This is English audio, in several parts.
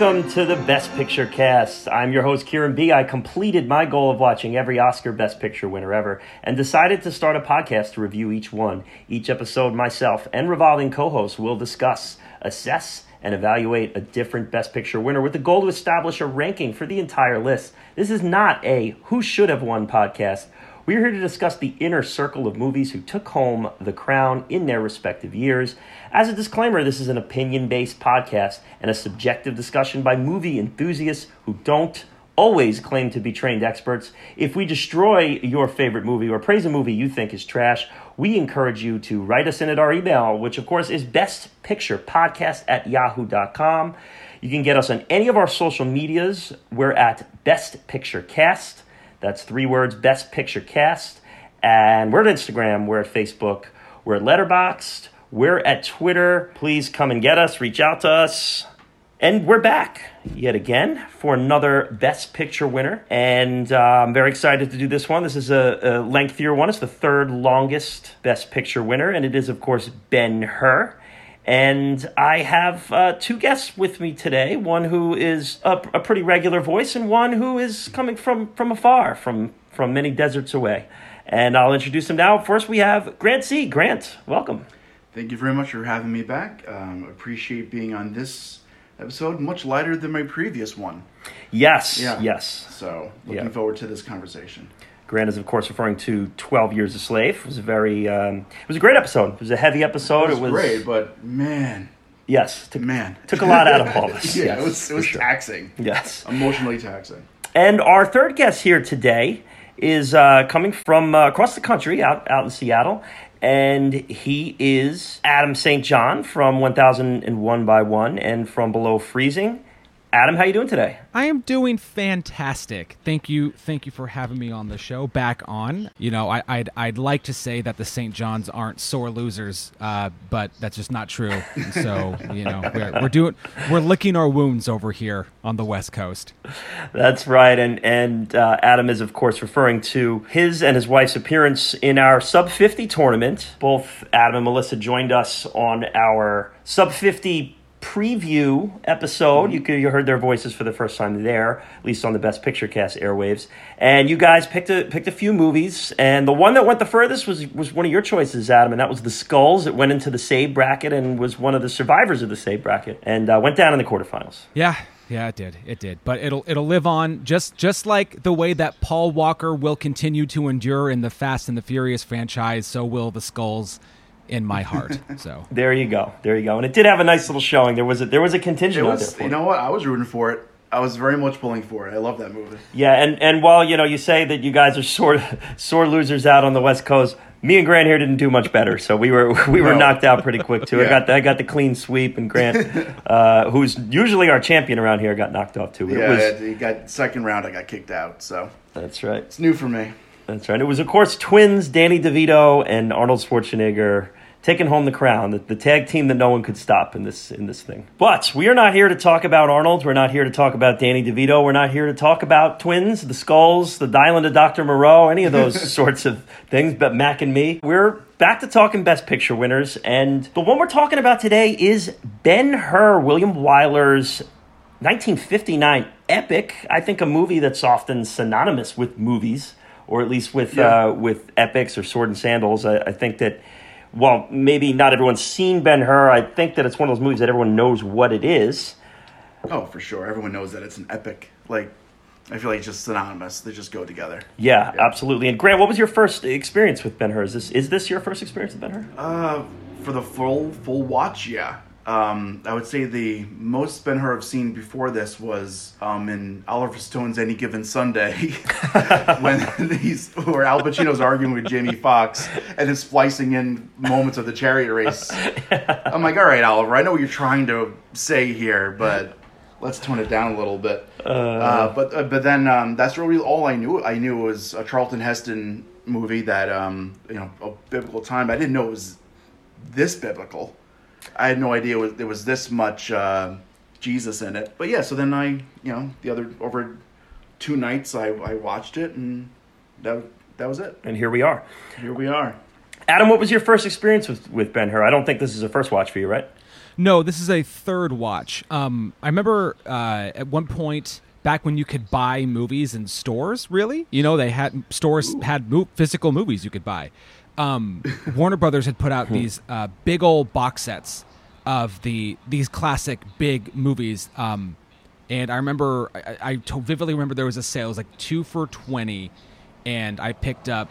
Welcome to the Best Picture cast. I'm your host, Kieran B. I completed my goal of watching every Oscar Best Picture winner ever and decided to start a podcast to review each one. Each episode, myself and revolving co hosts will discuss, assess, and evaluate a different Best Picture winner with the goal to establish a ranking for the entire list. This is not a who should have won podcast. We're here to discuss the inner circle of movies who took home the crown in their respective years. As a disclaimer, this is an opinion based podcast and a subjective discussion by movie enthusiasts who don't always claim to be trained experts. If we destroy your favorite movie or praise a movie you think is trash, we encourage you to write us in at our email, which of course is bestpicturepodcast at yahoo.com. You can get us on any of our social medias. We're at Best Picture Cast. That's three words, Best Picture Cast. And we're at Instagram, we're at Facebook, we're at Letterboxd, we're at Twitter. Please come and get us, reach out to us. And we're back yet again for another Best Picture winner. And uh, I'm very excited to do this one. This is a, a lengthier one. It's the third longest Best Picture winner, and it is, of course, Ben Hur. And I have uh, two guests with me today one who is a, a pretty regular voice, and one who is coming from, from afar, from, from many deserts away. And I'll introduce them now. First, we have Grant C. Grant, welcome. Thank you very much for having me back. Um, appreciate being on this episode, much lighter than my previous one. Yes, Yeah. yes. So, looking Yeah. forward to this conversation. Grant is, of course, referring to 12 Years a Slave. It was a very, um, it was a great episode. It was a heavy episode. it was, great, but man, Yes, took, man, took a lot out of all this. yeah, yes, it was it was sure. taxing, Yes. emotionally taxing. And our third guest here today is uh, coming from uh, across the country, out, out in Seattle. And he is Adam St. John from 1001 by 1 and from Below Freezing. Adam, how are you doing today? I am doing fantastic. Thank you, thank you for having me on the show. Back on, you know, I, I'd I'd like to say that the St. John's aren't sore losers, uh, but that's just not true. So, you know, we're, we're doing we're licking our wounds over here on the West Coast. That's right, and and uh, Adam is of course referring to his and his wife's appearance in our sub fifty tournament. Both Adam and Melissa joined us on our sub fifty preview episode. You could, you heard their voices for the first time there, at least on the Best Picture Cast airwaves. And you guys picked a picked a few movies, and the one that went the furthest was was one of your choices, Adam, and that was The Skulls. It went into the save bracket and was one of the survivors of the save bracket, and uh, went down in the quarterfinals. Yeah, yeah, it did, it did. But it'll it'll live on just just like the way that Paul Walker will continue to endure in the Fast and the Furious franchise. So will the skulls in my heart. So. There you go. There you go. And it did have a nice little showing. There was a, there was a It contingent out there was, for you it. know what? I was rooting for it. I was very much pulling for it. I love that movie. Yeah, and, and while you know you say that you guys are sore sore losers out on the West Coast, me and Grant here didn't do much better. So we were we were No. knocked out pretty quick too. I got the, I got the clean sweep, and Grant, uh, who's usually our champion around here, got knocked off too. It Yeah, was, you got second round. I got kicked out, so that's right. it's new for me. That's right. It was, of course, twins Danny DeVito and Arnold Schwarzenegger taking home the crown, the, the tag team that no one could stop in this in this thing. But we are not here to talk about Arnold. We're not here to talk about Danny DeVito. We're not here to talk about twins, the skulls, the island of Dr. Moreau, any of those sorts of things. But Mac and me, we're back to talking Best Picture winners, and the one we're talking about today is Ben Hur, William Wyler's 1959 epic. I think a movie that's often synonymous with movies, or at least with Yeah. uh, with epics or sword and sandals. I, I think that while maybe not everyone's seen Ben Hur, I think that it's one of those movies that everyone knows what it is. Oh, for sure. Everyone knows that it's an epic. Like, I feel like it's just synonymous. They just go together. Yeah, absolutely. And Grant, what was your first experience with Ben Hur? Is this is this your first experience with Ben Hur? Uh, for the full full watch, yeah. Um, I would say the most Ben Hur I've seen before this was um, in Oliver Stone's Any Given Sunday, when he's where Al Pacino's arguing with Jamie Foxx and then splicing in moments of the chariot race. I'm like, all right, Oliver, I know what you're trying to say here, but let's tone it down a little bit. Uh, but uh, but then um, that's really all I knew. I knew it was a Charlton Heston movie that um, you know a biblical time. I didn't know it was this biblical. I had no idea it was, there was this much uh, Jesus in it. But yeah, so then I you know the other over two nights I, I watched it and that that was it. And here we are. Here we are. Adam, what was your first experience with with Ben Hur? I don't think this is a first watch for you, right? No, this is a third watch. Um, I remember uh, at one point back when you could buy movies in stores. Really, you know, they had stores Ooh. had mo- physical movies you could buy. Um, Warner Brothers had put out hmm. these uh, big old box sets of the these classic big movies. Um, and I remember, I, I vividly remember there was a sale. It was like two for twenty, and I picked up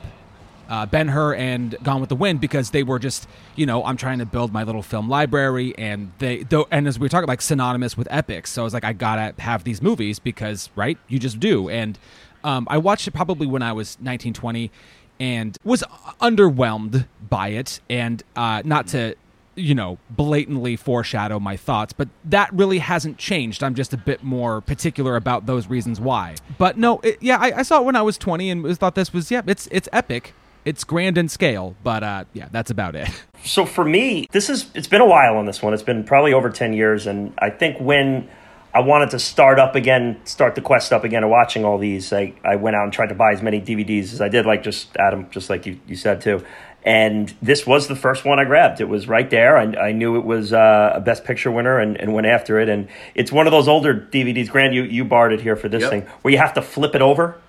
uh, Ben Hur and Gone with the Wind because they were just, you know, I'm trying to build my little film library, and they, though, and as we were talking, like synonymous with epics. So I was like, I gotta have these movies because, right, you just do. And um, I watched it probably when I was 19, 20, and was underwhelmed by it. And uh, not to you know, blatantly foreshadow my thoughts, but that really hasn't changed. I'm just a bit more particular about those reasons why. But no, it, yeah, I, I, saw it when I was 20 and thought this was, yeah, it's it's epic it's grand in scale, but uh, yeah, that's about it. So for me, this is it's been a while on this one. It's been probably over ten years, and I think when I wanted to start up again, start the quest up again, of watching all these, I, I went out and tried to buy as many DVDs as I did, like just Adam, just like you, you said too. And this was the first one I grabbed. It was right there. I, I knew it was uh, a Best Picture winner and, and, went after it. And it's one of those older DVDs. Grant, you, you borrowed it here for this yep. thing, where you have to flip it over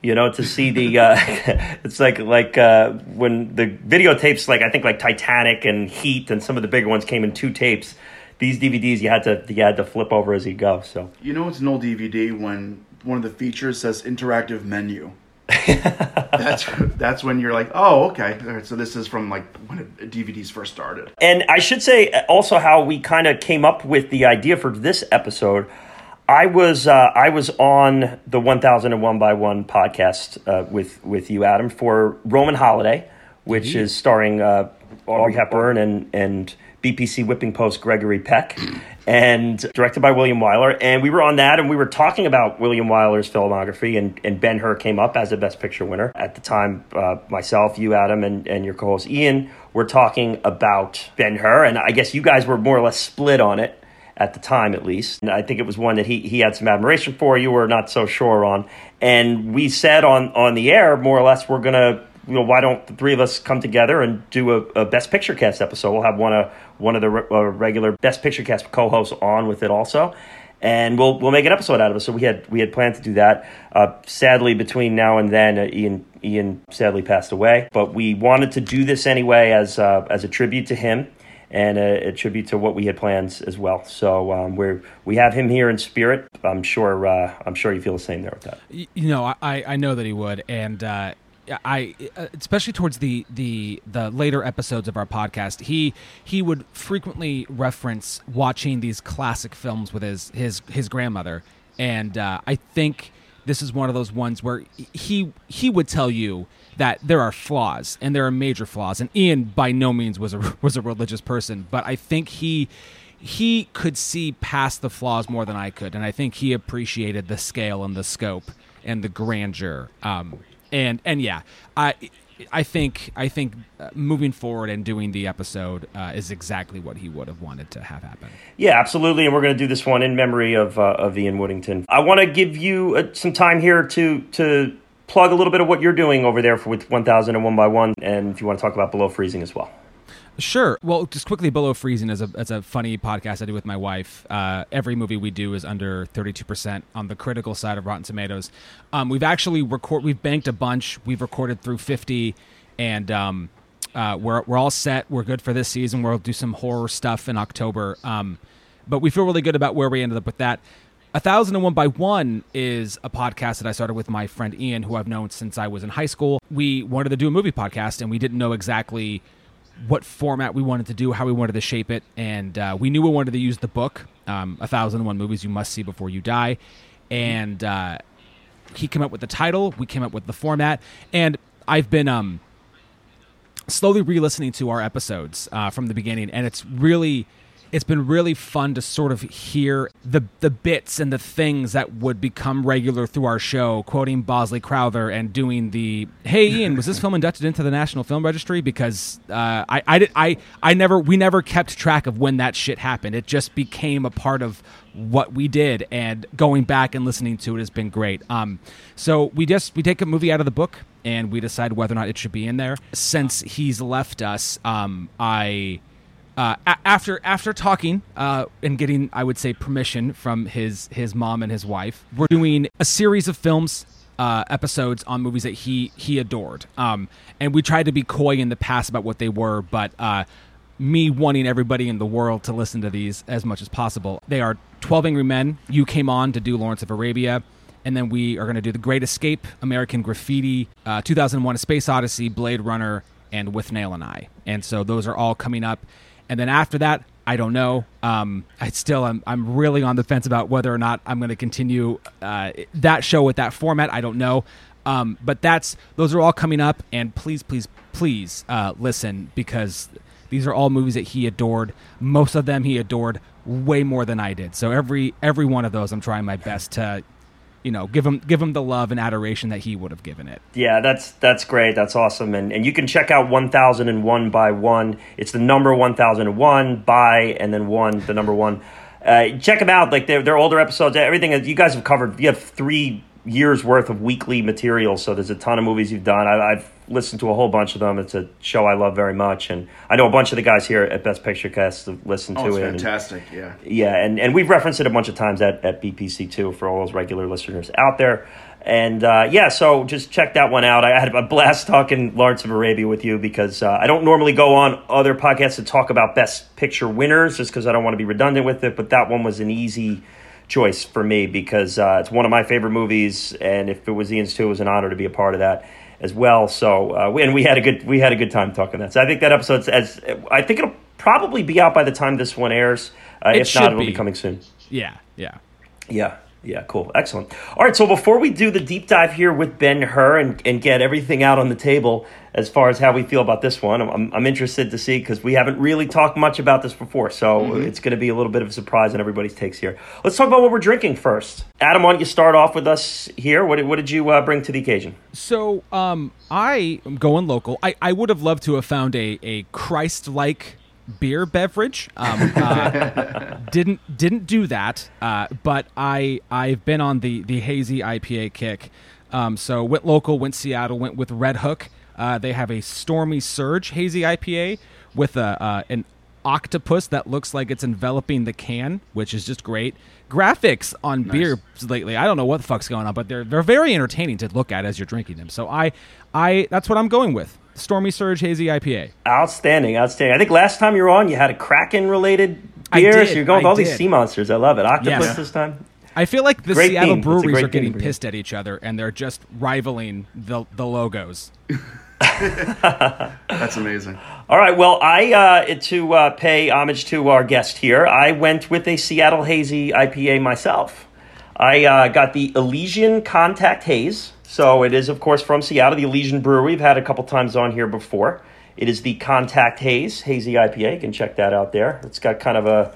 you know, to see the uh, it's like like uh, when the videotapes, like I think like Titanic and Heat and some of the bigger ones came in two tapes. These DVDs you had to you had to flip over as you go. So you know, it's an old DVD when one of the features says interactive menu. that's that's when you're like, oh, okay. So this is from like when DVDs first started. And I should say also how we kind of came up with the idea for this episode I was uh, I was on the 1001 by One podcast uh, with with you, Adam, for Roman Holiday, which mm-hmm. is starring uh, Audrey Hepburn and and BPC whipping post Gregory Peck, and directed by William Wyler. And we were on that, and we were talking about William Wyler's filmography, and, and Ben Hur came up as a Best Picture winner at the time. Uh, myself, you, Adam, and and your co-host Ian were talking about Ben Hur, and I guess you guys were more or less split on it at the time at least. And I think it was one that he, he had some admiration for, you were not so sure on. And we said on, on the air, more or less, we're going to, you know, why don't the three of us come together and do a, a Best Picture Cast episode? We'll have one of, one of the re- uh, regular Best Picture Cast co hosts on with it also. And we'll we'll make an episode out of it. So we had we had planned to do that. Uh, sadly, between now and then, uh, Ian Ian sadly passed away. But we wanted to do this anyway as uh, as a tribute to him and a, a, tribute to what we had planned as well. So um, we're we have him here in spirit. I'm sure uh, I'm sure you feel the same there with that. You know, I I know that he would, and. Uh, I uh, especially towards the the the later episodes of our podcast, he he would frequently reference watching these classic films with his his his grandmother, and uh, I think this is one of those ones where he he would tell you that there are flaws and there are major flaws. And Ian by no means was a was a religious person, but I think he he could see past the flaws more than I could, and I think he appreciated the scale and the scope and the grandeur. Um, and and yeah, I. I think I think uh, moving forward and doing the episode uh, is exactly what he would have wanted to have happen. Yeah, absolutely, and we're going to do this one in memory of uh, of Ian Woodington. I want to give you uh, some time here to to plug a little bit of what you're doing over there for, with 1001 by 1 and if you want to talk about below freezing as well. Sure. Well, just quickly, Below Freezing is a, is a funny podcast I do with my wife. Uh, every movie we do is under 32% on the critical side of Rotten Tomatoes. Um, we've actually record we've banked a bunch. We've recorded through 50 and um, uh, we're, we're all set. We're good for this season. We'll do some horror stuff in October. Um, but we feel really good about where we ended up with that. A thousand and one by one is a podcast that I started with my friend Ian, who I've known since I was in high school. We wanted to do a movie podcast, and we didn't know exactly what format we wanted to do, how we wanted to shape it, and uh, we knew we wanted to use the book, um, A Thousand and One Movies You Must See Before You Die, and uh, he came up with the title. We came up with the format, and I've been um, slowly re-listening to our episodes uh, from the beginning, and it's really it's been really fun to sort of hear the the bits and the things that would become regular through our show, quoting Bosley Crowther and doing the "Hey Ian, was this film inducted into the National Film Registry?" Because uh, I I did I I never we never kept track of when that shit happened. It just became a part of what we did, and going back and listening to it has been great. Um, so we just we take a movie out of the book and we decide whether or not it should be in there. Since he's left us, um, I uh, a- after after talking uh, and getting, I would say, permission from his his mom and his wife, we're doing a series of films. Uh, episodes on movies that he he adored, um, and we tried to be coy in the past about what they were, but uh, me wanting everybody in the world to listen to these as much as possible. They are 12 Angry Men. You came on to do Lawrence of Arabia. And then we are going to do The Great Escape, American Graffiti, uh, 2001 A Space Odyssey, Blade Runner, and With Nail and I. And so those are all coming up. And then after that, I don't know. Um, I still I'm I'm really on the fence about whether or not I'm going to continue uh, that show with that format. I don't know. Um, but that's those are all coming up, and please, please, please uh, listen because these are all movies that he adored. Most of them he adored way more than I did. So every every one of those, I'm trying my best to, you know, give him give him the love and adoration that he would have given it. Yeah, that's that's great. That's awesome. And and you can check out 1001 by 1. It's the number 1001 by and then 1 the number 1. Uh, check them out. Like they're, older episodes. Everything you guys have covered. You have 3 years worth of weekly material, so there's a ton of movies you've done. I, I've listened to a whole bunch of them. It's a show I love very much, and I know a bunch of the guys here at Best Picture Cast have listened Oh, to it's it. and- fantastic. Yeah. yeah, and, and we've referenced it a bunch of times at, at BPC too for all those regular listeners out there. And uh, yeah, so just check that one out. I had a blast talking Lawrence of Arabia with you because uh, I don't normally go on other podcasts to talk about Best Picture winners just because I don't want to be redundant with it. But that one was an easy choice for me because uh, it's one of my favorite movies, and if it was Ian's too, it was an honor to be a part of that as well. So uh, we, and we had a good we had a good time talking that. So I think that episode's as I think it'll probably be out by the time this one airs. Uh, It if not, it'll be be. coming soon. Yeah, yeah. Yeah. Yeah, cool. Excellent. All right, so before we do the deep dive here with Ben Hur and, and get everything out on the table as far as how we feel about this one, I'm, I'm interested to see because we haven't really talked much about this before. So it's going to be a little bit of a surprise in everybody's takes here. Let's talk about what we're drinking first. Adam, why don't you start off with us here? What, did- what did you uh, bring to the occasion? So, um, I am going local. I, I would have loved to have found a, a Christ-like beer beverage. Um, uh, didn't didn't do that. Uh, but I I've been on the the hazy IPA kick. Um, so went local, went Seattle, went with Redhook. Uh, they have a Stormy Surge hazy IPA with a uh, an octopus that looks like it's enveloping the can, which is just great. Graphics on beer lately, I don't know what the fuck's going on, but they're they're very entertaining to look at as you're drinking them. So I I that's what I'm going with. Stormy Surge hazy IPA. Outstanding, outstanding. I think last time you were on, you had a Kraken related I beer. did, so you're going with I all these sea monsters. I love it. Octopus Yes. this time. I feel like the Great Seattle theme. Breweries are getting theme for you. pissed at each other and they're just rivaling the the logos. That's amazing. All right. Well, I uh, to uh, pay homage to our guest here, I went with a Seattle Hazy IPA myself. I uh, got the Elysian Contact Haze. So it is, of course, from Seattle, the Elysian Brewery. We've had a couple times on here before. It is the Contact Haze Hazy IPA. You can check that out there. It's got kind of a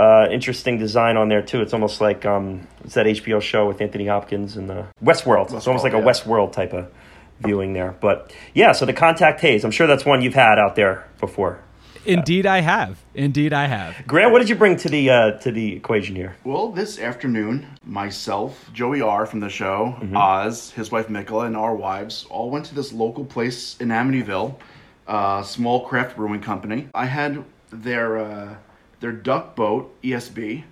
uh, interesting design on there too. It's almost like um, it's that HBO show with Anthony Hopkins and the Westworld. it's almost Westworld, like a yeah. Westworld type of viewing there. But yeah, so the Contact Haze. I'm sure that's one you've had out there before. Indeed, I have. Indeed, I have. Grant, what did you bring to the uh, to the equation here? Well, this afternoon, myself, Joey R. from the show, Oz, his wife Mikola, and our wives all went to this local place in Amityville, uh, small craft brewing company. I had their uh, their duck boat ESB,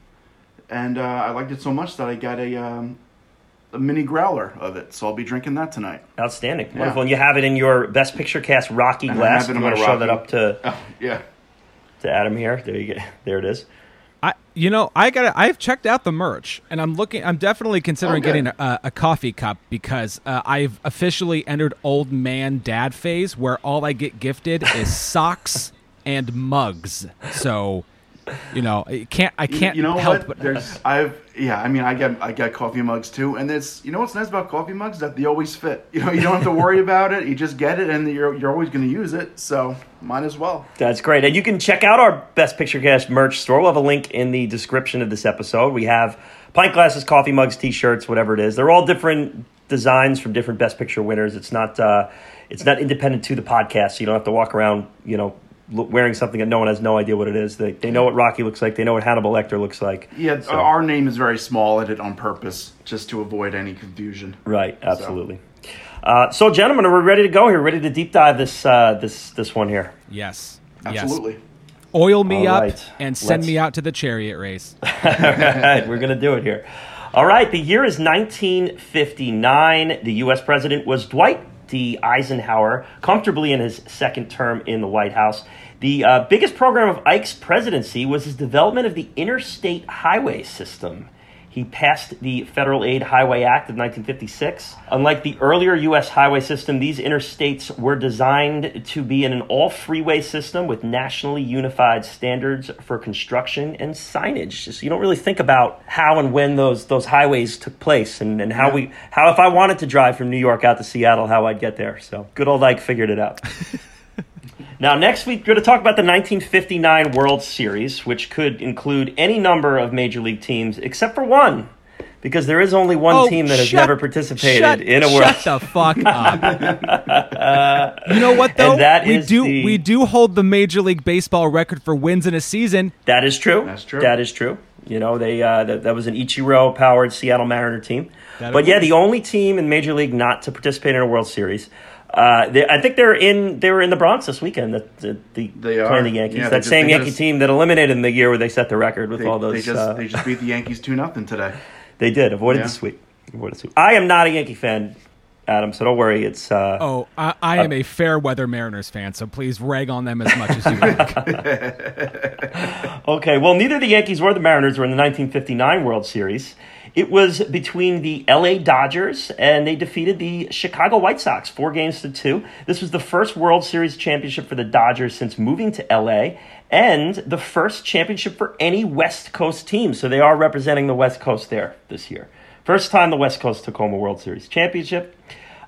and uh, I liked it so much that I got a um, a mini growler of it. So I'll be drinking that tonight. Outstanding, wonderful. And you have it in your Best Picture Cast Rocky And I glass. have it If in you want my to show that up to, Oh, yeah. to Adam here. There you go. There it is. I, you know, I got. I've checked out the merch, and I'm looking. I'm definitely considering Oh, getting a, a coffee cup because uh, I've officially entered old man dad phase, where all I get gifted is socks and mugs. So you know, I can't I can't You know help what? but There's I've yeah. I mean, I get I get coffee mugs too, and it's you know what's nice about coffee mugs that they always fit. You know, you don't have to worry about it. You just get it, and you're you're always going to use it. So might as well. That's great. And you can check out our Best Picture Cast merch store. We'll have a link in the description of this episode. We have pint glasses, coffee mugs, t-shirts, whatever it is. They're all different designs from different Best Picture winners. It's not uh, it's not independent to the podcast, so you don't have to walk around, you know, lo- wearing something that no one has no idea what it is. They, they know what Rocky looks like. They know what Hannibal Lecter looks like. Yeah, So- our name is very small. I did it on purpose just to avoid any confusion. Right, absolutely. Uh, so, gentlemen, are we ready to go here? Ready to deep dive this uh, this this one here? yes, Absolutely. yes. Oil me All up right. and send Let's- me out to the chariot race. All right, we're going to do it here. All right, the year is 1959. The U.S. president was Dwight Eisenhower, comfortably in his second term in the White House. The uh, biggest program of Ike's presidency was his development of the interstate highway system. He passed the Federal Aid Highway Act of 1956. Unlike the earlier U.S. highway system, these interstates were designed to be in an all freeway system with nationally unified standards for construction and signage. So you don't really think about how and when those, those highways took place and, and how we how if I wanted to drive from New York out to Seattle, how I'd get there. So good old Ike figured it out. Now, next week, we're going to talk about the 1959 World Series, which could include any number of Major League teams except for one, because there is only one Oh, team that has never participated shut, in a World Shut the fuck up. you know what though? And that we is do the- we do hold the Major League Baseball record for wins in a season. That is true. That's true. That is true. You know, they uh, that, that was an Ichiro powered Seattle Mariner team. That but yeah, the only team in Major League not to participate in a World Series. Uh, they, I think they're in. They were in the Bronx this weekend. The, the, the They are. playing the Yankees. Yeah, that just- same Yankee just- team that eliminated them the year where they set the record with They, all those. they just uh, they just beat the Yankees two nothing today. They did. Avoided Yeah. the sweep. Avoided the sweep. I am not a Yankee fan, Adam. So don't worry. It's uh, Oh, I, I am a fair weather Mariners fan, so please rag on them as much as you like. okay. Well, neither the Yankees or the Mariners were in the 1959 World Series. It was between the LA Dodgers and they defeated the Chicago White Sox four games to two. This was the first World Series championship for the Dodgers since moving to LA and the first championship for any West Coast team. So they are representing the West Coast there this year. First time the West Coast took home a World Series championship.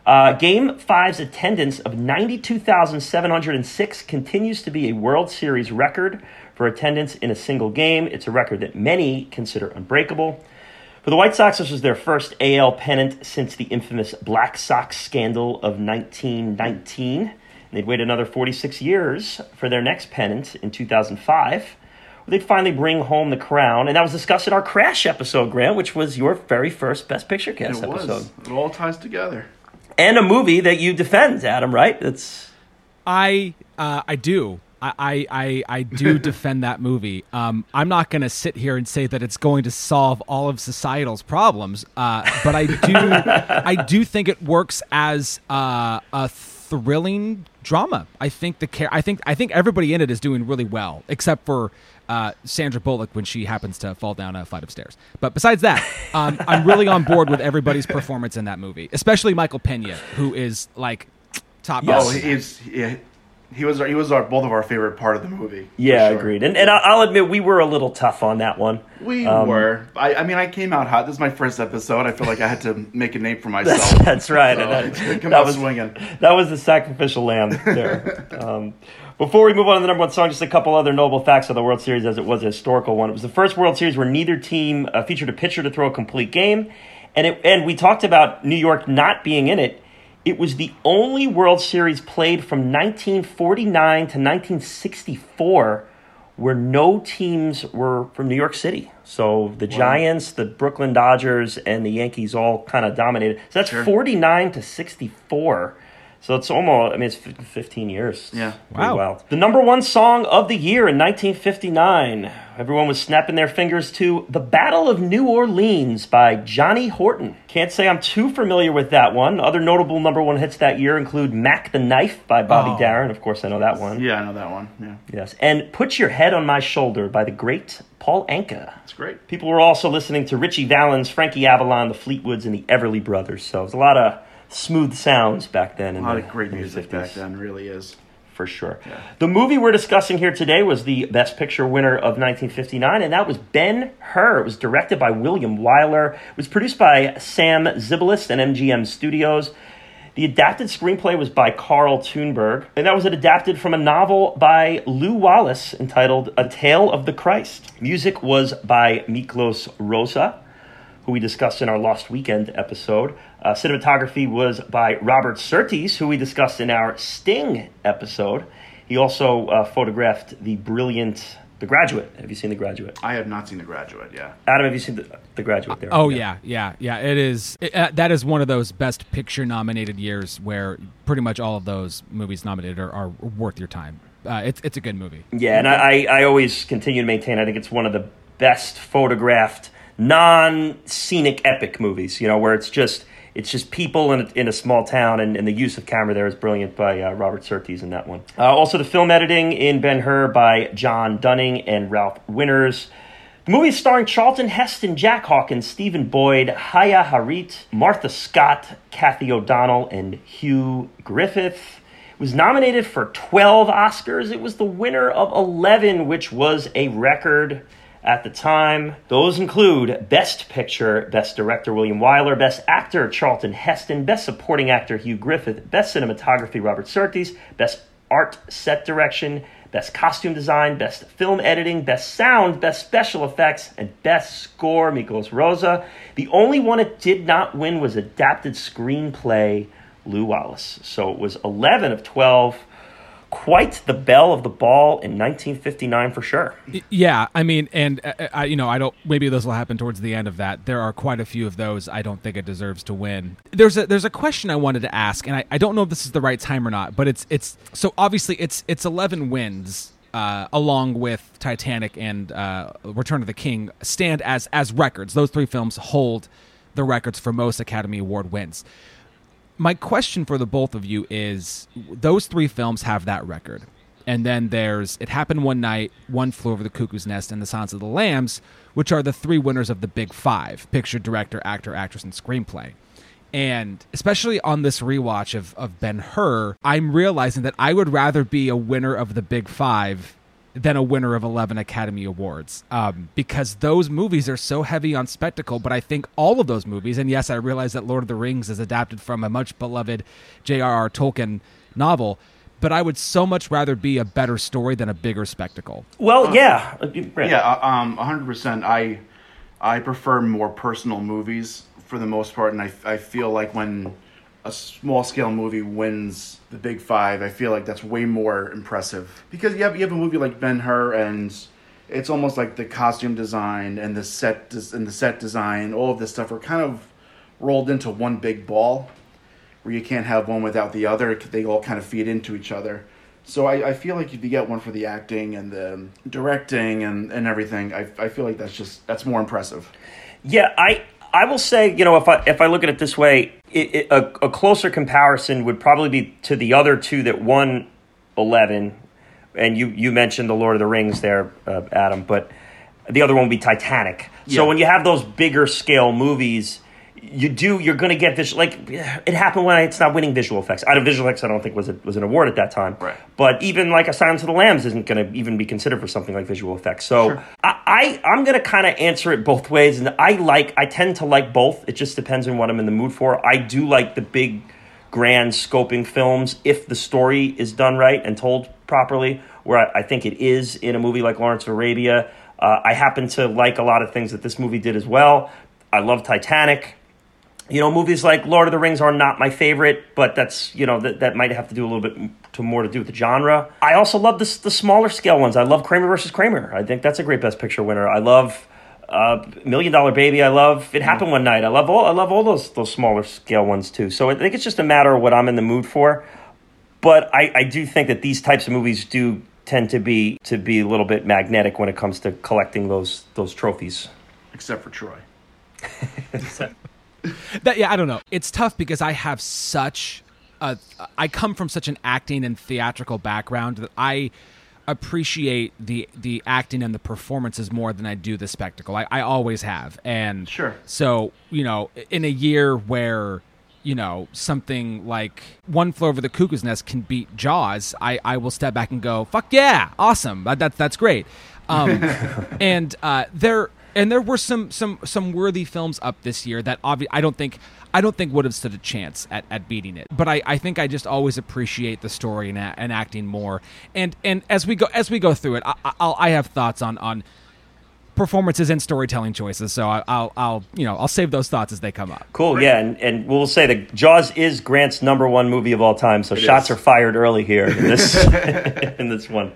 Uh, Game five's attendance of 92,706 continues to be a World Series record for attendance in a single game. It's a record that many consider unbreakable. For the White Sox, this was their first AL pennant since the infamous Black Sox scandal of 1919. And they'd wait another 46 years for their next pennant in 2005. where They'd finally bring home the crown, and that was discussed in our Crash episode, Grant, which was your very first Best Picture Cast It was. episode It all ties together. and a movie that you defend, Adam. Right? That's I uh, I do. I, I, I, I do defend that movie. Um, I'm not going to sit here and say that it's going to solve all of societal's problems, uh, but I do I do think it works as uh, a thrilling drama. I think the char- I think I think everybody in it is doing really well, except for uh, Sandra Bullock when she happens to fall down a flight of stairs. But besides that, um, I'm really on board with everybody's performance in that movie, especially Michael Pena, who is like top. Yes. Oh, he's yeah, he was he was our both of our favorite part of the movie. yeah, sure. agreed. And and I'll admit we were a little tough on that one. We Um, were. I, I mean, I came out hot. This is my first episode. I feel like I had to make a name for myself. That's, that's right. So, that, that was swinging. That was the sacrificial lamb there. um, before we move on to the number one song, just a couple other notable facts of the World Series as it was a historical one. It was the first World Series where neither team uh, featured a pitcher to throw a complete game. And, it, and we talked about New York not being in it. It was the only World Series played from 1949 to 1964 where no teams were from New York City. So the Giants, the Brooklyn Dodgers, and the Yankees all kind of dominated. So that's Sure. 49 to 64. So it's almost, I mean, it's 15 years. Yeah. Wow. wild. The number one song of the year in 1959. Everyone was snapping their fingers to The Battle of New Orleans by Johnny Horton. Can't say I'm too familiar with that one. Other notable number one hits that year include Mack the Knife by Bobby Oh. Darin. Of course, I know that one. Yeah, I know that one. Yeah, Yes. And Put Your Head on My Shoulder by the great Paul Anka. it's great. People were also listening to Ritchie Valens, Frankie Avalon, the Fleetwoods, and the Everly Brothers. So it was a lot of smooth sounds back then. A lot the, of great music 50s. back then. Really is. For sure. The movie we're discussing here today was the Best Picture winner of 1959, and that was Ben Hur. It was directed by William Wyler. It was produced by Sam Zimbalist and MGM Studios. The adapted screenplay was by Karl Tunberg, and that was adapted from a novel by Lew Wallace entitled A Tale of the Christ. Music was by Miklos Rozsa, who we discussed in our Lost Weekend episode. Uh, cinematography was by Robert Surtees, who we discussed in our Sting episode. He also uh, photographed the brilliant The Graduate. Have you seen The Graduate? I have not seen The Graduate. Yeah. Adam, have you seen The, the Graduate? There. Oh yeah, yeah, yeah. It is. It, uh, that is one of those Best Picture nominated years where pretty much all of those movies nominated are, are worth your time. Uh, it's it's a good movie. Yeah, and I, I always continue to maintain I think it's one of the best photographed non scenic epic movies, you know, where it's just it's just people in a, in a small town, and, and the use of camera there is brilliant by uh, Robert Surtees in that one. Uh, also, the film editing in Ben Hur by John Dunning and Ralph Winters. The movie is starring Charlton Heston, Jack Hawkins, Stephen Boyd, Haya Harareet, Martha Scott, Cathy O'Donnell, and Hugh Griffith. It was nominated for 12 Oscars. It was the winner of 11, which was a record at the time. Those include Best Picture, Best Director William Wyler, Best Actor Charlton Heston, Best Supporting Actor Hugh Griffith, Best Cinematography Robert Surtees, Best Art Set Direction, Best Costume Design, Best Film Editing, Best Sound, Best Special Effects, and Best Score Miklos Rozsa. The only one it did not win was Adapted Screenplay Lew Wallace. So it was 11 of 12 quite the bell of the ball in 1959 for sure. Yeah, I mean, and uh, I, you know, I don't. Maybe those will happen towards the end of that. There are quite a few of those. I don't think it deserves to win. There's a there's a question I wanted to ask, and I, I don't know if this is the right time or not. But it's it's so obviously it's it's 11 wins. Uh, along with Titanic and uh, Return of the King, stand as as records. Those three films hold the records for most Academy Award wins my question for the both of you is those three films have that record. And then there's It Happened One Night, One Flew Over the Cuckoo's Nest, and The Silence of the Lambs, which are the three winners of the Big Five picture, director, actor, actress, and screenplay. And especially on this rewatch of, of Ben Hur, I'm realizing that I would rather be a winner of the Big Five than a winner of 11 Academy Awards um, because those movies are so heavy on spectacle. But I think all of those movies, and yes, I realize that Lord of the Rings is adapted from a much beloved J.R.R. Tolkien novel, but I would so much rather be a better story than a bigger spectacle. Well, yeah. Yeah, uh, um, 100%. I, I prefer more personal movies for the most part, and I, I feel like when a small scale movie wins the big five, I feel like that's way more impressive because you have you have a movie like Ben Hur and it's almost like the costume design and the set des- and the set design, all of this stuff are kind of rolled into one big ball where you can't have one without the other. They all kind of feed into each other. So I, I feel like if you get one for the acting and the directing and, and everything, I, I feel like that's just that's more impressive. Yeah, I I will say, you know, if I if I look at it this way, it, it, a, a closer comparison would probably be to the other two that won eleven, and you you mentioned the Lord of the Rings there, uh, Adam, but the other one would be Titanic. Yeah. So when you have those bigger scale movies, you do you're going to get this like it happened when it's not winning visual effects. Out of visual effects, I don't think was a, was an award at that time. Right. But even like a Silence of the Lambs isn't going to even be considered for something like visual effects. So Sure. I, I I'm going to kind of answer it both ways, and I like I tend to like both. It just depends on what I'm in the mood for. I do like the big, grand scoping films if the story is done right and told properly. Where I, I think it is in a movie like Lawrence of Arabia. Uh, I happen to like a lot of things that this movie did as well. I love Titanic you know, movies like Lord of the Rings are not my favorite, but that's you know that that might have to do a little bit to more to do with the genre. I also love the the smaller scale ones. I love Kramer versus Kramer. I think that's a great Best Picture winner. I love uh, Million Dollar Baby. I love It Happened One Night. I love all I love all those those smaller scale ones too. So I think it's just a matter of what I'm in the mood for. But I, I do think that these types of movies do tend to be to be a little bit magnetic when it comes to collecting those those trophies. Except for Troy. That yeah, I don't know. It's tough because I have such a I come from such an acting and theatrical background that I appreciate the the acting and the performances more than I do the spectacle. I, I always have. And Sure. so, you know, in a year where you know something like One Floor Over the Cuckoo's Nest can beat Jaws, I I will step back and go, fuck yeah, awesome, that, that that's great. Um, and uh, there and there were some some some worthy films up this year that obvi- I don't think I don't think would have stood a chance at, at beating it. But I, I think I just always appreciate the story and, and acting more. And and as we go as we go through it, I, I'll, I have thoughts on on performances and storytelling choices. So I, will I'll you know I'll save those thoughts as they come up. Cool, yeah, and, and we'll say that Jaws is Grant's number one movie of all time. So it shots is. are fired early here in this in this one.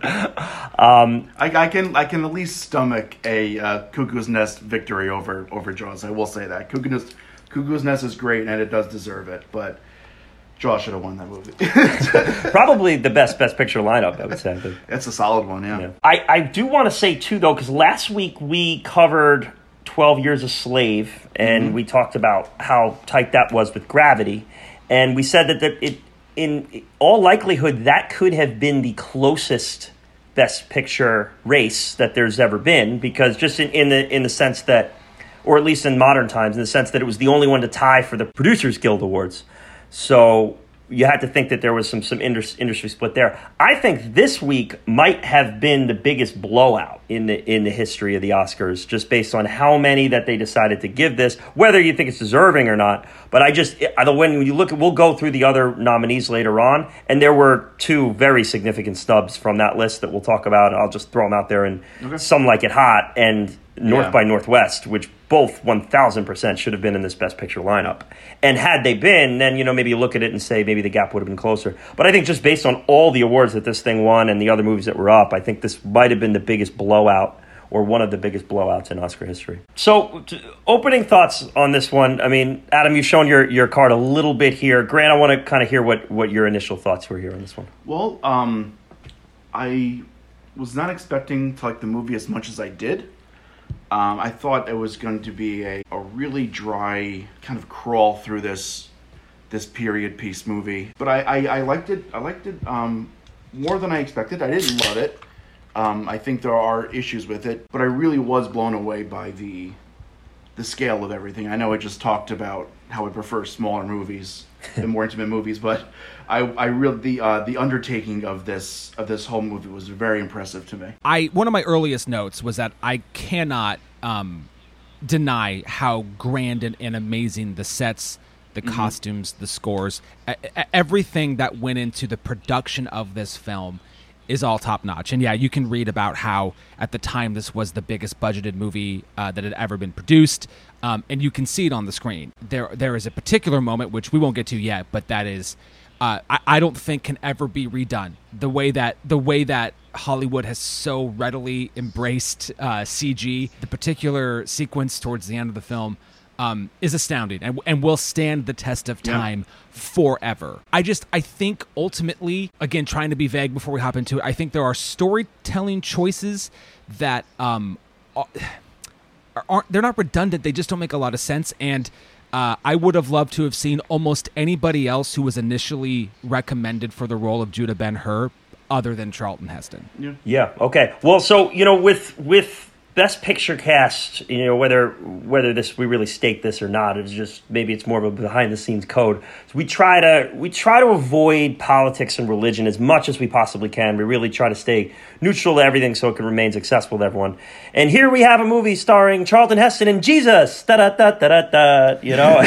Um, I, I, can I can at least stomach a uh, Cuckoo's Nest victory over over Jaws. I will say that Cuckoo's Cuckoo's Nest is great and it does deserve it, but Jaws should have won that movie. Probably the best best picture lineup, I would say. It's a solid one, yeah. yeah. I, I do want to say too though, because last week we covered Twelve Years a Slave, and mm-hmm. we talked about how tight that was with Gravity, and we said that the, it in all likelihood that could have been the closest best picture race that there's ever been, because just in, in the in the sense that, or at least in modern times, in the sense that it was the only one to tie for the Producers Guild Awards. So you had to think that there was some some industry split there. I think this week might have been the biggest blowout in the in the history of the Oscars, just based on how many that they decided to give this, whether you think it's deserving or not. But I just the when you look, we'll go through the other nominees later on, and there were two very significant stubs from that list that we'll talk about. I'll just throw them out there, and okay. some like it hot and North yeah. by Northwest, which both 1000% should have been in this best picture lineup. And had they been, then, you know, maybe you look at it and say maybe the gap would have been closer. But I think just based on all the awards that this thing won and the other movies that were up, I think this might have been the biggest blowout or one of the biggest blowouts in Oscar history. So, t- opening thoughts on this one. I mean, Adam, you've shown your, your card a little bit here. Grant, I want to kind of hear what, what your initial thoughts were here on this one. Well, um, I was not expecting to like the movie as much as I did. Um, I thought it was going to be a, a really dry kind of crawl through this this period piece movie, but I, I, I liked it. I liked it um, more than I expected. I didn't love it. Um, I think there are issues with it, but I really was blown away by the the scale of everything. I know I just talked about how I prefer smaller movies and more intimate movies, but I, I really the uh, the undertaking of this of this whole movie was very impressive to me. I one of my earliest notes was that I cannot um, deny how grand and, and, amazing the sets, the mm-hmm. costumes, the scores, everything that went into the production of this film is all top notch. And yeah, you can read about how at the time this was the biggest budgeted movie uh, that had ever been produced, um, and you can see it on the screen. There, there is a particular moment which we won't get to yet, but that is, uh, I, I don't think can ever be redone. The way that the way that Hollywood has so readily embraced uh, CG, the particular sequence towards the end of the film um, is astounding and, and will stand the test of time yeah. forever. I just, I think ultimately, again, trying to be vague before we hop into it, I think there are storytelling choices that um, aren't, they're not redundant. They just don't make a lot of sense. And uh, I would have loved to have seen almost anybody else who was initially recommended for the role of Judah Ben Hur other than Charlton Heston. Yeah. Yeah. Okay. Well, so you know, with with best picture cast you know whether whether this we really state this or not it's just maybe it's more of a behind the scenes code. So we try to we try to avoid politics and religion as much as we possibly can. We really try to stay neutral to everything so it can remain accessible to everyone. And here we have a movie starring charlton heston and jesus. Da da da da da da you know?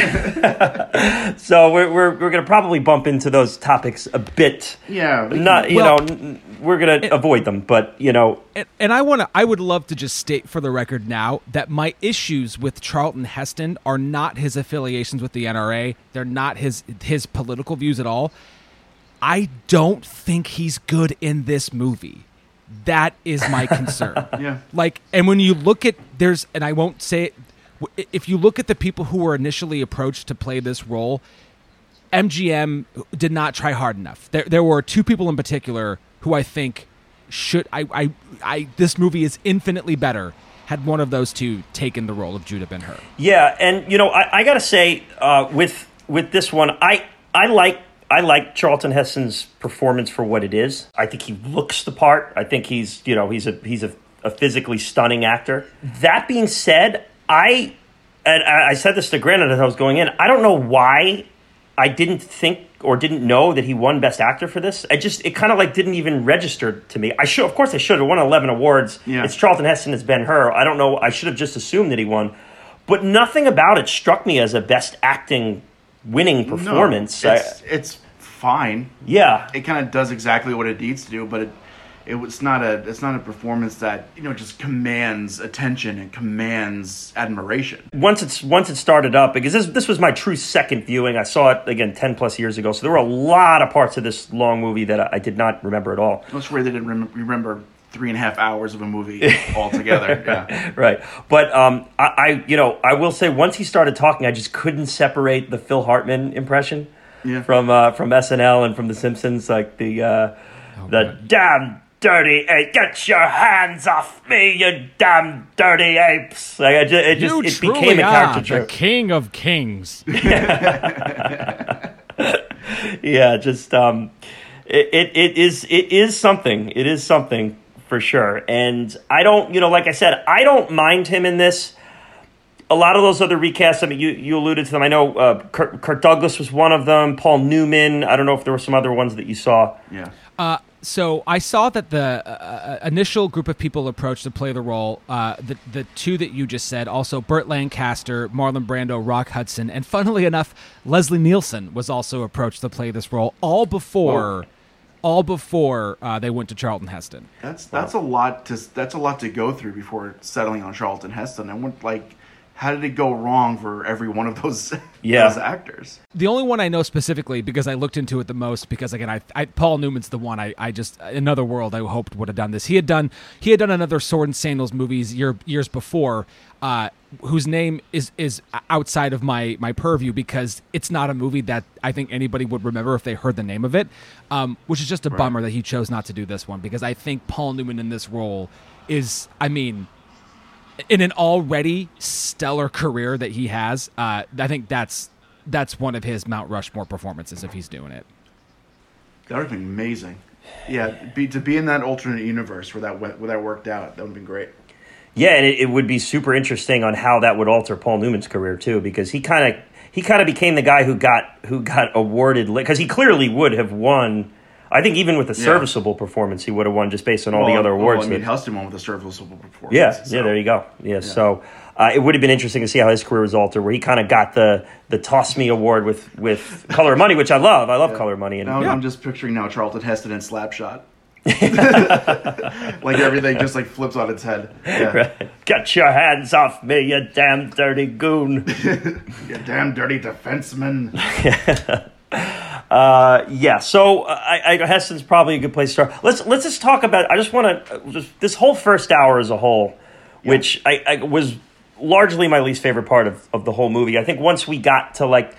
So we're, we're, we're gonna probably bump into those topics a bit. Yeah not you well, know we're gonna it, avoid them but you know and, and i want to i would love to just state for the record now that my issues with Charlton Heston are not his affiliations with the NRA. They're not his his political views at all. I don't think he's good in this movie. That is my concern. yeah. Like, and when you look at there's, and I won't say it. If you look at the people who were initially approached to play this role, MGM did not try hard enough. There, there were two people in particular who I think should I, I I this movie is infinitely better had one of those two taken the role of Judah Ben Hur. Yeah, and you know I, I got to say uh, with with this one I I like I like Charlton Heston's performance for what it is. I think he looks the part. I think he's you know he's a he's a, a physically stunning actor. That being said, I and I said this to Grant as I was going in. I don't know why I didn't think or didn't know that he won Best Actor for this. I just it kind of like didn't even register to me. I should, of course, I should have won eleven awards. Yeah. It's Charlton Heston. It's Ben Hur. I don't know. I should have just assumed that he won, but nothing about it struck me as a Best Acting winning performance. No, I- it's, it's fine. yeah, It kind of does exactly what it needs to do, but it it was not a it's not a performance that you know just commands attention and commands admiration. once it's once it started up because this this was my true second viewing. I saw it again ten plus years ago, so there were a lot of parts of this long movie that I, I did not remember at all. That's where they didn't rem- remember three and a half hours of a movie altogether. yeah. right. But um, I, I, you know, I will say once he started talking, I just couldn't separate the Phil Hartman impression Yeah. from uh, from SNL and from The Simpsons, like the uh, the God. damn dirty ape, get your hands off me, you damn dirty apes! Like I just, it just you it truly became a are caricature. the king of kings. yeah, just um, it, it it is it is something. It is something for sure. And I don't, you know, like I said, I don't mind him in this. A lot of those other recasts, I mean, you, you alluded to them. I know uh, Kurt, Kirk Douglas was one of them. Paul Newman. I don't know if there were some other ones that you saw. Yeah. Uh, so I saw that the uh, uh, initial group of people approached to play the role. Uh, the the two that you just said, also Burt Lancaster, Marlon Brando, Rock Hudson, and funnily enough, Leslie Nielsen was also approached to play this role. All before, all before uh, they went to Charlton Heston. That's that's a lot to that's a lot to go through before settling on Charlton Heston. I went like, how did it go wrong for every one of those Yeah. those actors? The only one I know specifically because I looked into it the most because again I, I Paul Newman's the one I, I just another world I hoped would have done this. He had done he had done another Sword and Sandals movies year, years before, uh, whose name is is outside of my my purview because it's not a movie that I think anybody would remember if they heard the name of it. Um, which is just a bummer that he chose not to do this one because I think Paul Newman in this role is I mean in an already stellar career that he has, uh, I think that's that's one of his Mount Rushmore performances if he's doing it. That would have been amazing. Yeah, be, to be in that alternate universe where that went, where that worked out, that would have been great. Yeah, and it, it would be super interesting on how that would alter Paul Newman's career too, because he kind of he kind of became the guy who got who got awarded because he clearly would have won. I think even with a Yeah. serviceable performance, he would have won just based on all the Well, other well, awards. I mean, that- won with a serviceable performance. yeah, so- yeah, there you go. Yeah, so uh, it would have been interesting to see how his career was altered, where he kind of got the the Toss Me Award with with Color of Money, which I love. I love Color of Money, and Now Yeah. I'm just picturing now Charlton Heston in Slapshot. like everything just like flips on its head. Yeah. get your hands off me, you damn dirty goon. You damn dirty defenseman. Uh, yeah, so uh, I, I, Heston's probably a good place to start. Let's let's just talk about. I just want to just this whole first hour as a whole, which I, I was largely my least favorite part of, of the whole movie. I think once we got to like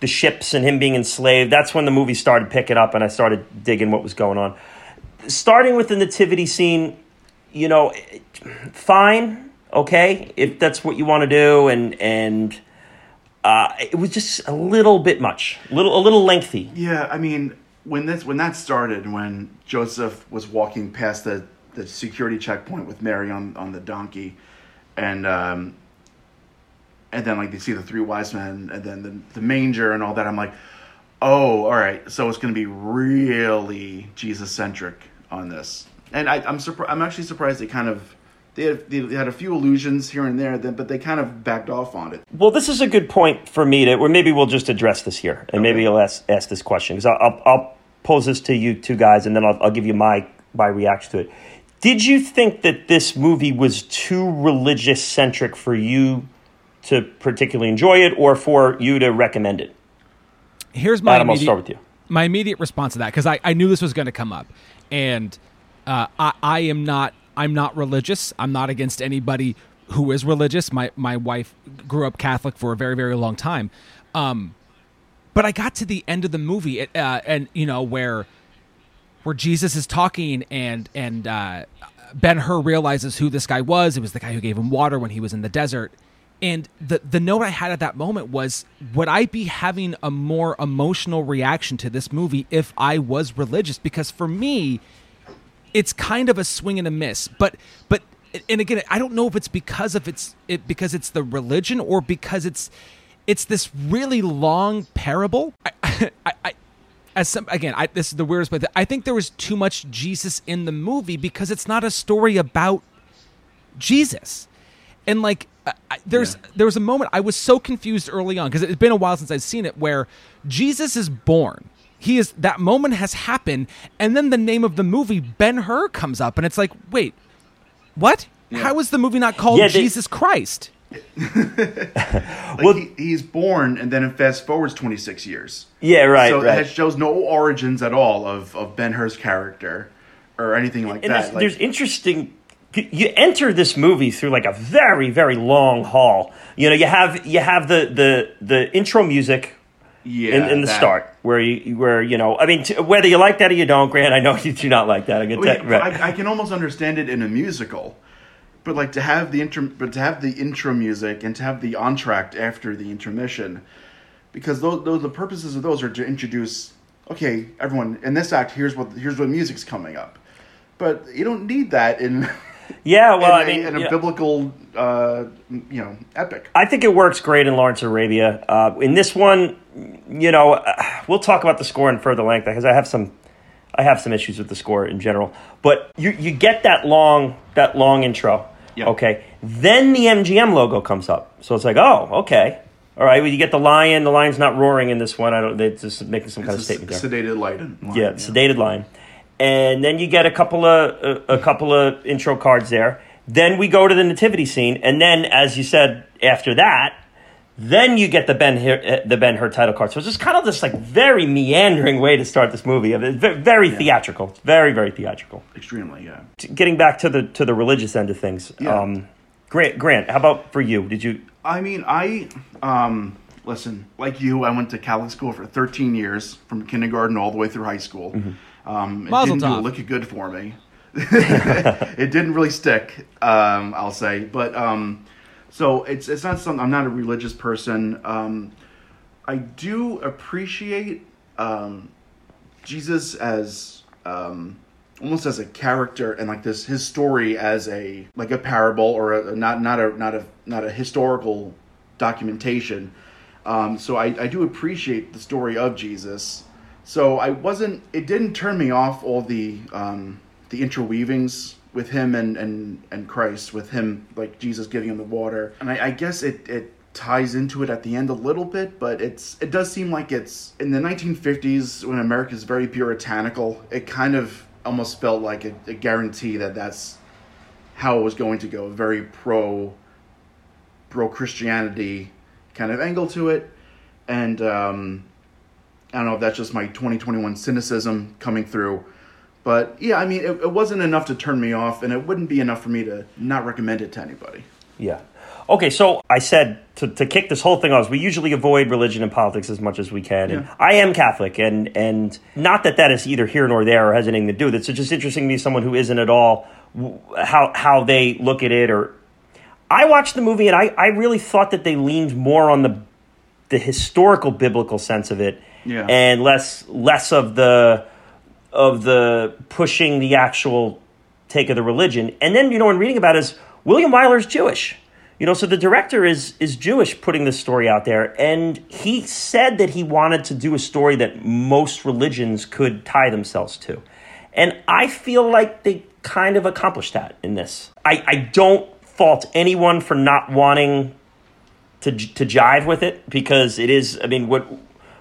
the ships and him being enslaved, that's when the movie started picking up, and I started digging what was going on. Starting with the nativity scene, you know, fine, okay, if that's what you want to do, and and. Uh, it was just a little bit much, little a little lengthy. Yeah, I mean, when this when that started, when Joseph was walking past the, the security checkpoint with Mary on, on the donkey, and um, and then like they see the three wise men, and then the, the manger and all that. I'm like, oh, all right, so it's going to be really Jesus centric on this, and I, I'm surprised. I'm actually surprised they kind of. They had, they had a few allusions here and there, then- but they kind of backed off on it. Well, this is a good point for me to, or maybe we'll just address this here, and maybe I'll ask, ask this question because I'll, I'll, I'll pose this to you two guys, and then I'll, I'll give you my my reaction to it. Did you think that this movie was too religious centric for you to particularly enjoy it, or for you to recommend it? Here's my Adam, I'll immediate, start with you. my immediate response to that because I, I knew this was going to come up, and uh, I, I am not I'm not religious. I'm not against anybody who is religious. My my wife grew up Catholic for a very very long time, um, but I got to the end of the movie uh, and you know where where Jesus is talking and and uh, Ben Hur realizes who this guy was. It was the guy who gave him water when he was in the desert. And the the note I had at that moment was, would I be having a more emotional reaction to this movie if I was religious? Because for me, it's kind of a swing and a miss. But but and again, I don't know if it's because of it's it because it's the religion or because it's it's this really long parable. I, I, I as some again, I, this is the weirdest, but I think there was too much Jesus in the movie because it's not a story about Jesus, and like I, there's yeah. there was a moment I was so confused early on because it's been a while since I've seen it where Jesus is born. He is that moment has happened, and then the name of the movie Ben Hur comes up, and it's like, wait, what? Yeah. How is the movie not called yeah, they, Jesus Christ? like well, he, he's born, and then it fast forwards twenty six years. Yeah, right. So right. it shows no origins at all of of Ben Hur's character or anything like and that. There's, like, there's interesting you enter this movie through like a very very long hall you know you have you have the the the intro music yeah, in, in the that. start where you where you know i mean t- whether you like that or you don't grant i know you do not like that i can, yeah, I, I, can almost understand it in a musical but like to have the intro but to have the intro music and to have the entr'acte after the intermission because those, those the purposes of those are to introduce okay everyone in this act here's what here's what music's coming up but you don't need that in Yeah, well, I mean, in a biblical, uh, you know, epic. I think it works great in Lawrence Arabia. Uh, in this one, you know, uh, we'll talk about the score in further length because I have some, I have some issues with the score in general. But you you get that long that long intro. Yeah. Okay. Then the MGM logo comes up, so it's like, oh, okay. All right, well, you get the lion. The lion's not roaring in this one. I don't. They're just making some it's kind of statement there. Sedated lion. yeah, yeah, sedated lion and then you get a couple of a, a couple of intro cards there. Then we go to the nativity scene, and then, as you said, after that, then you get the Ben Hur, the Ben Hur title card. So it's just kind of this like very meandering way to start this movie. Very yeah. theatrical. very very theatrical. Extremely, yeah. Getting back to the to the religious end of things. Yeah. Um, Grant, Grant, how about for you? Did you? I mean, I um, listen like you. I went to Catholic school for 13 years, from kindergarten all the way through high school. Mm-hmm. Um, it Mazel didn't do lick good for me. it didn't really stick, um, I'll say. But um, so it's it's not something. I'm not a religious person. Um, I do appreciate um, Jesus as um, almost as a character and like this his story as a like a parable or a, not not a not a not a historical documentation. Um, so I, I do appreciate the story of Jesus. So I wasn't. It didn't turn me off all the um, the interweavings with him and, and and Christ, with him like Jesus giving him the water, and I, I guess it it ties into it at the end a little bit, but it's it does seem like it's in the 1950s when America is very puritanical. It kind of almost felt like a, a guarantee that that's how it was going to go. Very pro pro Christianity kind of angle to it, and um, I don't know if that's just my 2021 cynicism coming through. But yeah, I mean, it, it, wasn't enough to turn me off, and it wouldn't be enough for me to not recommend it to anybody. Yeah. Okay, so I said to, to kick this whole thing off, we usually avoid religion and politics as much as we can. And I am Catholic, and, and not that that is either here nor there or has anything to do with it. It's just interesting to me, someone who isn't at all, how, how they look at it. Or I watched the movie, and I, I really thought that they leaned more on the, the historical biblical sense of it yeah. and less less of the of the pushing the actual take of the religion. And then you know, in reading about it, is William Wyler's Jewish. You know, so the director is is Jewish putting this story out there, and he said that he wanted to do a story that most religions could tie themselves to. And I feel like they kind of accomplished that in this. I, I don't fault anyone for not wanting to to jive with it because it is. I mean, what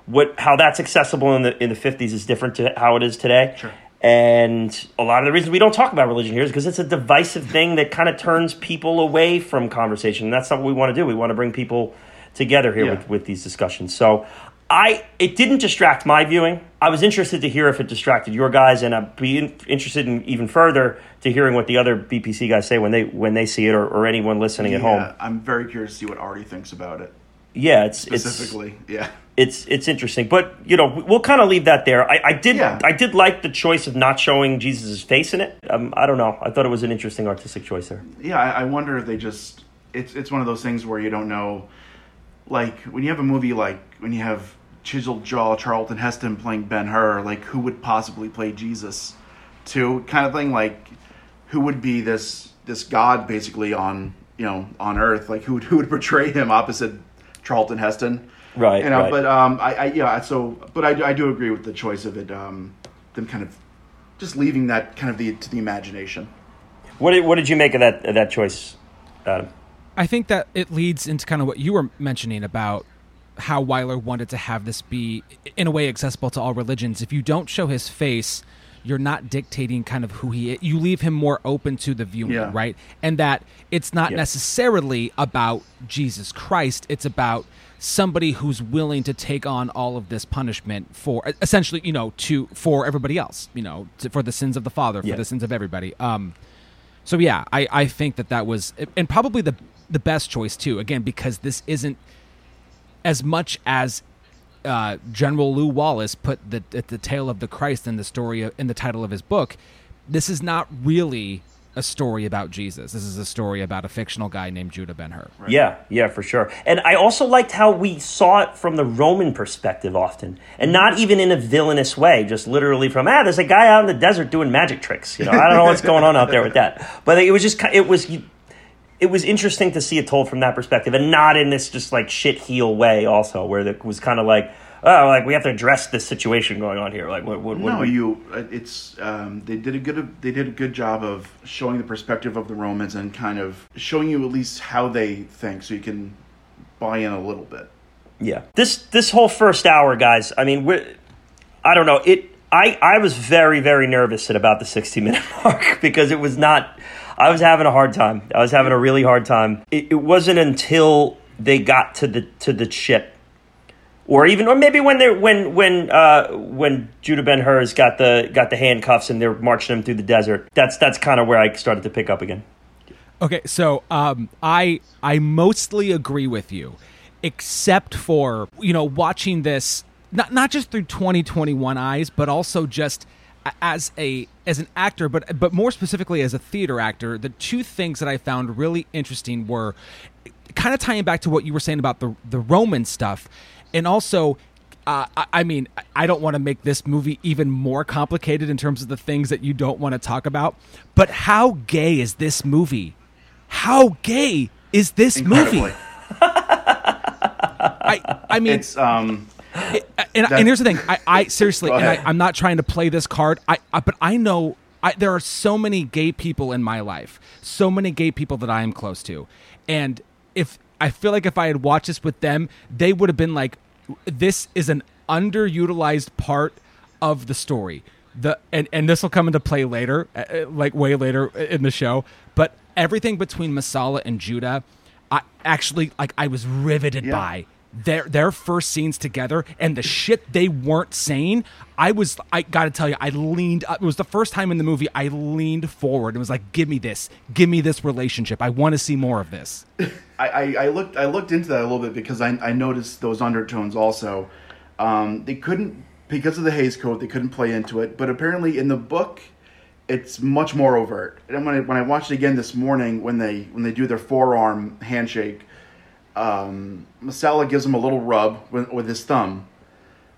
what how that's accessible in the in the 50s is different to how it is today. Sure. And a lot of the reasons we don't talk about religion here is because it's a divisive thing that kind of turns people away from conversation. And that's not what we want to do. We want to bring people together here yeah. with, with these discussions. So I it didn't distract my viewing. I was interested to hear if it distracted your guys, and I'd be in, interested in even further to hearing what the other BPC guys say when they when they see it, or, or anyone listening yeah, at home. I'm very curious to see what Artie thinks about it. Yeah, it's specifically, it's, yeah it's it's interesting, but you know we'll kind of leave that there. I, I did yeah. I did like the choice of not showing Jesus' face in it. Um, I don't know. I thought it was an interesting artistic choice there. Yeah, I, I wonder if they just it's it's one of those things where you don't know, like when you have a movie like when you have chiseled jaw Charlton Heston playing Ben Hur, like who would possibly play Jesus, too, kind of thing. Like who would be this this God basically on you know on Earth, like who would, who would portray him opposite Charlton Heston. Right, You know, right. but um, I, I yeah. So, but I, I do agree with the choice of it. Um, them kind of just leaving that kind of the to the imagination. What did, what did you make of that of that choice, Adam? I think that it leads into kind of what you were mentioning about how Wyler wanted to have this be, in a way, accessible to all religions. If you don't show his face, you're not dictating kind of who he is. You leave him more open to the viewing, Yeah. right? And that it's not necessarily about Jesus Christ. It's about somebody who's willing to take on all of this punishment for essentially, you know, to for everybody else, you know, to, for the sins of the Father, for the sins of everybody. Um, so yeah, I, I think that that was and probably the the best choice too. Again, because this isn't as much as uh, General Lew Wallace put the the tale of the Christ in the story of, in the title of his book. This is not really a story about Jesus. This is a story about a fictional guy named Judah Ben Hur. Yeah, yeah, for sure. And I also liked how we saw it from the Roman perspective often, and not even in a villainous way. Just literally from ah, there's a guy out in the desert doing magic tricks. You know, I don't know what's going on out there with that. But it was just it was it was interesting to see it told from that perspective, and not in this just like shit heel way. Also, where it was kind of like. Oh, like we have to address this situation going on here. Like, what? what, what No, you. uh, It's um, they did a good. They did a good job of showing the perspective of the Romans and kind of showing you at least how they think, so you can buy in a little bit. Yeah. This this whole first hour, guys. I mean, we're, I don't know. It. I I was very very nervous at about the sixty minute mark because it was not. I was having a hard time. I was having a really hard time. It, it wasn't until they got to the to the ship, or even or maybe when they when when uh, when Judah Ben Hur's got the got the handcuffs and they're marching him through the desert. That's that's kind of where I started to pick up again. Okay, so um, I I mostly agree with you, except for you know watching this not not just through 2021 eyes, but also just as a as an actor, but but more specifically as a theater actor. The two things that I found really interesting were kind of tying back to what you were saying about the the Roman stuff, and also. Uh, I, I mean, I- I don't want to make this movie even more complicated in terms of the things that you don't want to talk about. But how gay is this movie? How gay is this Incredibly. movie? I I mean, It's um. and, and here's the thing. I, I seriously, and I, i'm not trying to play this card. I, I but I know I, there are so many gay people in my life, so many gay people that I am close to, and if I feel like if I had watched this with them, they would have been like, "This is an underutilized part of the story." The and and this will come into play later, uh, uh, like way later in the show. But everything between Messala and Judah, I actually like I was riveted Yeah. by their their first scenes together and the shit they weren't saying i was i gotta tell you i leaned up it was the first time in the movie i leaned forward and was like give me this give me this relationship i want to see more of this I, I, I looked I looked into that a little bit because I, I noticed those undertones also. Um, they couldn't because of the Hays Code they couldn't play into it, but apparently in the book it's much more overt. And when I, when I watched it again this morning when they when they do their forearm handshake, um, Messala gives him a little rub with, with his thumb.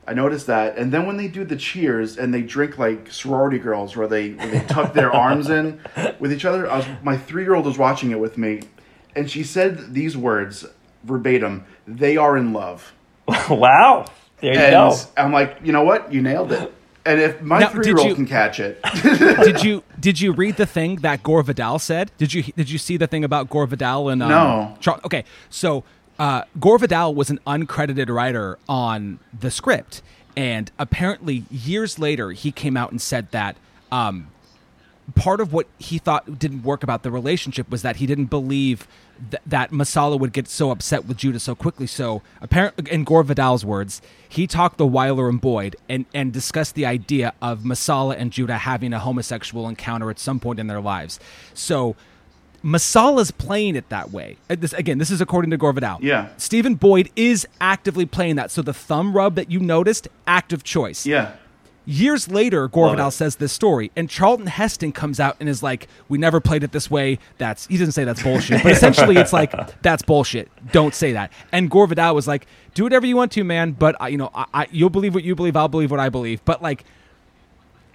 I noticed that, and then when they do the cheers and they drink like sorority girls, where they where they tuck their arms in with each other. I was my three year old was watching it with me, and she said these words verbatim: "They are in love." wow. There you And go. I'm like, you know what? You nailed it. And if my three year old can catch it, did you did you read the thing that gore vidal said did you did you see the thing about gore vidal and um, No. Char- okay so uh, gore vidal was an uncredited writer on the script and apparently years later he came out and said that um, part of what he thought didn't work about the relationship was that he didn't believe th- that Messala would get so upset with Judah so quickly. So, apparently, in Gore Vidal's words, he talked to Wyler and Boyd and, and discussed the idea of Messala and Judah having a homosexual encounter at some point in their lives. So, Messala's playing it that way. Uh, This, again, this is according to Gore Vidal. Yeah. Stephen Boyd is actively playing that. So the thumb rub that you noticed, active choice. yeah, Years later, Gore Vidal says this story, and Charlton Heston comes out and is like, "We never played it this way." That's he doesn't say that's bullshit, but essentially it's like that's bullshit. Don't say that. And Gore Vidal was like, "Do whatever you want to, man, but I, you know, I, I, you'll believe what you believe, I'll believe what I believe." But like,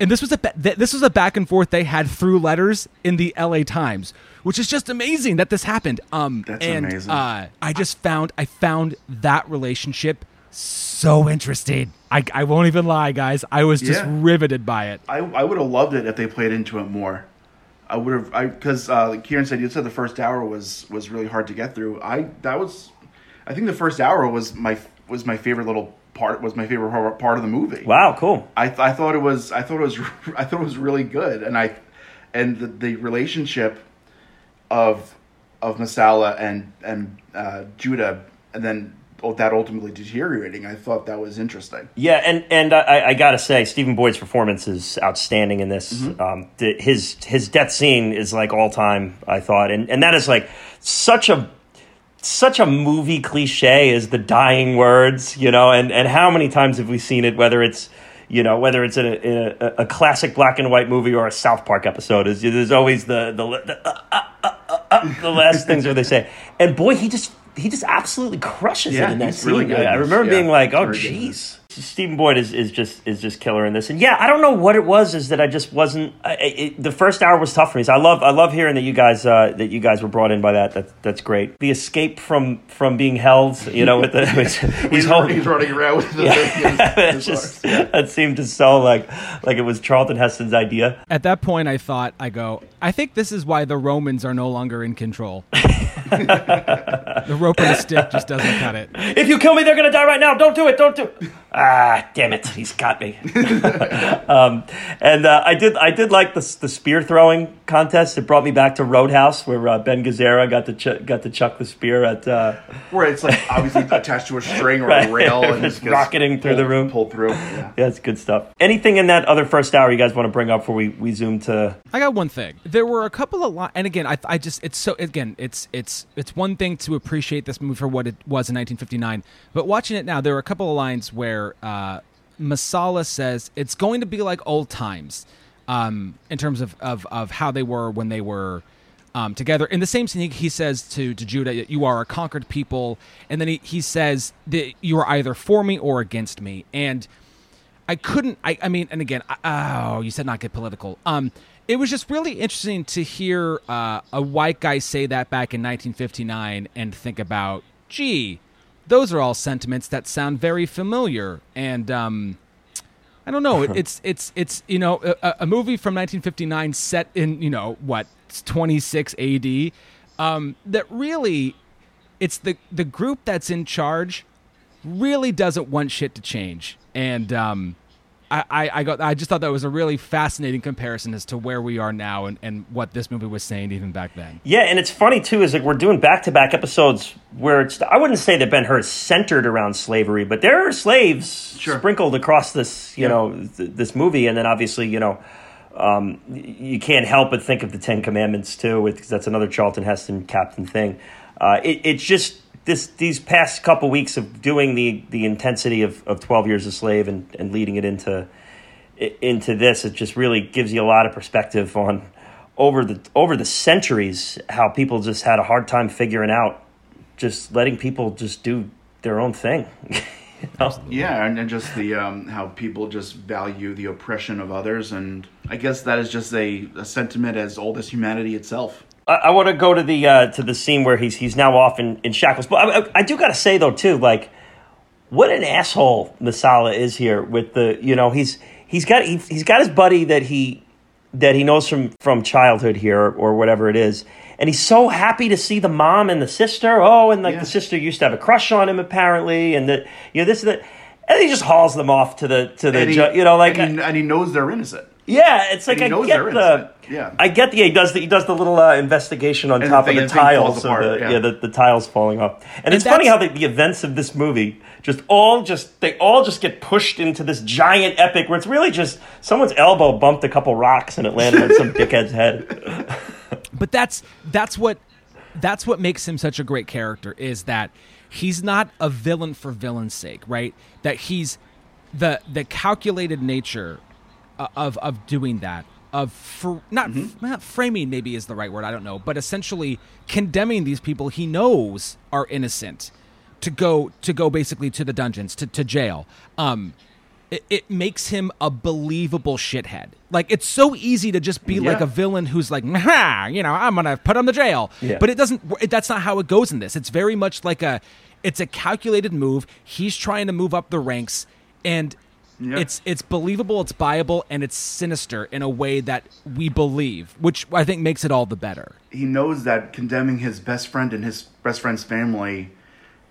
and this was a th- this was a back and forth they had through letters in the L.A. Times, which is just amazing that this happened. Um, That's and, amazing. Uh, I just found I found that relationship so interesting. I, I won't even lie, guys. I was just Yeah. riveted by it. I, I would have loved it if they played into it more. I would have, I because uh, like Kieran said, you said the first hour was was really hard to get through. I that was, I think the first hour was my was my favorite little part was my favorite part- part of the movie. Wow, cool. I, th- I thought it was I thought it was I thought it was really good, and I and the, the relationship of of Messala and and uh, Judah, and then that ultimately deteriorating. I thought that was interesting. Yeah, and and I, I gotta say, Stephen Boyd's performance is outstanding in this. Um, the, his his death scene is like all time. I thought, and and that is like such a such a movie cliche is the dying words, you know, and and how many times have we seen it? Whether it's you know whether it's in a, in a, a classic black and white movie or a South Park episode, is there's always the the the, uh, uh, uh, uh, the last things where they say, and boy, he just he just absolutely crushes Yeah, it in that scene. really. I, I remember Yeah, being like, oh jeez. Stephen Boyd is, is just is just killer in this, and yeah, I don't know what it was. Is that I just wasn't. I, it, the first hour was tough for me. So I love I love hearing that you guys uh, that you guys were brought in by that. That that's great. The escape from from being held, you know, with the he's, He's, holding. he's running around with the Yeah, that his just arms. that seemed to so like like it was Charlton Heston's idea. At that point, I thought, I go, I think this is why the Romans are no longer in control. the rope and the stick just doesn't cut it. If you kill me, they're gonna die right now. Don't do it. Don't do it. Ah, damn it, he's got me. um, and uh, I did, I did like the the spear throwing contest. It brought me back to Roadhouse, where uh, Ben Gazzara got to ch- got to chuck the spear at. Uh, Where it's like obviously attached to a string or Right. a rail and just gets rocketing through the room. pull through. Yeah. yeah, it's good stuff. Anything in that other first hour you guys want to bring up before we, we zoom to? I got one thing. There were a couple of lines, and again, I, I just it's so again, it's it's it's one thing to appreciate this movie for what it was in 1959, but watching it now, there were a couple of lines where uh, Messala says it's going to be like old times, um, in terms of, of of how they were when they were. Um, together in the same scene, he, says to, to Judah, "You are a conquered people," and then he, he says that you are either for me or against me. And I couldn't. I, I mean, and again, I, oh, you said not get political. Um, it was just really interesting to hear uh, a white guy say that back in 1959 and think about, gee, those are all sentiments that sound very familiar. And um, I don't know. It, it's it's it's you know a, a movie from 1959 set in you know what 26 AD. Um, that really, it's the the group that's in charge really doesn't want shit to change. And um, I, I, I got I just thought that was a really fascinating comparison as to where we are now and, and what this movie was saying even back then. Yeah, and it's funny too. Is like we're doing back to back episodes where it's. I wouldn't say that Ben Hur is centered around slavery, but there are slaves Sure. sprinkled across this, you Yeah. know, th- this movie, and then obviously, you know. Um, you can't help but think of the Ten Commandments too, because that's another Charlton Heston captain thing. Uh, it, it's just this these past couple weeks of doing the the intensity of, of Twelve Years a Slave and, and leading it into into this, it just really gives you a lot of perspective on over the over the centuries how people just had a hard time figuring out just letting people just do their own thing. you know? Yeah, and, and just the um, how people just value the oppression of others, and I guess that is just a, a sentiment as old as humanity itself. I, I want to go to the uh, to the scene where he's he's now off in, in shackles. But I, I, I do got to say though too, like what an asshole Messala is here with the you know he's he's got he, he's got his buddy that he that he knows from from childhood here or, or whatever it is. And he's so happy to see the mom and the sister. Oh, and like Yeah. the sister used to have a crush on him apparently, and that you know this and that. And he just hauls them off to the to the he, ju- you know like and he, and he knows they're innocent. Yeah, it's like I knows get the. Yeah. I get the yeah, he does the he does the little uh, investigation on And top the of thing- the the tiles, of apart, the, yeah. yeah, the, the tiles falling off, and, And it's funny how the, the events of this movie just all just they all just get pushed into this giant epic where it's really just someone's elbow bumped a couple rocks and it landed on some dickhead's head. But that's that's what that's what makes him such a great character is that he's not a villain for villain's sake, right? That he's the the calculated nature of of doing that of fr- not not framing maybe is the right word I don't know but essentially condemning these people he knows are innocent to go to go basically to the dungeons to, to jail um it, it makes him a believable shithead. Like it's so easy to just be like a villain who's like, "Nah, you know, I'm gonna put him to jail. Yeah. But it doesn't. It, that's not how it goes in this. It's very much like a, it's a calculated move. He's trying to move up the ranks, and Yeah. it's it's believable, it's buyable, and it's sinister in a way that we believe, which I think makes it all the better. he knows that condemning his best friend and his best friend's family,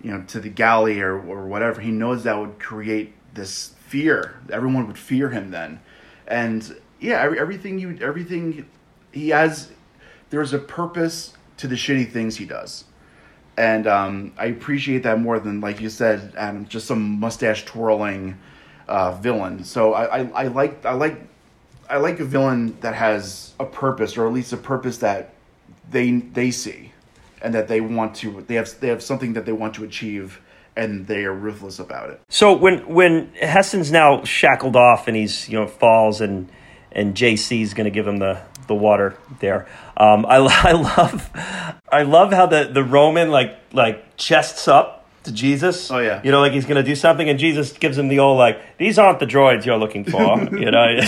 you know, to the galley or, or whatever, he knows that would create this fear. Everyone would fear him then, and yeah, every, everything you everything he has, there's a purpose to the shitty things he does, and um, I appreciate that more than like you said, Adam, just some mustache twirling uh, villain. So I, I, I like I like I like a villain that has a purpose, or at least a purpose that they they see, and that they want to. They have they have something that they want to achieve, and they are ruthless about it. So when when Heston's now shackled off and he's you know falls and and JC's going to give him the the water there. Um, I I love I love how the the Roman like like chests up to Jesus. Oh, yeah. you know like he's going to do something and Jesus gives him the old like these aren't the droids you're looking for. you know,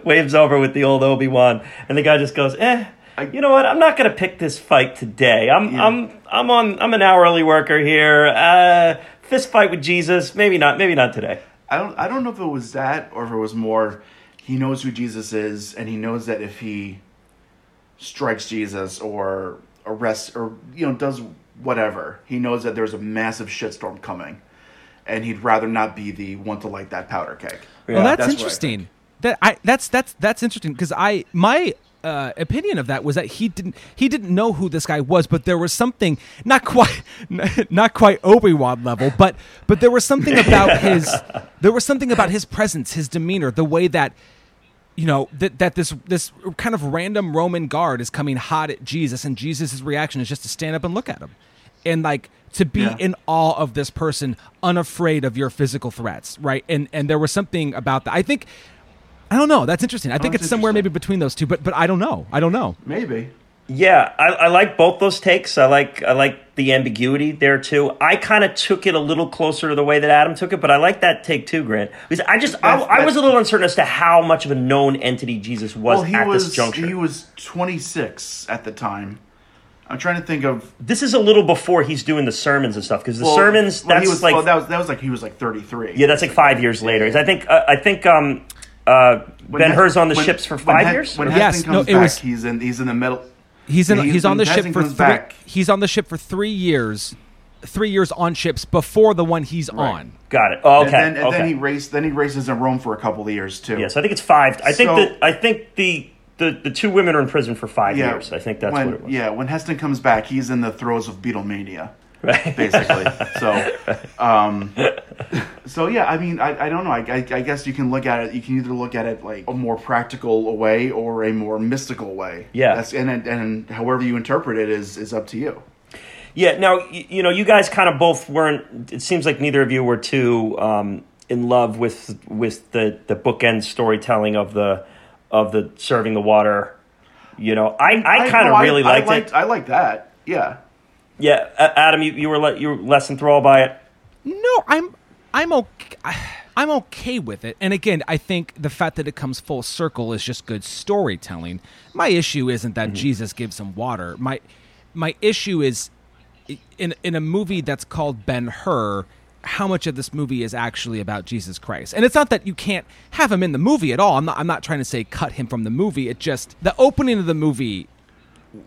waves over with the old Obi Wan and the guy just goes eh. I- you know what? I'm not going to pick this fight today. I'm Yeah. I'm I'm on I'm an hourly worker here. Uh, fist fight with Jesus. Maybe not. Maybe not today. I don't I don't know if it was that or if it was more he knows who Jesus is and he knows that if he strikes Jesus or arrests or you know does whatever, he knows that there's a massive shitstorm coming. And he'd rather not be the one to light that powder keg. Yeah, well, that's, that's what I interesting. That I that's that's that's interesting because I my uh, opinion of that was that he didn't he didn't know who this guy was, but there was something not quite not quite Obi Wan level, but but there was something about his there was something about his presence, his demeanor, the way that you know that that this this kind of random Roman guard is coming hot at Jesus, and Jesus' reaction is just to stand up and look at him, and like to be Yeah. in awe of this person, unafraid of your physical threats, right? And and there was something about that. I think I don't know. That's interesting. I think oh, it's somewhere maybe between those two, but but I don't know. I don't know. Maybe. Yeah, I, I like both those takes. I like I like the ambiguity there too. I kind of took it a little closer to the way that Adam took it, but I like that take too, Grant. Because I just I, That's- I was a little uncertain as to how much of a known entity Jesus was well, he at was this juncture. he was 26 at the time. I'm trying to think of this is a little before he's doing the sermons and stuff. Because the well, sermons well, that's he was, like well, that was that was like he was like 33. yeah, that's like five years later. I think uh, I think um uh When Ben Hes- Hur's on the when- ships for when five Hes- years. When Yes, Heston no, comes it back, was- he's in he's in the middle. He's in. When he- he's on when the ship for three. back- He's on the ship for three years. Three years on ships before the one he's on. Got it. Oh, okay. And then, and okay. then he raced. Then he races in Rome for a couple of years too. Yes, I think it's five. I think So- that I think the, the the two women are in prison for five yeah. years. I think that's when, what it was. Yeah, when Heston comes back, he's in the throes of Beatlemania, Right. basically. so, um, so yeah. I mean, I, I don't know. I, I, I guess you can look at it. You can either look at it like a more practical way or a more mystical way. Yeah. That's and and, and however you interpret it is is up to you. Yeah. Now, y- you know, you guys kind of both weren't. It seems like neither of you were too um, in love with with the the bookend storytelling of the of the serving the water. You know, I I kind no, of really liked, I liked, it. I like that. Yeah. Yeah, Adam, you, you were le- you were less enthralled by it. No, I'm I'm okay. I'm okay with it. And again, I think the fact that it comes full circle is just good storytelling. My issue isn't that mm-hmm. Jesus gives him water. My my issue is in in a movie that's called Ben Hur. How much of this movie is actually about Jesus Christ? And it's not that you can't have him in the movie at all. I'm not. I'm not trying to say cut him from the movie. It just the opening of the movie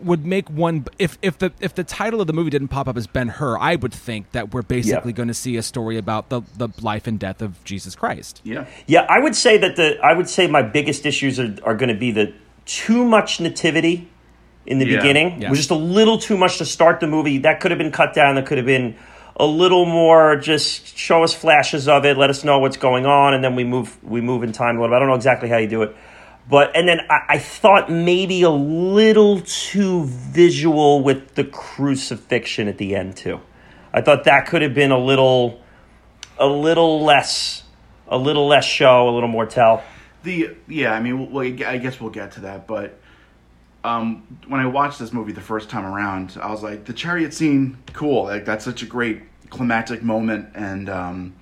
would make one if if the if the title of the movie didn't pop up as Ben Hur, I would think that we're basically Yeah. going to see a story about the the life and death of Jesus Christ. Yeah. Yeah, I would say that the I would say my biggest issues are, are going to be the too much nativity in the Yeah. beginning. Yeah. It was just a little too much to start the movie. That could have been cut down. That could have been a little more. Just show us flashes of it. Let us know what's going on, and then we move we move in time a little. bit. I don't know exactly how you do it. But and then I, I thought maybe a little too visual with the crucifixion at the end too. I thought that could have been a little, a little less, a little less show, a little more tell. The yeah, I mean, well, I guess we'll get to that, but um, when I watched this movie the first time around, I was like, the chariot scene, cool. Like that's such a great climactic moment, and um,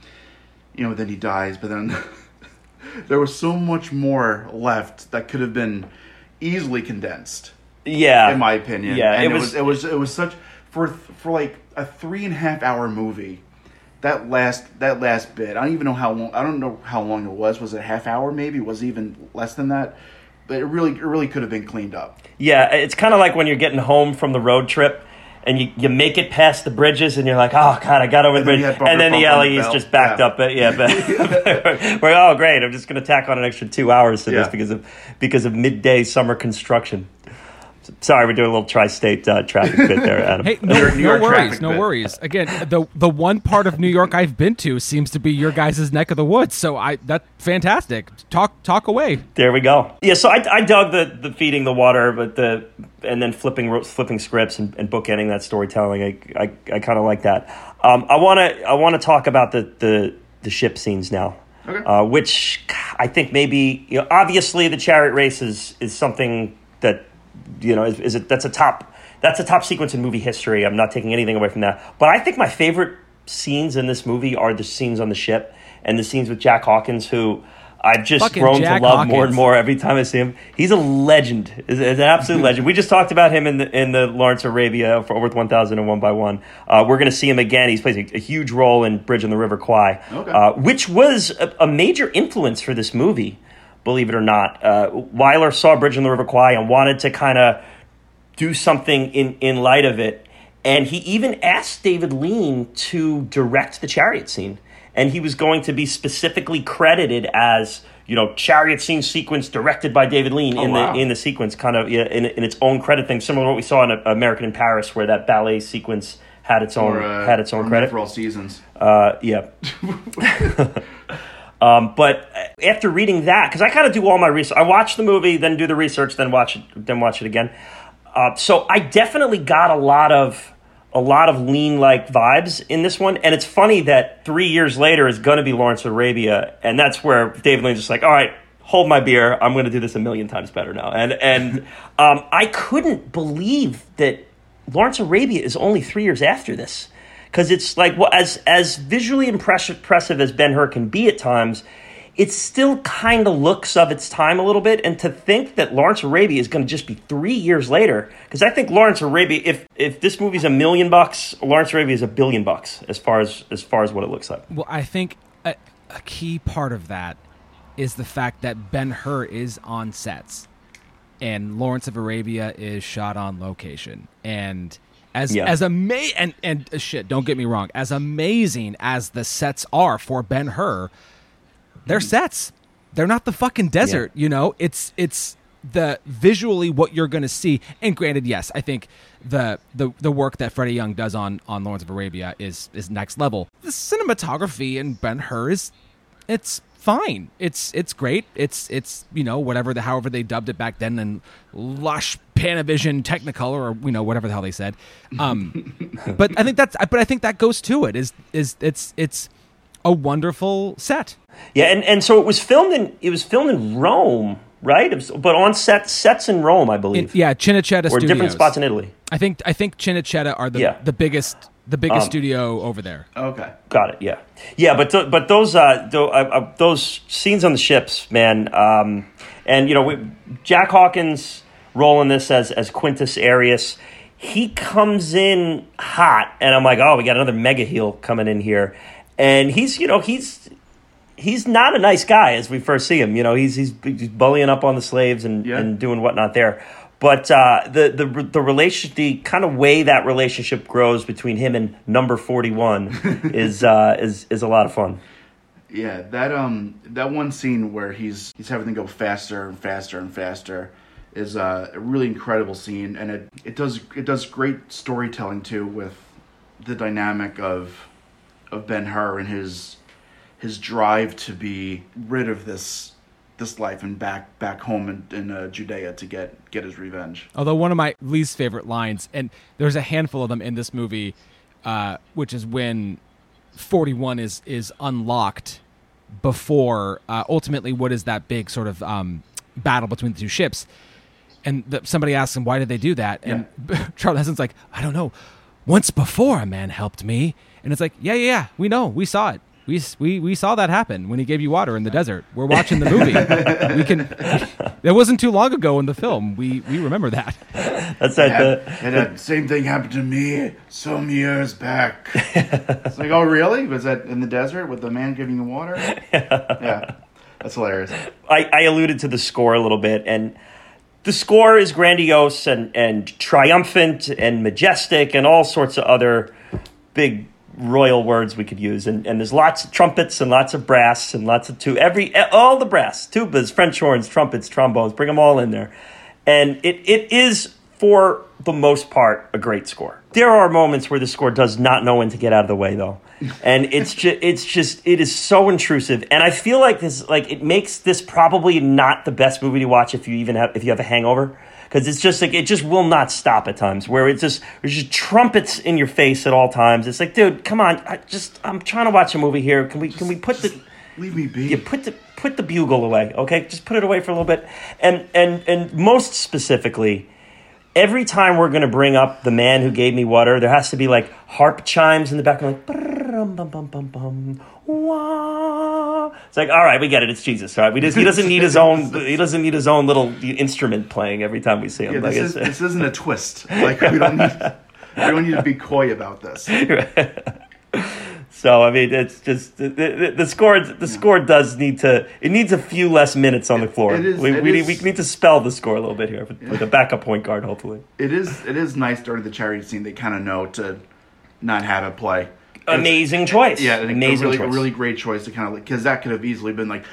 you know, then he dies. But then there was so much more left that could have been easily condensed, Yeah, in my opinion. Yeah, and it was. it was it was such for for like a three and a half hour movie. That last that last bit, I don't even know how long. I don't know how long it was. Was it a half hour? Maybe was it even less than that. But it really it really could have been cleaned up. Yeah, it's kind of like when you're getting home from the road trip and you, you make it past the bridges and you're like, oh god, I got over the And bridge, bumper and then the LE is just backed Yeah. up. But yeah, but we're oh great, I'm just going to tack on an extra two hours to this because of because of midday summer construction. Sorry, we're doing a little tri-state uh, traffic bit there, Adam. Hey, no, New York- no York worries, no bit. worries. Again, the the one part of New York I've been to seems to be your guys' neck of the woods. So I that's fantastic. Talk talk away. There we go. Yeah, so I, I dug the, the feeding the water, but the and then flipping flipping scripts and, and bookending that storytelling. I I, I kind of like that. Um, I want to I want to talk about the, the the ship scenes now, Okay. uh, which I think maybe you know obviously the chariot race is is something that you know is, is it that's a top that's a top sequence in movie history. I'm not taking anything away from that, but I think my favorite scenes in this movie are the scenes on the ship and the scenes with Jack Hawkins, who I've just Fucking grown Jack to love more and more every time I see him. He's a legend. He's, he's an absolute legend. We just talked about him in the in the Lawrence Arabia for Worth One Thousand and One by One. Uh, we're going to see him again. He's plays a, a huge role in Bridge on the River Kwai, Okay. uh, which was a, a major influence for this movie. Believe it or not, uh, Wyler saw Bridge on the River Kwai and wanted to kind of do something in in light of it. And he even asked David Lean to direct the chariot scene. And he was going to be specifically credited as, you know, chariot scene sequence directed by David Lean in wow. the in the sequence, kind of in, in its own credit thing, similar to what we saw in uh, American in Paris, where that ballet sequence had its own Or, uh, had its own credit. for all seasons. Uh, yeah. um, but after reading that, because I kind of do all my research, I watch the movie, then do the research, then watch it, then watch it again. Uh, so I definitely got a lot of a lot of lean like vibes in this one, and it's funny that three years later is going to be Lawrence of Arabia, and that's where David Lean's just like, all right. Hold my beer. I'm going to do this a million times better now, and and um, I couldn't believe that Lawrence of Arabia is only three years after this because it's like well, as as visually impressive, impressive as Ben Hur can be at times, it still kind of looks of its time a little bit. And to think that Lawrence Arabia is going to just be three years later, because I think Lawrence Arabia, if if this movie's a million bucks, Lawrence Arabia is a billion bucks as far as as far as what it looks like. Well, I think a, a key part of that is the fact that Ben Hur is on sets, and Lawrence of Arabia is shot on location, and. As, Yeah. as ama- and and uh, shit, don't get me wrong. As amazing as the sets are for Ben Hur, they're sets. They're not the fucking desert. You know, it's it's the visually what you're going to see. And granted, yes, I think the the the work that Freddie Young does on on Lawrence of Arabia is is next level. The cinematography in Ben Hur is it's fine. It's it's great. It's it's you know whatever the however they dubbed it back then and lush Panavision Technicolor or you know whatever the hell they said. Um, but I think that's but I think that goes to it is is it's it's a wonderful set. Yeah, and, and so it was filmed in it was filmed in Rome, right? But on set sets in Rome, I In, believe, yeah, Cinecittà or Studios. different spots in Italy. I think I think Cinecittà are the Yeah. the biggest the biggest Um, studio over there. Okay. Got it. Yeah, yeah. But th- but those uh, th- uh, uh, those scenes on the ships, man, um, and you know, we, Jack Hawkins role in this as as Quintus Arrius. He comes in hot, and I'm like, oh, we got another mega heel coming in here, and he's you know he's he's not a nice guy as we first see him. You know, he's he's, he's bullying up on the slaves and, Yeah. and doing whatnot there. But uh, the the the relation, the kind of way that relationship grows between him and Number Forty One is uh, is is a lot of fun. Yeah, that um that one scene where he's he's having to go faster and faster and faster is uh, a really incredible scene, and it it does it does great storytelling too with the dynamic of of Ben Hur and his his drive to be rid of this this life and back back home in, in uh, Judea to get get his revenge. Although one of my least favorite lines, and there's a handful of them in this movie, uh, which is when 41 is is unlocked before uh, ultimately what is that big sort of um, battle between the two ships, and the, somebody asks him why did they do that, and Charles Heston's like I don't know. Once before a man helped me, and it's like yeah yeah yeah we know we saw it. We we we saw that happen when he gave you water in the desert. We're watching the movie. we can. It wasn't too long ago in the film. We we remember that. That's that. Yeah, the, and that same thing happened to me some years back. it's like, oh, really? Was that in the desert with the man giving you water? yeah, that's hilarious. I, I alluded to the score a little bit, and the score is grandiose and, and triumphant and majestic and all sorts of other big royal words we could use. And, and there's lots of trumpets and lots of brass and lots of tu every all the brass, tubas, French horns, trumpets, trombones, bring them all in there. And it, it is for the most part a great score. There are moments where the score does not know when to get out of the way though. And it's just it's just it is so intrusive. And I feel like this like it makes this probably not the best movie to watch if you even have if you have a hangover because it's just like it just will not stop at times where it's just there's just trumpets in your face at all times. It's like, dude, come on, I just I'm trying to watch a movie here. Can we can we put the Leave me be. you put the put the bugle away, okay? Just put it away for a little bit. And and and most specifically, every time we're gonna bring up the man who gave me water, there has to be like harp chimes in the background, like bum bum bum bum bum. It's like, all right, we get it. It's Jesus, all right? We just, he doesn't need his own. He doesn't need his own little instrument playing every time we see him. Yeah, like this, is, isn't a twist. Like we don't need. We don't need to be coy about this. So I mean, it's just the, the, the score. The score does need to. It needs a few less minutes on the floor. it is- we, we, is- need, we need to spell the score a little bit here with, with a backup point guard, hopefully. It is. It is nice during the charity scene. They kind of know to not have it play amazing choice. Yeah, an amazing, a really, choice. A really great choice to kind of like because that could have easily been like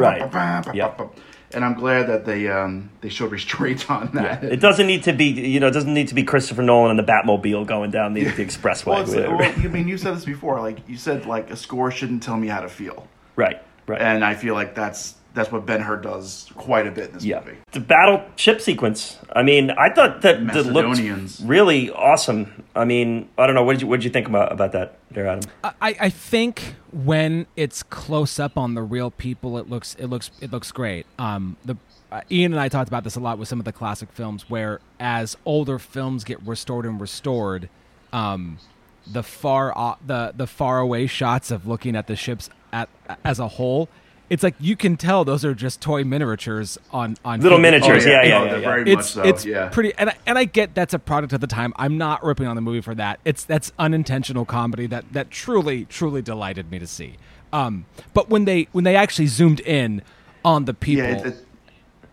right. And I'm glad that they um, they showed restraint on that. Yeah. It doesn't need to be you know it doesn't need to be Christopher Nolan and the Batmobile going down the, the expressway. well, well, I mean, you said this before. Like you said, like a score shouldn't tell me how to feel. Right. Right. And I feel like that's that's what Ben Hur does quite a bit in this Yeah, movie. the battleship sequence. I mean, I thought that that looked really awesome. I mean, I don't know. What did you what did you think about about that, there, Adam? I, I think when it's close up on the real people, it looks it looks it looks great. Um, the uh, Ian and I talked about this a lot with some of the classic films, where as older films get restored and restored, um, the far o- the the far away shots of looking at the ships at as a whole, it's like you can tell those are just toy miniatures on on Little figure- miniatures, Oh, yeah, yeah, yeah, oh, yeah, yeah. very much it's so, it's yeah. pretty and I, and I get that's a product of the time. I'm not ripping on the movie for that. It's that's unintentional comedy that that truly truly delighted me to see. Um, but when they when they actually zoomed in on the people, Yeah, it, it,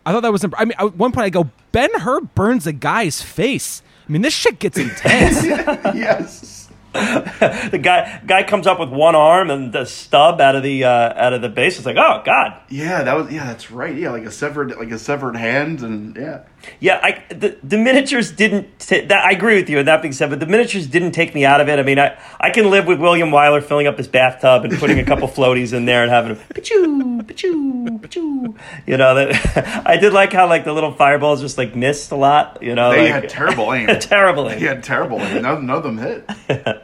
I thought that was. Imp- I mean, at one point I go, Ben Hur burns a guy's face. I mean, this shit gets intense. yes. the guy guy comes up with one arm and the stub out of the uh, out of the base. It's like, oh god, Yeah, that was yeah, that's right. Yeah, like a severed like a severed hand and yeah. Yeah. I the, the miniatures didn't. T- that, I agree with you. And that being said, but the miniatures didn't take me out of it. I mean, I I can live with William Wyler filling up his bathtub and putting a couple floaties in there and having a pachoo pachoo pachoo. You know that I did like how like the little fireballs just like missed a lot. You know, They like, had terrible aim. terrible. aim. They had terrible aim. None, none of them hit.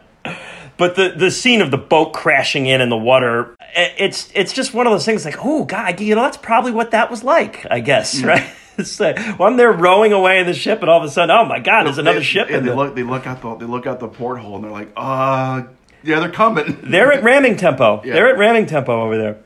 But the, the scene of the boat crashing in in the water, eh, it's it's just one of those things like, oh god, you know, that's probably what that was like, I guess, mm. right? Like, well, I'm rowing away in the ship, and all of a sudden, oh my god, there's another They- ship. and they the, look they look out the they look out the porthole and they're like, uh yeah, they're coming. they're at ramming tempo. Yeah. They're at ramming tempo over there.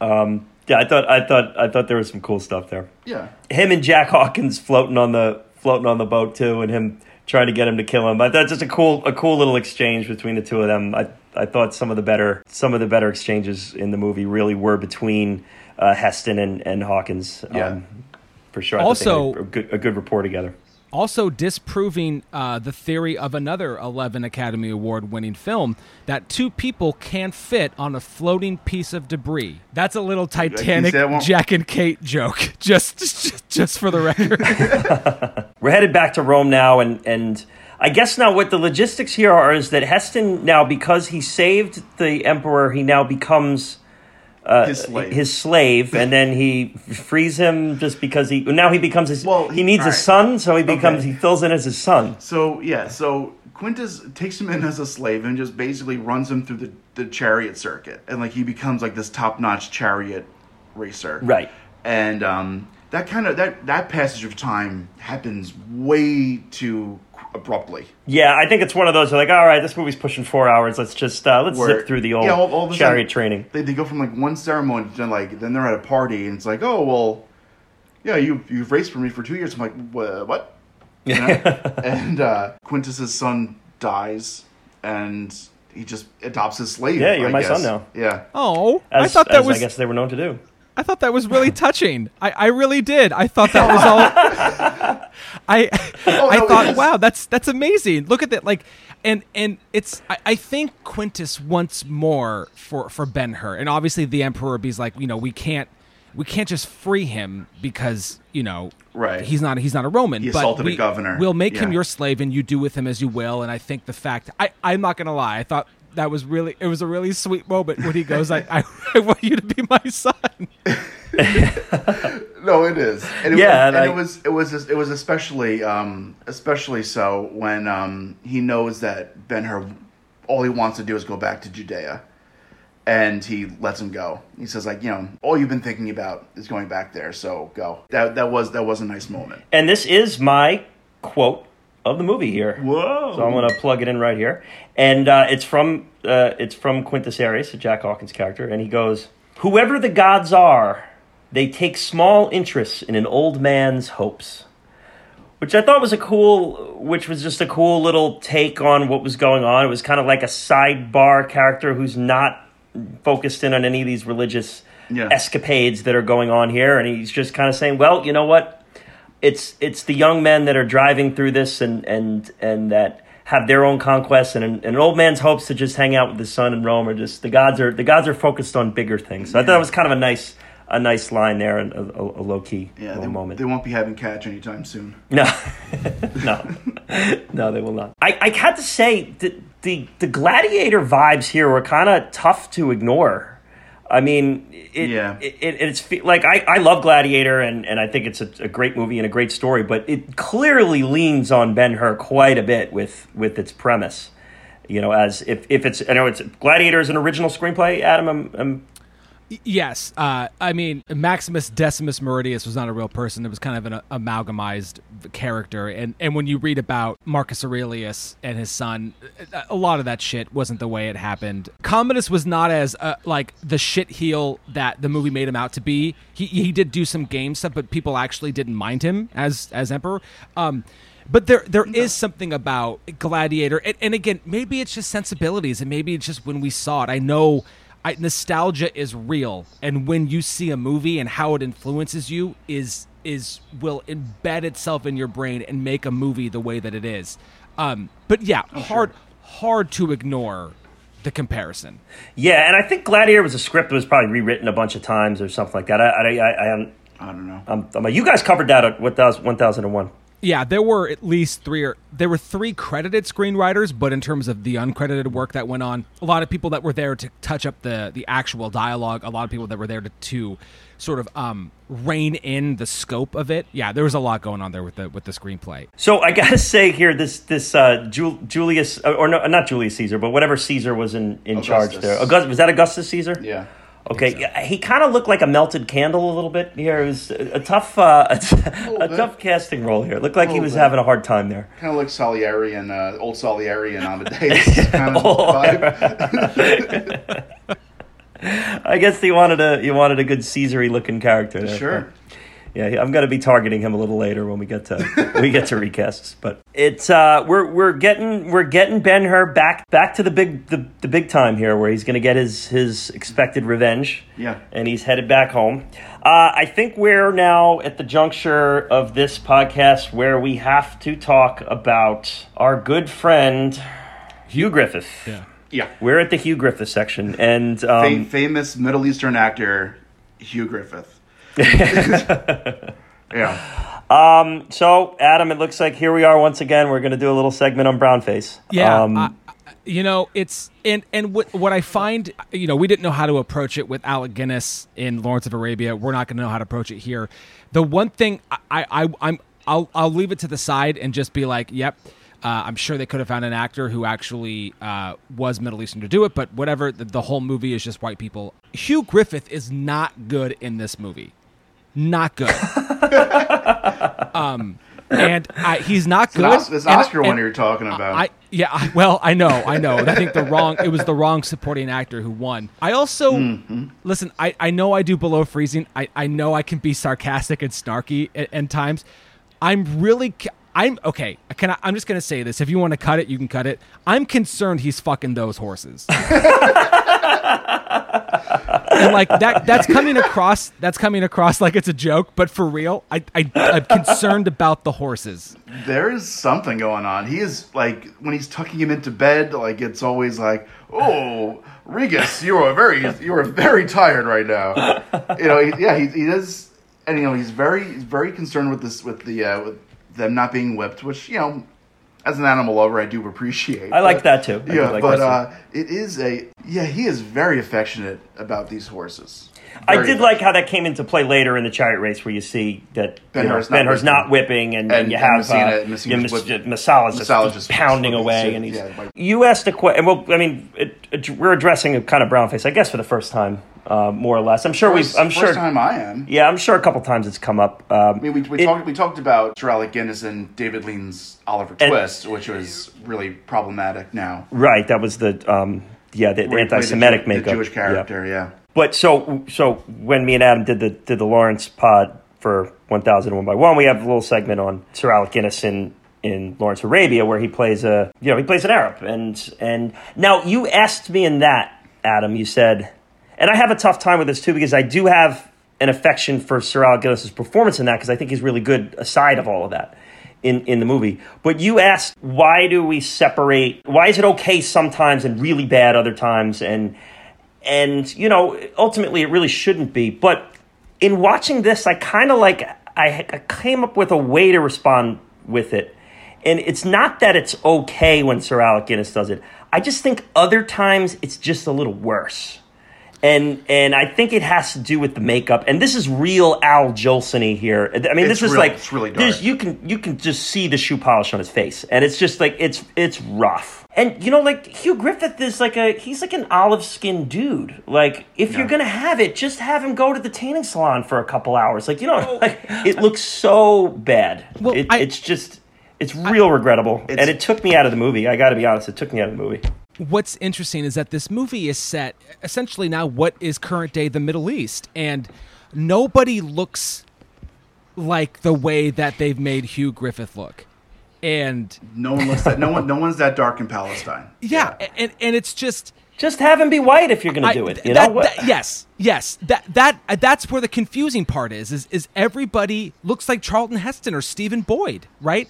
Um, yeah, I thought I thought I thought there was some cool stuff there. yeah. Him and Jack Hawkins floating on the floating on the boat too, and him trying to get him to kill him. But that's just a cool a cool little exchange between the two of them. I I thought some of the better some of the better exchanges in the movie really were between uh, Heston and and Hawkins. um, Yeah. for sure. I they Also- had a good a good rapport together. also disproving uh, the theory of another 11 Academy Award winning film that two people can't fit on a floating piece of debris. That's a little Titanic Jack and Kate joke, just just, just for the record. We're headed back to Rome now, and and I guess now what the logistics here are is that Heston now because he saved the emperor, he now becomes his slave. his slave, and then he frees him just because he now he becomes his. Well, he needs a son, so he becomes Okay. he fills in as his son. So yeah, so Quintus takes him in as a slave and just basically runs him through the, the chariot circuit, and like he becomes like this top notch chariot racer. Right. And um, that kind of that that passage of time happens way too abruptly. Yeah, I think it's one of those like, all right, this movie's pushing four hours. Let's just uh, let's Where- zip through the old yeah, all- all of chariot sudden- training. They, they go from like one ceremony to like then they're at a party and it's like oh well, yeah you you've raced for me for two years. I'm like "Wha- what? You know? and uh, Quintus's son dies and he just adopts his slave. Yeah, you're I my guess. son now. Yeah. Oh, As, I thought that as was I guess they were known to do. I thought that was really touching. I, I really did. I thought that was all. I Oh, I no, thought, wow, that's that's amazing. Look at that, like, and and it's. I, I think Quintus wants more for for Ben Hur, and obviously the Emperor be's like, you know, we can't we can't just free him because you know. Right. He's not. He's not a Roman. He but assaulted a we, governor. We'll make him your slave, and you do with him as you will. And I think the fact. I. I'm not gonna lie. I thought that was really. It was a really sweet moment when he goes, "I. I, I want you to be my son." No, it is. And it, Yeah, and, and it was it was it was especially um, especially so when um, he knows that Ben Hur all he wants to do is go back to Judea, and he lets him go. He says like you know all you've been thinking about is going back there, so go. That that was that was a nice moment. And this is my quote of the movie here. Whoa! So I'm to plug it in right here, and uh, it's from uh, it's from Quintus Arrius, Jack Hawkins' character, and he goes, "Whoever the gods are, they take small interest in an old man's hopes." Which I thought was a cool, which was just a cool little take on what was going on. It was kind of like a sidebar character who's not focused in on any of these religious Yeah. escapades that are going on here, and he's just kind of saying, "Well, you know what? It's it's the young men that are driving through this and and and that have their own conquests and, and an old man's hopes to just hang out with his son in Rome are just the gods are the gods are focused on bigger things. So I thought it was kind of a nice a nice line there and a, a, a low key yeah, they, moment. they won't be having catch anytime soon. No, no, no, they will not. I, I had to say the, the the gladiator vibes here were kind of tough to ignore. I mean, it, Yeah. it, it, it's like I, I love Gladiator and, and I think it's a, a great movie and a great story, but it clearly leans on Ben Hur quite a bit with with its premise. You know, as if, if it's I know it's Gladiator is an original screenplay. Adam, I'm, I'm Yes, uh, I mean Maximus Decimus Meridius was not a real person. It was kind of an amalgamized character, and and when you read about Marcus Aurelius and his son, a lot of that shit wasn't the way it happened. Commodus was not as uh, like the shit heel that the movie made him out to be. He he did do some game stuff, but people actually didn't mind him as as emperor. Um, but there there is something about Gladiator, and, and again, maybe it's just sensibilities, and maybe it's just when we saw it. I know. I, nostalgia is real, and when you see a movie and how it influences you is is will embed itself in your brain and make a movie the way that it is. Um, but yeah, hard hard to ignore the comparison. yeah, and I think Gladiator was a script that was probably rewritten a bunch of times or something like that. I I I, I, I don't know. I'm, I'm, you guys covered that at 1000 1001. Yeah, there were at least three or there were three credited screenwriters, but in terms of the uncredited work that went on, a lot of people that were there to touch up the the actual dialogue, a lot of people that were there to, to sort of um rein in the scope of it. Yeah, there was a lot going on there with the with the screenplay. So I gotta say here, this this uh, Jul- Julius uh, or no, not Julius Caesar, but whatever Caesar was in, in charge there. August, was that Augustus Caesar? yeah. Okay, yeah, he kind of looked like a melted candle a little bit here. It was a, a tough, uh, a, bit. tough casting role here. It looked like he was bit. having a hard time there. Kind of like Salieri and uh, old Salieri and Amadeus kind of vibe. I guess he wanted a he wanted a good Caesar-y looking character. There. Sure. Yeah, I'm going to be targeting him a little later when we get to we get to recasts. But it's uh, we're we're getting we're getting Ben Hur back back to the big the, the big time here, where he's going to get his his expected revenge. Yeah. and he's headed back home. Uh, I think we're now at the juncture of this podcast where we have to talk about our good friend Hugh Griffith. Yeah. Yeah. We're at the Hugh Griffith section, and Fa- um, famous Middle Eastern actor Hugh Griffith. yeah. Um, so, Adam, it looks like here we are once again. We're going to do a little segment on brownface. Yeah, Um, I- I- you know it's and and what what I find, you know, we didn't know how to approach it with Alec Guinness in Lawrence of Arabia. We're not going to know how to approach it here. The one thing I, I I'm I'll I'll leave it to the side and just be like, yep. Uh, I'm sure they could have found an actor who actually uh, was Middle Eastern to do it, but whatever. The, the whole movie is just white people. Hugh Griffith is not good in this movie. Not good. um, and I, he's not good. This, this Oscar and one you're talking about. I yeah, I, well, I know, I know. I think the wrong it was the wrong supporting actor who won. I also Mm-hmm. listen. I, I know I do below freezing. I, I know I can be sarcastic and snarky at, at times. I'm really I'm okay. Can I, I'm just gonna say this. If you want to cut it, you can cut it. I'm concerned he's fucking those horses. and like that that's coming across that's coming across like it's a joke, but for real, I, I I'm concerned about the horses. there is something going on. He is like when he's tucking him into bed, like it's always like, "Oh, Regus, you are very, you are very tired right now." You know, he, yeah, he, he does, and you know, he's very, he's very concerned with this, with the, uh, with them not being whipped, which you know, as an animal lover, I do appreciate. I like that too. I Yeah, like but uh, it is a, yeah, he is very affectionate about these horses. I Very did like how that came into play later in the chariot race, where you see that Ben you know, Hur's not not whipping, and, And- you and have Messina- uh, yeah, Messala's just, just just pounding away, and he's. yeah, like- you asked a question. Well, I mean, it, it, we're addressing a kind of brown face, I guess, for the first time, uh, more or less. I'm sure First, we've. I'm first sure. time I am. Yeah, I'm sure a couple times it's come up. Um, I mean, we, we it- talked we talked about Sir Alec Guinness and David Lean's Oliver And- Twist, which was really problematic. Now, Right, that was the um, yeah the, the anti-Semitic the, makeup, the Jewish Yeah. character. Yeah, But so so when me and Adam did the did the Lawrence pod for one thousand one by one, we have a little segment on Sir Alec Guinness in in Lawrence Arabia where he plays a you know he plays an Arab and and now you asked me in that Adam you said and I have a tough time with this too because I do have an affection for Sir Alec Guinness's performance in that because I think he's really good aside of all of that in, in the movie. But you asked, why do we separate? Why is it okay sometimes and really bad other times? And and you know, ultimately, it really shouldn't be. But in watching this, I kind of like I, I came up with a way to respond with it. And it's not that it's okay when Sir Alec Guinness does it. I just think other times it's just a little worse and and I think it has to do with the makeup. And this is real Al Jolson here. I mean, It's this is real- like it's really dark. You can you can just see the shoe polish on his face, and it's just like it's it's rough. And you know, like Hugh Griffith is like a he's like an olive skinned dude. Like if you're gonna have it, just have him go to the tanning salon for a couple hours. Like you know, like it looks so bad. Well, it, I- it's just. It's real regrettable, and it took me out of the movie. I got to be honest; it took me out of the movie. What's interesting is that this movie is set essentially now what is current day the Middle East, and nobody looks like the way that they've made Hugh Griffith look. And no one looks that. No one. No one's that dark in Palestine. yeah, and and it's just Just have him be white if you're going to do it. You that- know what? that- yes, yes. That that that's where the confusing part is. Is is everybody looks like Charlton Heston or Stephen Boyd, right?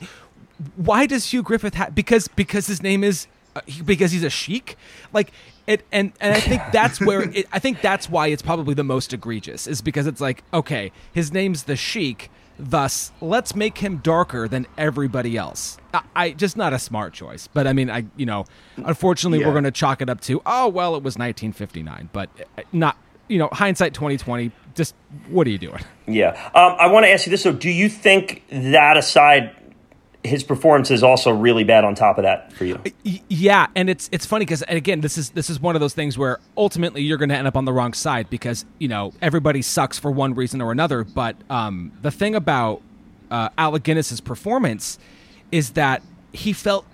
Why does Hugh Griffith have? Because because his name is he- because he's a sheik, like it. And and I think that's where it, I think that's why it's probably the most egregious is because it's like okay, his name's the sheik. Thus, let's make him darker than everybody else. I, I just not a smart choice, but I mean, I you know, unfortunately, Yeah. we're going to chalk it up to oh well, it was 1959, but uh, not you know hindsight 2020. Just what are you doing? Yeah. Um, I want to ask you this. So, do you think that aside, his performance is also really bad on top of that for you? Yeah, and it's it's funny because again, this is this is one of those things where ultimately you're going to end up on the wrong side because you know everybody sucks for one reason or another. But um, the thing about uh, Alec Guinness's performance is that he felt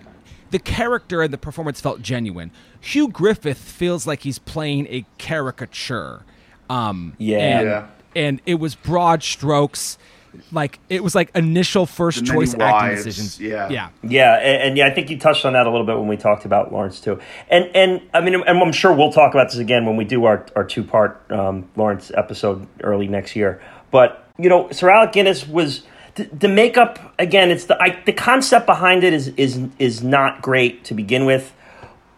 the character and the performance felt genuine. Hugh Griffith feels like he's playing a caricature. Um, Yeah. and, Yeah. and it was broad strokes. Like it was like initial first The choice acting wives, decisions. yeah. yeah. Yeah, and, and yeah, I think you touched on that a little bit when we talked about Lawrence too. And and I mean, and I'm sure we'll talk about this again when we do our our two part um, Lawrence episode early next year. But you know, Sir Alec Guinness was the, the makeup again. It's the I, the concept behind it is is is not great to begin with.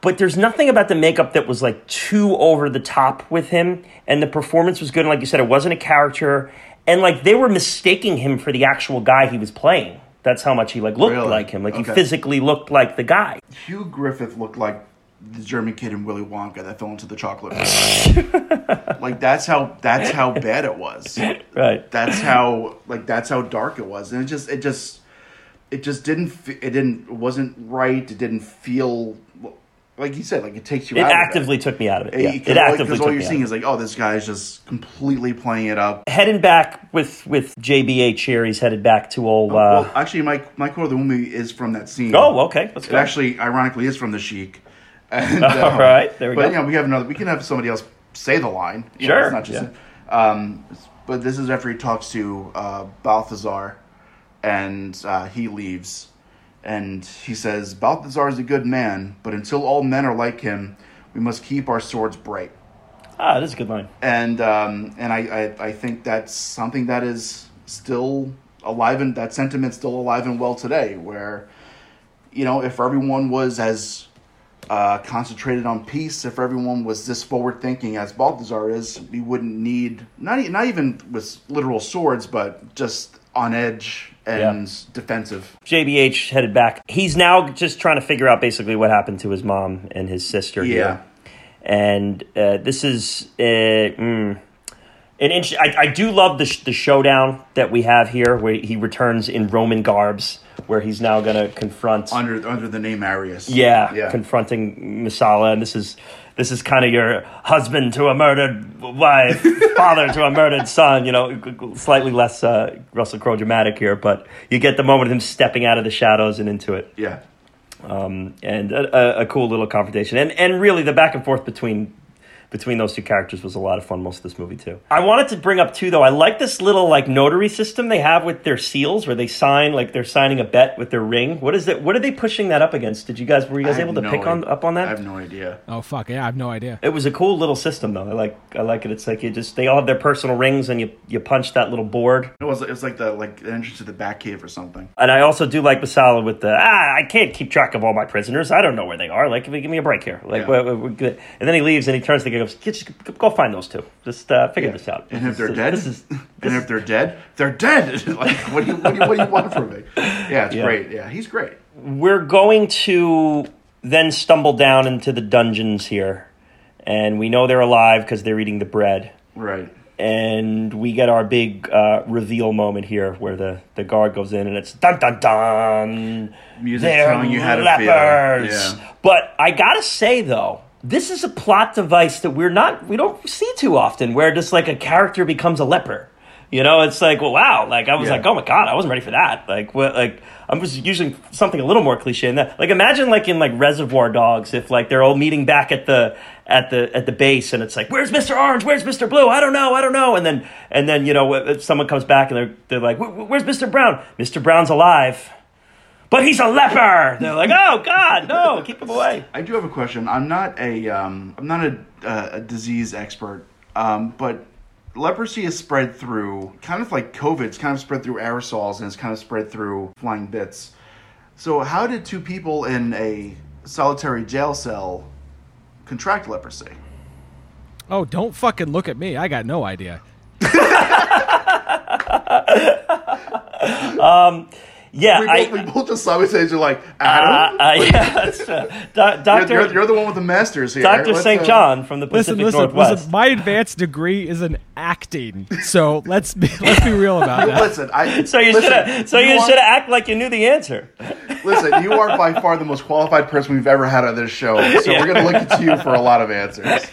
But there's nothing about the makeup that was like too over the top with him, and the performance was good. And like you said, it wasn't a character, and like they were mistaking him for the actual guy he was playing. That's how much he like looked Really? like him. Like he physically looked like the guy. Hugh Griffith looked like the German kid in Willy Wonka that fell into the chocolate. like that's how that's how bad it was. Right. That's how like that's how dark it was, and it just it just it just didn't it didn't it wasn't right. It didn't feel like you said, like it takes you It actively took me out of it. it. Yeah, Because it actively 'cause took all you're seeing is like, oh, this guy's just completely playing it up. Heading back with with JBH here, he's headed back to old. Uh, well, actually, my my quote of the movie is from that scene. oh, okay, let's It go. actually, ironically, is from the Sheik. And, All right, there we but, go. you know, we have another. We can have somebody else say the line. You Sure, know, it's not just. Um, but this is after he talks to uh, Balthazar, and uh, he leaves, and he says, "Balthazar is a good man, but until all men are like him, we must keep our swords bright." ah, that's a good line. and um, and I, I I think that's something that is still alive and that sentiment's still alive and well today. Where, you know, if everyone was as uh, concentrated on peace, if everyone was this forward thinking as Balthazar is, we wouldn't need not not even with literal swords, but just on edge and defensive. JBH headed back. He's now just trying to figure out basically what happened to his mom and his sister Yeah. here. And uh, this is uh, mm, an inch. I, I do love the, sh- the showdown that we have here, where he returns in Roman garbs, where he's now going to confront. Under under the name Arrius. yeah, yeah. confronting Messala, and this is this is kind of your husband to a murdered wife, father to a murdered son. You know, slightly less uh, Russell Crowe dramatic here, but you get the moment of him stepping out of the shadows and into it yeah. um, and a, a, a cool little confrontation. And and really, the back and forth between between those two characters was a lot of fun most of this movie too. I wanted to bring up too though. I like this little like notary system they have with their seals, where they sign like they're signing a bet with their ring. What is that? What are they pushing that up against? Did you guys were you guys able to no pick on up on that? I have no idea. Oh fuck yeah, I have no idea. It was a cool little system though. I like I like it. It's like you just they all have their personal rings and you you punch that little board. It was it was like the like the entrance to the back Batcave or something. And I also do like Messala with the ah, I can't keep track of all my prisoners. I don't know where they are. Like, give me a break here. Like, Yeah. we're, we're good. And then he leaves and he turns to the just go find those two. Just uh, figure this out. And if they're This dead, this is and if they're dead, they're dead. like, what do you what do you, what do you want from me? Yeah, it's Yeah. great. Yeah, he's great. we're going to then stumble down into the dungeons here, and we know they're alive because they're eating the bread. Right. And we get our big uh, reveal moment here, where the, the guard goes in, and it's dun dun dun. Music They're telling you how to lepers. feel. Yeah. But I gotta say though, this is a plot device that we're not we don't see too often, where just like a character becomes a leper. You know, it's like, well, wow. Like I was Yeah. like, oh my god, I wasn't ready for that. Like, what? Like i'm just using something a little more cliche than that. Like imagine like in like Reservoir Dogs, if like they're all meeting back at the at the at the base, and it's like, where's Mister Orange? Where's Mister Blue? I don't know, I don't know. And then and then you know someone comes back and they're they're like, where's Mister Brown? Mister Brown's alive. But he's a leper. They're like, oh God, no, keep him away. I do have a question. I'm not a um, I'm not a, uh, a disease expert, um, but leprosy is spread through kind of like COVID. It's kind of spread through aerosols and it's kind of spread through flying bits. So how did two people in a solitary jail cell contract leprosy? Oh, don't fucking look at me. I got no idea. Yeah, We I, both, we both just simultaneously like uh, Adam. uh, yeah, that's, uh, doc- you're, Doctor you're, you're the one with the masters here. Doctor St. uh, John from the Listen, Pacific listen, Northwest. listen. My advanced degree is in acting, so let's be let's be real about that. Listen, I, so you should. So you, are- should act like you knew the answer. Listen, you are by far the most qualified person we've ever had on this show, so Yeah. we're going to look to you for a lot of answers.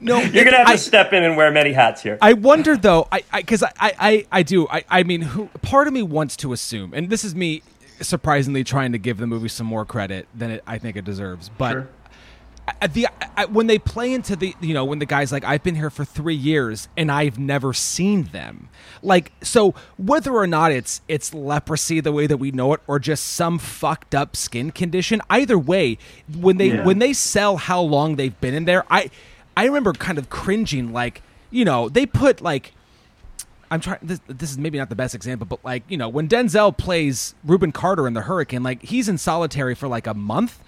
No, You're gonna have to I, step in and wear many hats here. I wonder though, I because I, I, I, I do. I, I mean, who, part of me wants to assume, and this is me surprisingly trying to give the movie some more credit than it, I think it deserves, but. Sure. I- the I, when they play into the you know when the guy's like I've been here for three years and I've never seen them like so whether or not it's it's leprosy the way that we know it or just some fucked up skin condition either way when they Yeah. when they sell how long they've been in there I I remember kind of cringing like you know they put like I'm trying. This, this is maybe not the best example, but like you know, when Denzel plays Rubin Carter in The Hurricane, like he's in solitary for like a month,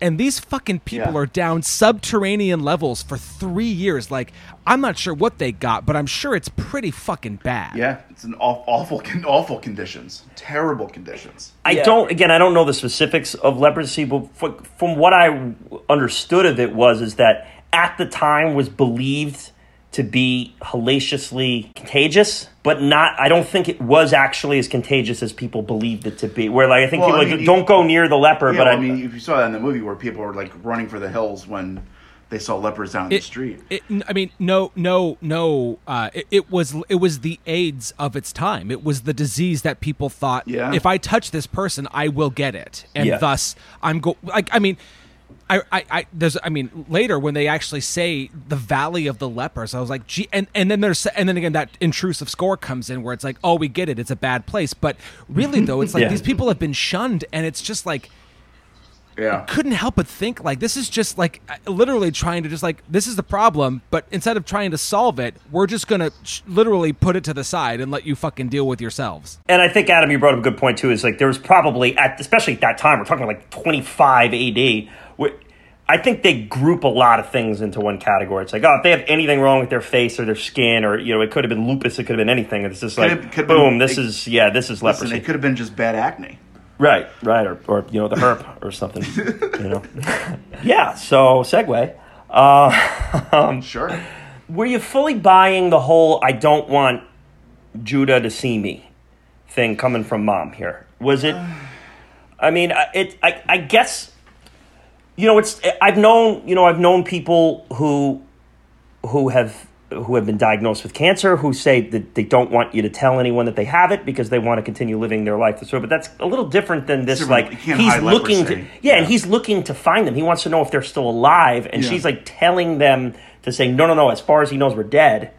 and these fucking people Yeah. are down subterranean levels for three years. Like I'm not sure what they got, but I'm sure it's pretty fucking bad. Yeah, it's an aw- awful, awful conditions, terrible conditions. I Yeah. don't. Again, I don't know the specifics of leprosy, but from what I understood of it was is that at the time was believed to be hellaciously contagious, but not. I don't think it was actually as contagious as people believed it to be. Where like I think Well, people I like don't go near the leper, Yeah, but well, I, I mean, if you saw that in the movie where people were like running for the hills when they saw lepers down the street. It, I mean, no, no, no. Uh, it, it was it was the AIDS of its time. It was the disease that people thought, Yeah. if I touch this person, I will get it, and Yeah. thus I'm go. Like, I mean, I, I, I, there's, I mean, later when they actually say the Valley of the Lepers, I was like, gee, and and then there's, and then again that intrusive score comes in where it's like, oh, we get it, it's a bad place, but really though, it's like Yeah. these people have been shunned, and it's just like yeah. couldn't help but think like this is just like uh, literally trying to just like this is the problem but instead of trying to solve it we're just gonna sh- literally put it to the side and let you fucking deal with yourselves and I think Adam, you brought up a good point too. Is like there was probably at especially at that time we're talking like 25 AD. I think they group a lot of things into one category. It's like oh, if they have anything wrong with their face or their skin, or you know, it could have been lupus, it could have been anything. It's just like Could've- could've boom, been- this it- is yeah, this is Listen, leprosy. it could have been just bad acne. Right, right, or, or you know the herp or something. you know, yeah. So segue. Uh, um, Sure. were you fully buying the whole "I don't want Judah to see me" thing coming from mom here? Was it? Uh. I mean, uh, it. I, I guess. You know, it's. I've known. You know, I've known people who, who have who have been diagnosed with cancer who say that they don't want you to tell anyone that they have it because they want to continue living their life this way. But that's a little different than this. Like he's looking to, leprosy. yeah, and he's looking to find them. He wants to know if they're still alive, and Yeah. she's like telling them to say no, no, no. As far as he knows, we're dead.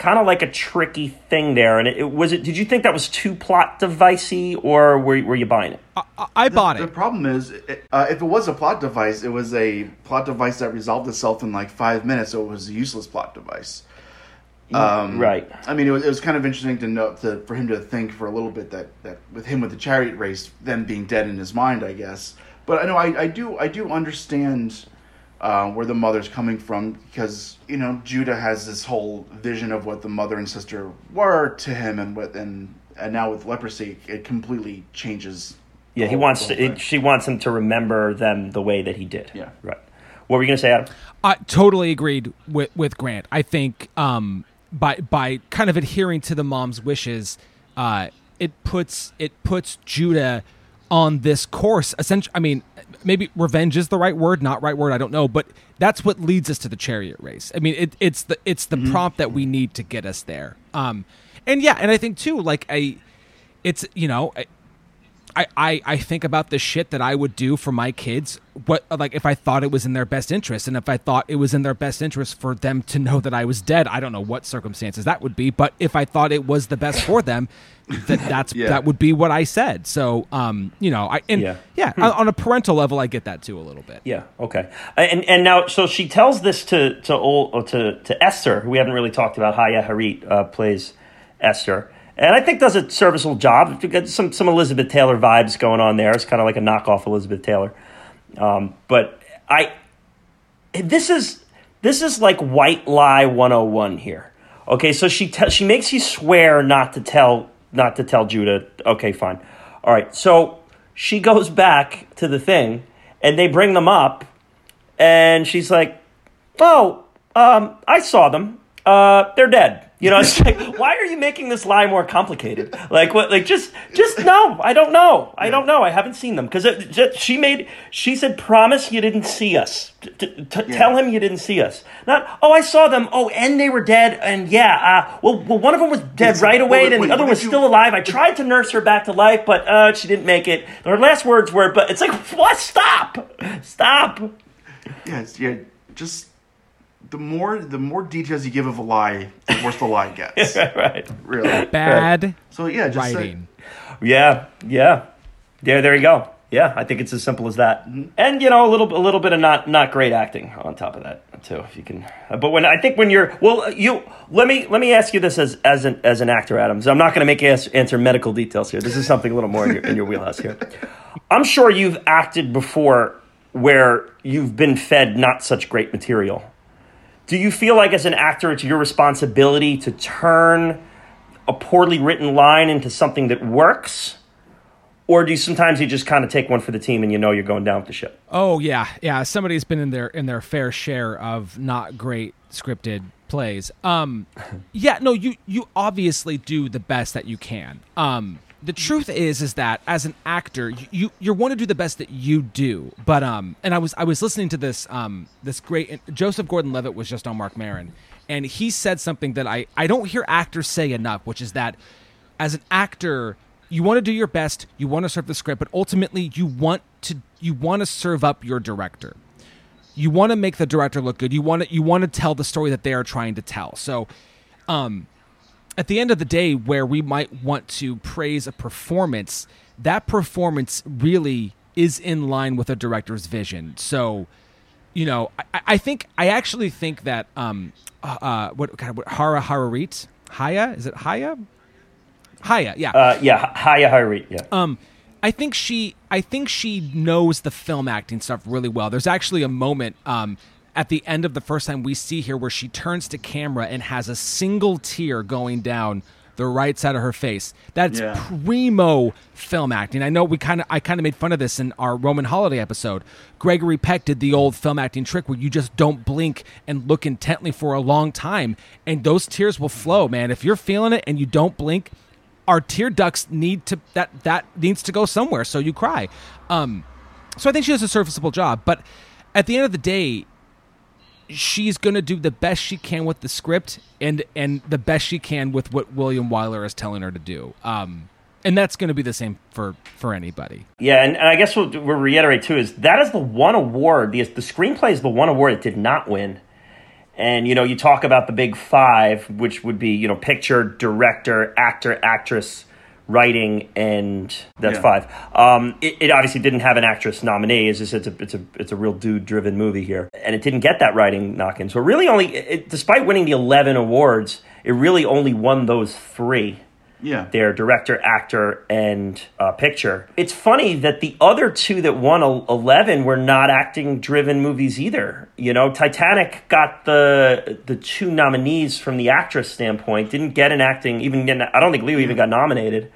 Kind of like a tricky thing there. And it, it was it. Did you think that was too plot devicey, or were were you buying it? i, I, I bought The it The problem is, it- uh, if it was a plot device, it was a plot device that resolved itself in like five minutes, so it was a useless plot device. Um, right. I mean, it was, it was kind of interesting to note to, for him to think for a little bit that, that with him with the chariot race, them being dead in his mind, I guess. But I know I, I do I do understand uh, where the mother's coming from because you know Judah has this whole vision of what the mother and sister were to him, and what and and now with leprosy, it completely changes. Yeah, the he whole- wants the to. It, she wants him to remember them the way that he did. Yeah. Right. What were you gonna say, Adam? I totally agreed with with Grant. I think um, by by kind of adhering to the mom's wishes, uh, it puts it puts Judah on this course. Essentially, I mean, maybe revenge is the right word, not right word. I don't know, but that's what leads us to the chariot race. I mean, it, it's the it's the prompt that we need to get us there. Um, and yeah, and I think too, like I, it's you know. I, I, I, think about the shit that I would do for my kids. What like if I thought it was in their best interest, and if I thought it was in their best interest for them to know that I was dead. I don't know what circumstances that would be, but if I thought it was the best for them, that that's Yeah. that would be what I said. So um, you know, I and Yeah. yeah, on, on a parental level, I get that too a little bit. Yeah. Okay. And and now, so she tells this to to old to to Esther, who we haven't really talked about. Haya Harareet uh, plays Esther, and I think does a serviceable job. Some some Elizabeth Taylor vibes going on there. It's kind of like a knockoff Elizabeth Taylor. Um, but I, this is this is like white lie 101 here. Okay, so she te- she makes you swear not to tell not to tell Judah. Okay, fine. All right. So she goes back to the thing and they bring them up and she's like, "Oh, um, I saw them. Uh, they're dead." You know, it's like, why are you making this lie more complicated? Like what? Like just, just no. I don't know. I don't know. I haven't seen them because she made. She said, "Promise you didn't see us. T- t- t- Tell him you didn't see us." Not, "Oh, I saw them. Oh, and they were dead. And yeah, uh, well, well, one of them was dead Yes. right away. Wait, then wait, the other what was you- still alive. I tried to nurse her back to life, but uh, she didn't make it. Her last words were, "But it's like, what? Stop! Stop!" Yes, yeah. Just the more the more details you give of a lie, the worse the lie gets. right. really. Bad So yeah, just say- writing. Yeah, yeah, yeah. There you go. Yeah, I think it's as simple as that. Mm-hmm. And you know, a little, a little bit of not, not great acting on top of that too, if you can. uh, But when I think when you're, well, you let me let me ask you this as as an as an actor, Adams. I'm not going to make you ask, answer medical details here. This is something a little more in your, in your wheelhouse here. I'm sure you've acted before where you've been fed not such great material. Do you feel like as an actor, it's your responsibility to turn a poorly written line into something that works? or do you sometimes you just kind of take one for the team and you know you're going down with the ship? Oh yeah, yeah. Somebody's been in their in their fair share of not great scripted plays. Um, yeah, no, you you obviously do the best that you can. Um, the truth is is that as an actor, you you, want to do the best that you do. But um, and I was I was listening to this um this great Joseph Gordon-Levitt was just on Marc Maron, and he said something that I I don't hear actors say enough, which is that as an actor you want to do your best you want to serve the script but ultimately you want to you want to serve up your director. You want to make the director look good. You want to you want to tell the story that they are trying to tell. So um at the end of the day where we might want to praise a performance that performance really is in line with a director's vision so you know i, I think i actually think that um uh what kind of what hara Harareet haya is it haya haya yeah Uh, yeah, Haya Hari. Yeah. um I think she I think she knows the film acting stuff really well. There's actually a moment um at the end of the first time we see her where she turns to camera and has a single tear going down the right side of her face. That's Yeah. primo film acting. I know we kind of I kind of made fun of this in our Roman holiday episode. Gregory Peck did the old film acting trick where you just don't blink and look intently for a long time and those tears will flow, man. If you're feeling it and you don't blink, our tear ducts need to that that needs to go somewhere so you cry um so i think she does a serviceable job but at the end of the day she's going to do the best she can with the script and and the best she can with what william wyler is telling her to do um and that's going to be the same for for anybody Yeah, and, and I guess what we'll reiterate too is that is the one award. The, the screenplay is the one award it did not win. And you know, you talk about the big five, which would be you know picture, director, actor, actress, writing, and that's Yeah. five. Um, it, it obviously didn't have an actress nominee. It's just it's a it's a it's a real dude driven movie here, and it didn't get that writing knock in. So it really only, it, despite winning the eleven awards, it really only won those three Yeah. their director, actor, and uh, picture. It's funny that the other two that won 11 were not acting driven movies either. You know, Titanic got the the two nominees from the actress standpoint, didn't get an acting, even I don't think Leo even got nominated.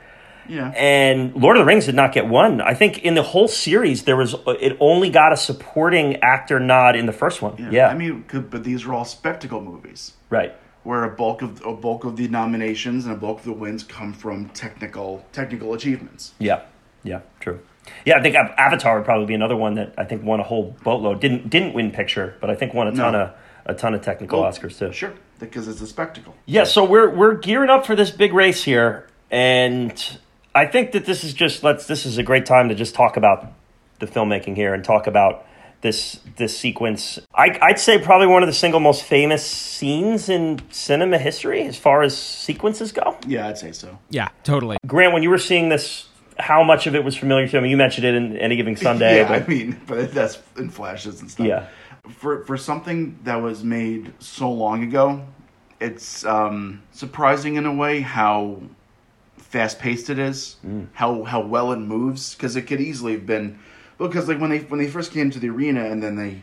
Yeah. And Lord of the Rings did not get one. I think in the whole series, there was it only got a supporting actor nod in the first one. Yeah, I mean, but these are all spectacle movies. right. where a bulk of a bulk of the nominations and a bulk of the wins come from technical technical achievements. Yeah, yeah, true. Yeah, I think Avatar would probably be another one that I think won a whole boatload. Didn't didn't win picture, but I think won a ton No. of a ton of technical Oscars too. Sure, because it's a spectacle. Yeah, so we're we're gearing up for this big race here, and I think that this is just let's this is a great time to just talk about the filmmaking here and talk about this this sequence. I, I'd say probably one of the single most famous scenes in cinema history as far as sequences go. Yeah, I'd say so. yeah totally Grant, when you were seeing this, how much of it was familiar to you? I mean, you mentioned it in any given Sunday. yeah, but- I mean, but that's in flashes and stuff. Yeah. For for something that was made so long ago, it's um, surprising in a way how fast paced it is, mm. how how well it moves. Because it could easily have been, because like when they when they first came to the arena and then they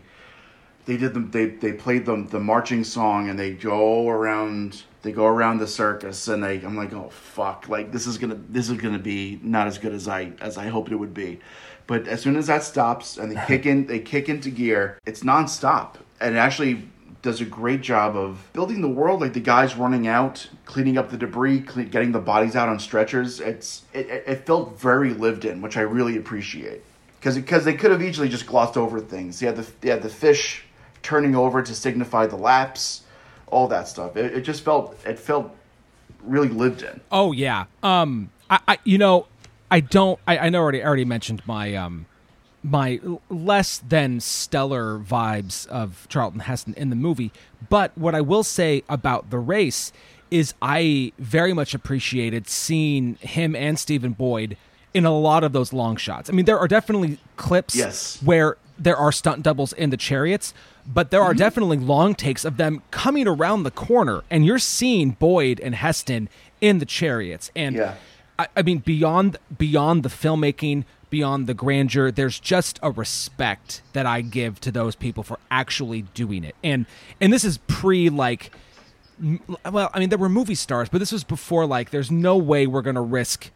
they did them they they played them the marching song and they go around they go around the circus and they I'm like oh fuck like this is gonna this is gonna be not as good as I as I hoped it would be, but as soon as that stops and they kick in they kick into gear it's nonstop and it actually does a great job of building the world like the guys running out cleaning up the debris cle getting the bodies out on stretchers it's it, it felt very lived in which I really appreciate because because they could have easily just glossed over things. They had the they had the fish turning over to signify the lapse, all that stuff. It, it just felt it felt really lived in. Oh yeah. Um, I, I you know, I don't. I, I know already. I already mentioned my um, my less than stellar vibes of Charlton Heston in the movie. But what I will say about the race is, I very much appreciated seeing him and Stephen Boyd in a lot of those long shots. I mean, there are definitely clips Yes. where there are stunt doubles in the chariots, but there are mm-hmm. definitely long takes of them coming around the corner, and you're seeing Boyd and Heston in the chariots. And Yeah. I, I mean, beyond beyond the filmmaking, beyond the grandeur, there's just a respect that I give to those people for actually doing it. And and this is pre like well, I mean, there were movie stars, but this was before like there's no way we're gonna risk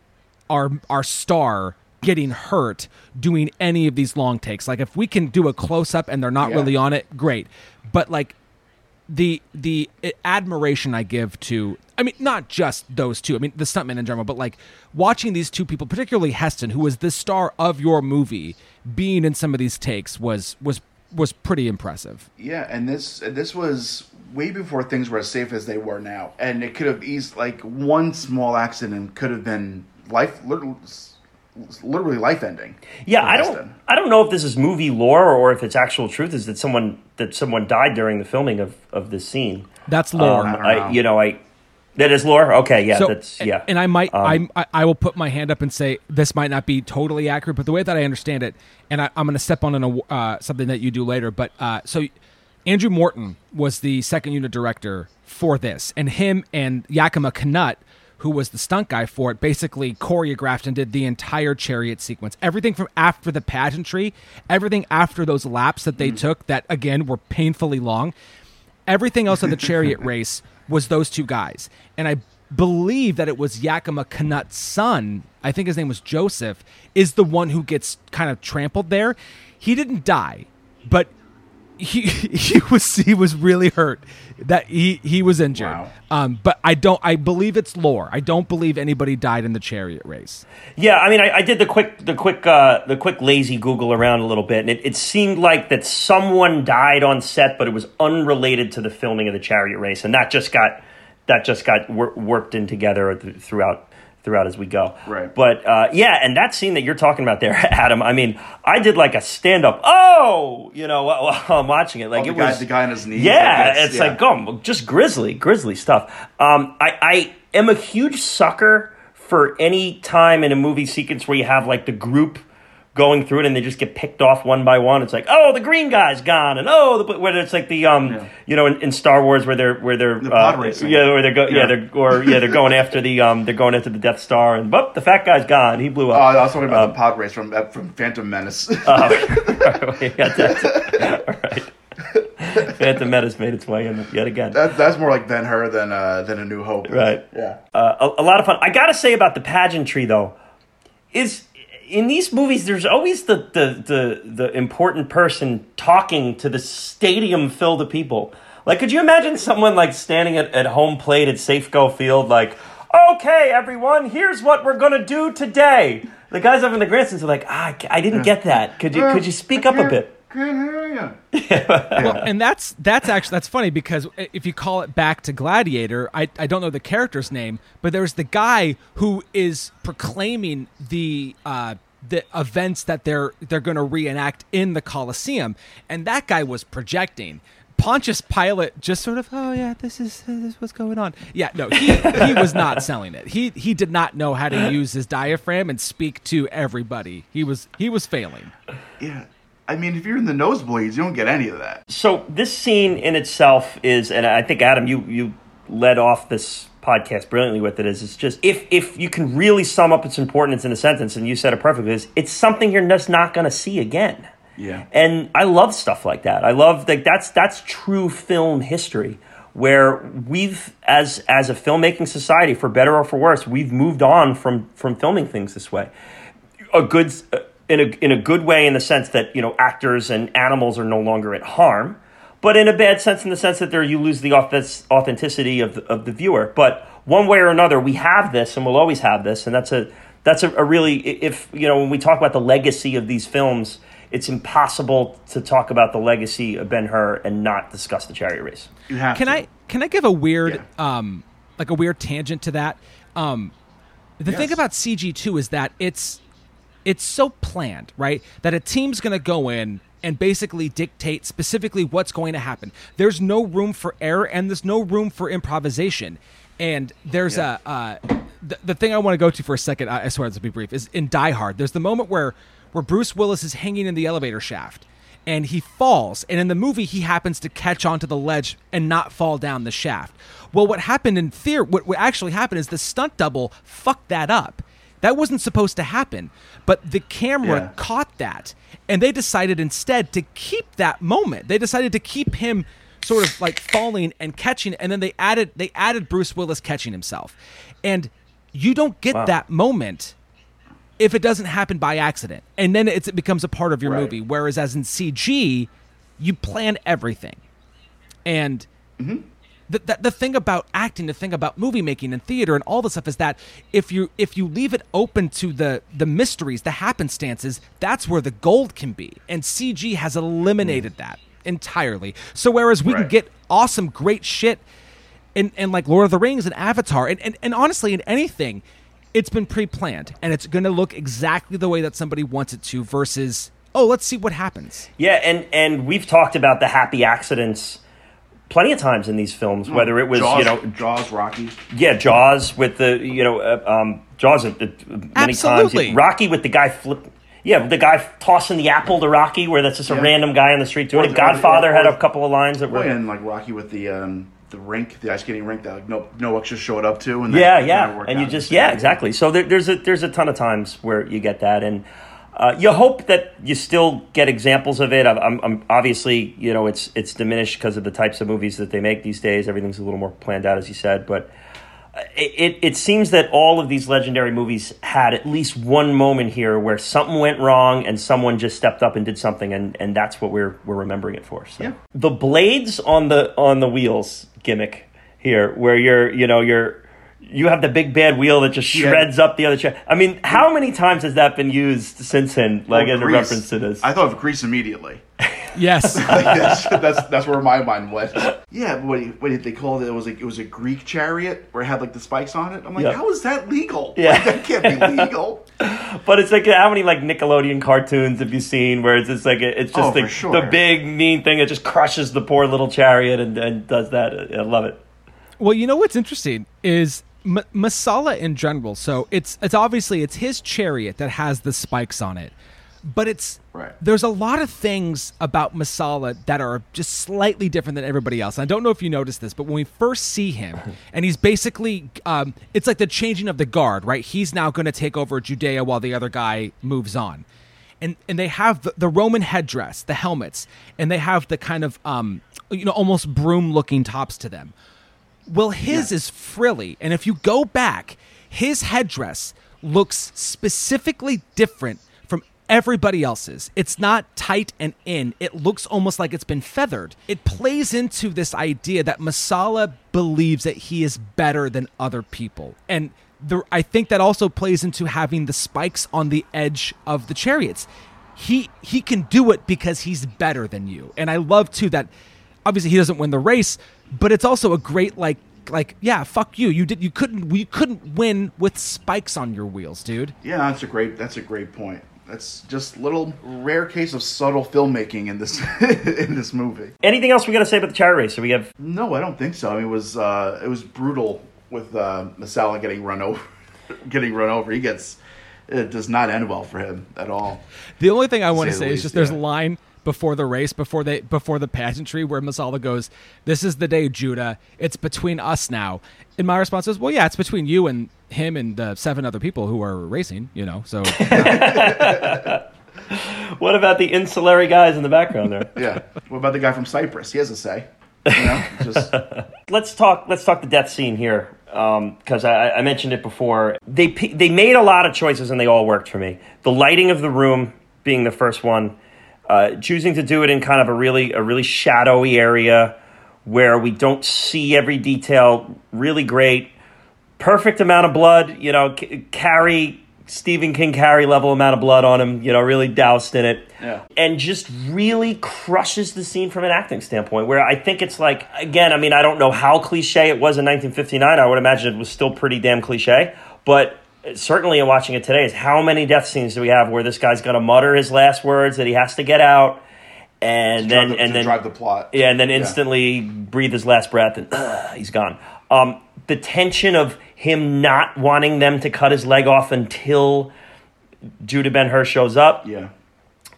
our our star getting hurt doing any of these long takes. Like if we can do a close up and they're not Yeah. really on it, great. But like the the admiration I give to I mean not just those two. I mean the stuntmen in general, but like watching these two people, particularly Heston, who was the star of your movie, being in some of these takes was was was pretty impressive. Yeah, and this this was way before things were as safe as they were now, and it could have eased like one small accident could have been life literally, literally life ending. Yeah, I don't. I don't know if this is movie lore or if it's actual truth. Is that someone that someone died during the filming of of this scene? That's lore. Um, don't I, you know, I that is lore. Okay, yeah, so, that's yeah. And I might, Um, I, I will put my hand up and say this might not be totally accurate, but the way that I understand it, and I, I'm going to step on an, uh, something that you do later. But uh, so Andrew Marton was the second unit director for this, and him and Yakima Canutt, who was the stunt guy for it, basically choreographed and did the entire chariot sequence. Everything from after the pageantry, everything after those laps that they hmm. took, that again were painfully long. Everything else of the chariot race was those two guys. And I believe that it was Yakima Canutt's son, I think his name was Joseph, is the one who gets kind of trampled there. He didn't die, but he he was he was really hurt. That he he was injured. Wow. Um, but I don't I believe it's lore. I don't believe anybody died in the chariot race. Yeah, I mean, I, I did the quick, the quick, uh, the quick lazy Google around a little bit, and it, it seemed like that someone died on set, but it was unrelated to the filming of the chariot race, and that just got that just got wor- worked in together th- throughout throughout as we go. Right. But uh, yeah, and that scene that you're talking about there, Adam. I mean, I did like a stand up. Oh, you know, while, while I'm watching it, like Oh, it guy- was the guy on his knees, Yeah, guess, it's yeah. like oh, just grisly, grisly stuff. Um, I, I am a huge sucker for any time in a movie sequence where you have like the group going through it and they just get picked off one by one. It's like, oh, the green guy's gone, and oh, the where it's like the um, Yeah. you know, in, in Star Wars where they're where they're The uh, pod yeah, where they're go, yeah. Yeah. they're or yeah, they're going after the um, they're going after the Death Star, and but the fat guy's gone, he blew Oh, up. I was talking about Um, the pod race from uh, from Phantom Menace. Oh, that. All right. Phantom Menace made its way in yet again. that, that's more like Ben Hur than uh, than A New Hope. Right. Yeah. Uh, a, a lot of fun. I gotta say about the pageantry though, is in these movies there's always the the the, the important person talking to the stadium filled of people. Like, could you imagine someone like standing at, at home plate at Safeco Field, like, okay, everyone, here's what we're gonna do today. The guys up in the grandstands are like, ah, I didn't get that. Could you could you speak up a bit? Can't hear you. well, and that's that's actually that's funny because if you call it back to Gladiator, I I don't know the character's name, but there's the guy who is proclaiming the uh, the events that they're they're going to reenact in the Colosseum, and that guy was projecting. Pontius Pilate just sort of, oh yeah, this is this is what's going on. Yeah, no, he he was not selling it. He he did not know how to use his diaphragm and speak to everybody. He was he was failing. Yeah. I mean, if you're in the nosebleeds, you don't get any of that. So this scene in itself is, and I think Adam, you you led off this podcast brilliantly with it. Is it's just if if you can really sum up its importance in a sentence, and you said it perfectly, is it's something you're just not going to see again. Yeah. And I love stuff like that. I love like that's that's true film history where we've as as a filmmaking society for better or for worse, we've moved on from from filming things this way. A good in a in a good way in the sense that, you know, actors and animals are no longer at harm, but in a bad sense in the sense that there you lose the auth- authenticity of the, of the viewer. But one way or another, we have this and we'll always have this and that's a that's a, a really if you know when we talk about the legacy of these films it's impossible to talk about the legacy of Ben Hur and not discuss the chariot race. You have Can to. I can I give a weird Yeah. um like a weird tangent to that? Um the thing about CG2 is that it's it's so planned, right? That a team's going to go in and basically dictate specifically what's going to happen. There's no room for error and there's no room for improvisation. And there's Yeah. a uh, the, the thing I want to go to for a second. I I swear this will be brief. Is in Die Hard. There's the moment where where Bruce Willis is hanging in the elevator shaft and he falls and in the movie he happens to catch onto the ledge and not fall down the shaft well what happened in theory what, what actually happened is the stunt double fucked that up that wasn't supposed to happen but the camera Yeah. caught that and they decided instead to keep that moment they decided to keep him sort of like falling and catching and then they added they added bruce willis catching himself and you don't get Wow. that moment if it doesn't happen by accident, and then it's, it becomes a part of your Right. movie. Whereas as in CG, you plan everything, and mm-hmm. The, the, the thing about acting, the thing about movie making and theater and all this stuff is that if you if you leave it open to the the mysteries, the happenstances, that's where the gold can be. And CG has eliminated mm. that entirely. So whereas we can get awesome, great shit in, in like Lord of the Rings and Avatar, and, and, and honestly in anything, it's been pre-planned and it's going to look exactly the way that somebody wants it to. Versus, oh, let's see what happens. Yeah, and and we've talked about the happy accidents plenty of times in these films. Whether it was Jaws, you know Jaws, Rocky. yeah Jaws with the you know uh, um, Jaws uh, uh, many Absolutely. times. Rocky with the guy flip. Yeah, the guy tossing the apple to Rocky, where that's just a Yeah. random guy on the street doing Or it. the- Godfather or- had or- a couple of lines that were. and like Rocky with the um, the rink, the ice skating rink that like, no no just showed up to, and Yeah, that yeah, kinda and you just yeah, exactly. So there, there's a there's a ton of times where you get that, and uh, you hope that you still get examples of it. I'm, I'm, obviously you know it's it's diminished because of the types of movies that they make these days. Everything's a little more planned out, as you said, but. uh, It, it, it seems that all of these legendary movies had at least one moment here where something went wrong and someone just stepped up and did something and, and that's what we're we're remembering it for. So Yeah. the blades on the on the wheels gimmick here where you're you know you're you have the big bad wheel that just Yeah. shreds up the other chair. I mean, how many times has that been used since then? Like Oh, as a reference to this. I thought of Grease immediately. Yes. Like, that's, that's that's where my mind went. Yeah, but what, what did they call it? It was like it was a Greek chariot where it had like the spikes on it. I'm like, Yeah. how is that legal? Yeah. Like, that can't be legal. But it's like how many like Nickelodeon cartoons have you seen where it's just like it's just Oh, like sure. the big mean thing that just crushes the poor little chariot and, and does that. I love it. Well, you know what's interesting is M- Messala in general. So it's it's obviously it's his chariot that has the spikes on it, but it's Right. there's a lot of things about Messala that are just slightly different than everybody else. I don't know if you noticed this, but when we first see him, and he's basically um, it's like the changing of the guard, right? He's now going to take over Judea while the other guy moves on. And, and they have the, the Roman headdress, the helmets, and they have the kind of um, you know almost broom looking tops to them. Well, his is frilly, and if you go back, his headdress looks specifically different from everybody else's. It's not tight and in. It looks almost like it's been feathered. It plays into this idea that Messala believes that he is better than other people. And the, I think that also plays into having the spikes on the edge of the chariots. He he can do it because he's better than you. And I love too that obviously he doesn't win the race, but it's also a great like like yeah, fuck you. You did you couldn't you couldn't win with spikes on your wheels, dude. Yeah, that's a great that's a great point. That's just little rare case of subtle filmmaking in this in this movie. Anything else we got to say about the chariot race? So we have No, I don't think so. I mean, it was uh, it was brutal with uh, Messala getting run over. getting run over, he gets it does not end well for him at all. The only thing I want to Say the say is least, just there's a line before the race, before they before the pageantry where Messala goes, This is the day, Judah. It's between us now. And my response is, Well, yeah, it's between you and him and the seven other people who are racing, you know. So what about the insulary guys in the background there? Yeah. what about the guy from Cyprus? He has a say. You know, just let's talk. Let's talk the death scene here um, because I, I mentioned it before. They they made a lot of choices and they all worked for me. The lighting of the room being the first one, uh, choosing to do it in kind of a really a really shadowy area where we don't see every detail. Really great, perfect amount of blood. You know, C- Carrie Stephen King Carrie level amount of blood on him. You know, really doused in it Yeah. and just really crushes the scene from an acting standpoint. Where I think it's like, again, I mean, I don't know how cliche it was in 1959. I would imagine it was still pretty damn cliche, but certainly in watching it today, is how many death scenes do we have where this guy's going to mutter his last words that he has to get out, and then the- and to then drive the plot. yeah, and then instantly breathe his last breath and uh, he's gone. Um, the tension of him not wanting them to cut his leg off until Judah Ben Hur shows up. Yeah.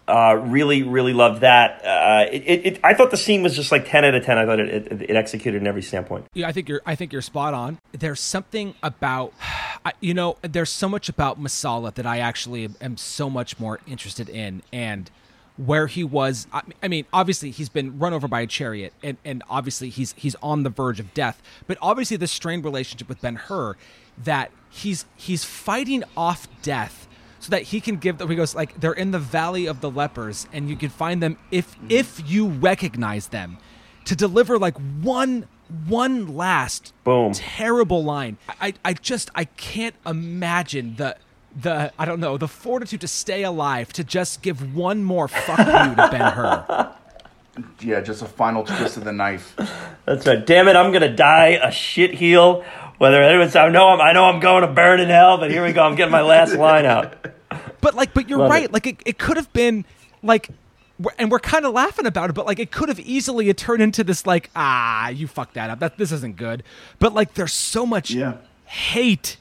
Uh, really, really loved that. Uh, it, it, it, I thought the scene was just like ten out of ten. I thought it, it, executed in every standpoint. Yeah, I think you're. I think you're spot on. There's something about, you know, there's so much about Messala that I actually am so much more interested in, and where he was. I, I mean, obviously he's been run over by a chariot, and and obviously he's he's on the verge of death. But obviously the strained relationship with Ben Hur, that he's he's fighting off death so that he can give them. He goes like they're in the valley of the lepers, and you can find them if if you recognize them. To deliver like one one last Boom. terrible line. I I just I can't imagine the. The I don't know the fortitude to stay alive to just give one more fuck you to Ben Hur. Yeah, just a final twist of the knife. That's right. Damn it, I'm gonna die a shit heel. Whether anyone's, I know I'm, I know I'm going to burn in hell, but here we go. I'm getting my last line out. But like, but you're Love right. it. Like, it, it could have been like, and we're kind of laughing about it, but like, it could have easily turned into this like, ah, you fucked that up. That this isn't good. But like, there's so much Yeah. hate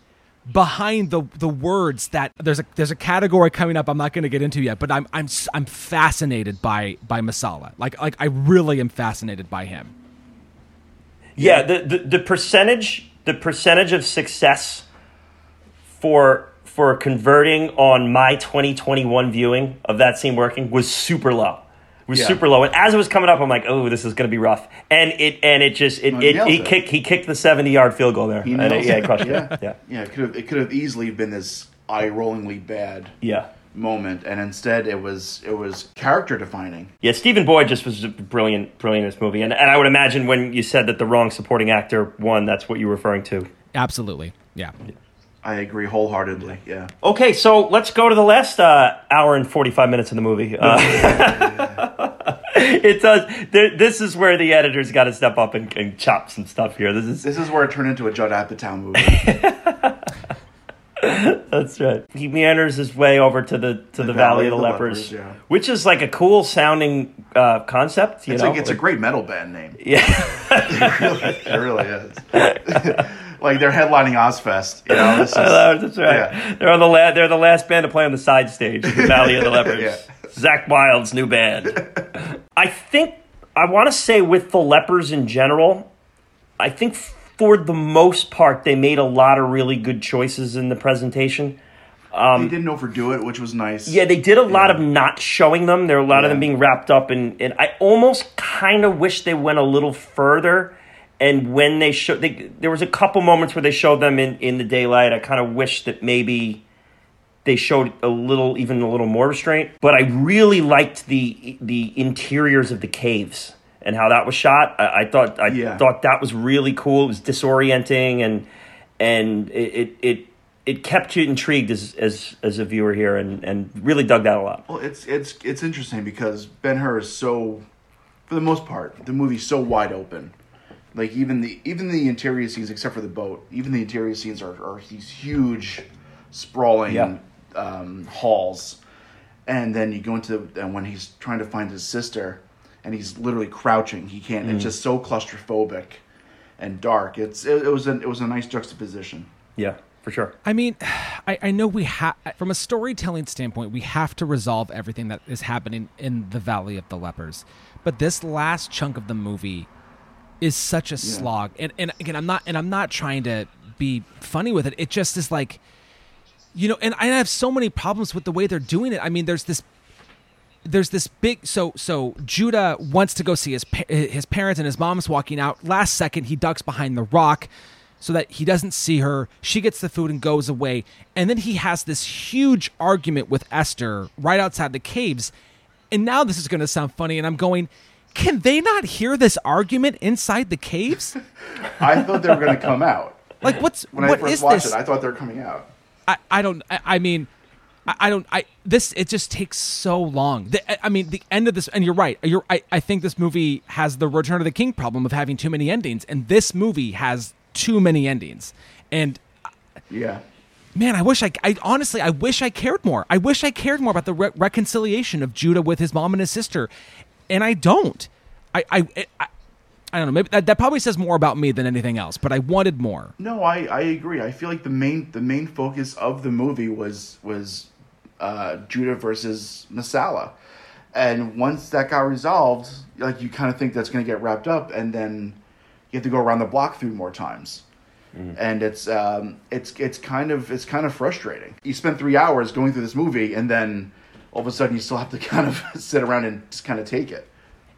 behind the the words that there's a there's a category coming up I'm not going to get into yet but I'm I'm I'm fascinated by by Messala like like I really am fascinated by him Yeah, the, the the percentage the percentage of success for for converting on my 2021 viewing of that scene working was super low. Was Yeah. super low, and as it was coming up, I'm like, "Oh, this is going to be rough." And it and it just it, he it, nailed he kicked he kicked the 70 yard field goal there. It- yeah, it. he crushed yeah. it. Yeah, yeah. It could have it could have easily been this eye-rollingly bad yeah, moment, and instead it was it was character defining. yeah. Stephen Boyd just was a brilliant, brilliant in this movie, and and I would imagine when you said that the wrong supporting actor won, that's what you were referring to. absolutely yeah I agree wholeheartedly. Yeah. Okay, so let's go to the last uh, hour and 45 minutes of the movie. Uh, it does. There, this is where the editors got to step up and, and chop some stuff here. This is This is where it turned into a Judd Apatow movie. that's right. He meanders his way over to the to the, Valley, of the, Lepers, yeah. which is like a cool sounding uh, concept. You It's know, like it's a great metal band name. yeah. it really is. like they're headlining Ozzfest. You know, this is, that's right. Yeah. They're on the la- they're the last band to play on the side stage, the Valley of the Lepers. Yeah. Zakk Wylde's new band. I think I want to say with the Lepers in general, I think for the most part they made a lot of really good choices in the presentation. Um, they didn't overdo it, which was nice. Yeah, they did a lot Yeah. of not showing them. There were a lot of them being wrapped up, and and I almost kind of wish they went a little further. And when they showed, they, there was a couple moments where they showed them in in the daylight. I kind of wish that maybe they showed a little, even a little more restraint. But I really liked the the interiors of the caves and how that was shot. I, I thought I Yeah. thought that was really cool. It was disorienting and and it it. it kept you intrigued as, as as a viewer here, and, and really dug that a lot. Well, it's it's it's interesting because Ben Hur is so, for the most part, the movie's so wide open. Like even the even the interior scenes, except for the boat, even the interior scenes are, are these huge, sprawling Yeah. um, halls, and then you go into and when he's trying to find his sister, and he's literally crouching. He can't. Mm. It's just so claustrophobic and dark. It's it, it was a it was a nice juxtaposition. Yeah, for sure. I mean, I, I know we have, from a storytelling standpoint, we have to resolve everything that is happening in the Valley of the Lepers. But this last chunk of the movie is such a slog. And, and again, I'm not, and I'm not trying to be funny with it. It just is like, you know, and I have so many problems with the way they're doing it. I mean, there's this there's this big so so Judah wants to go see his his parents and his mom's walking out. Last second, he ducks behind the rock so that he doesn't see her. She gets the food and goes away. And then he has this huge argument with Esther right outside the caves. And now this is going to sound funny, and I'm going. Can they not hear this argument inside the caves? I thought they were going to come out Like, what's when what I first is watched this? it. I thought they were coming out. I, I don't I, I mean I, I don't I this it just takes so long. The, I- mean the end of this and you're right. You're I, I think this movie has the Return of the King problem of having too many endings and this movie has too many endings. And uh, Yeah. man, I wish I, I honestly I wish I cared more. I wish I cared more about the re- reconciliation of Judah with his mom and his sister. And I don't. I I I, I don't know. Maybe that, that probably says more about me than anything else, but I wanted more. No, I, I agree. I feel like the main the main focus of the movie was was uh, Judah versus Messala, and once that got resolved, like you kind of think that's going to get wrapped up, and then you have to go around the block three more times, and it's um, it's it's kind of it's kind of frustrating. You spend three hours going through this movie, and then all of a sudden you still have to kind of sit around and just kind of take it.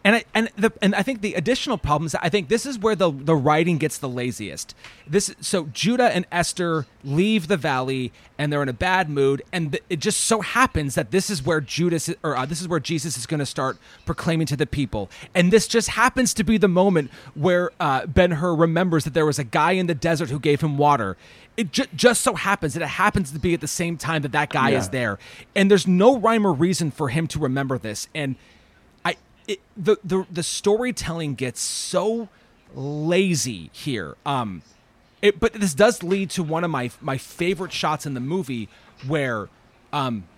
And I, and the and I think the additional problem is that I think this is where the the writing gets the laziest. This so Judah and Esther leave the valley and they're in a bad mood, and th- it just so happens that this is where Judas or uh, this is where Jesus is going to start proclaiming to the people, and this just happens to be the moment where uh, Ben Hur remembers that there was a guy in the desert who gave him water. It ju- just so happens that it happens to be at the same time that that guy Yeah. is there, and there's no rhyme or reason for him to remember this, and it, the the the storytelling gets so lazy here. Um, it, but this does lead to one of my my favorite shots in the movie where um,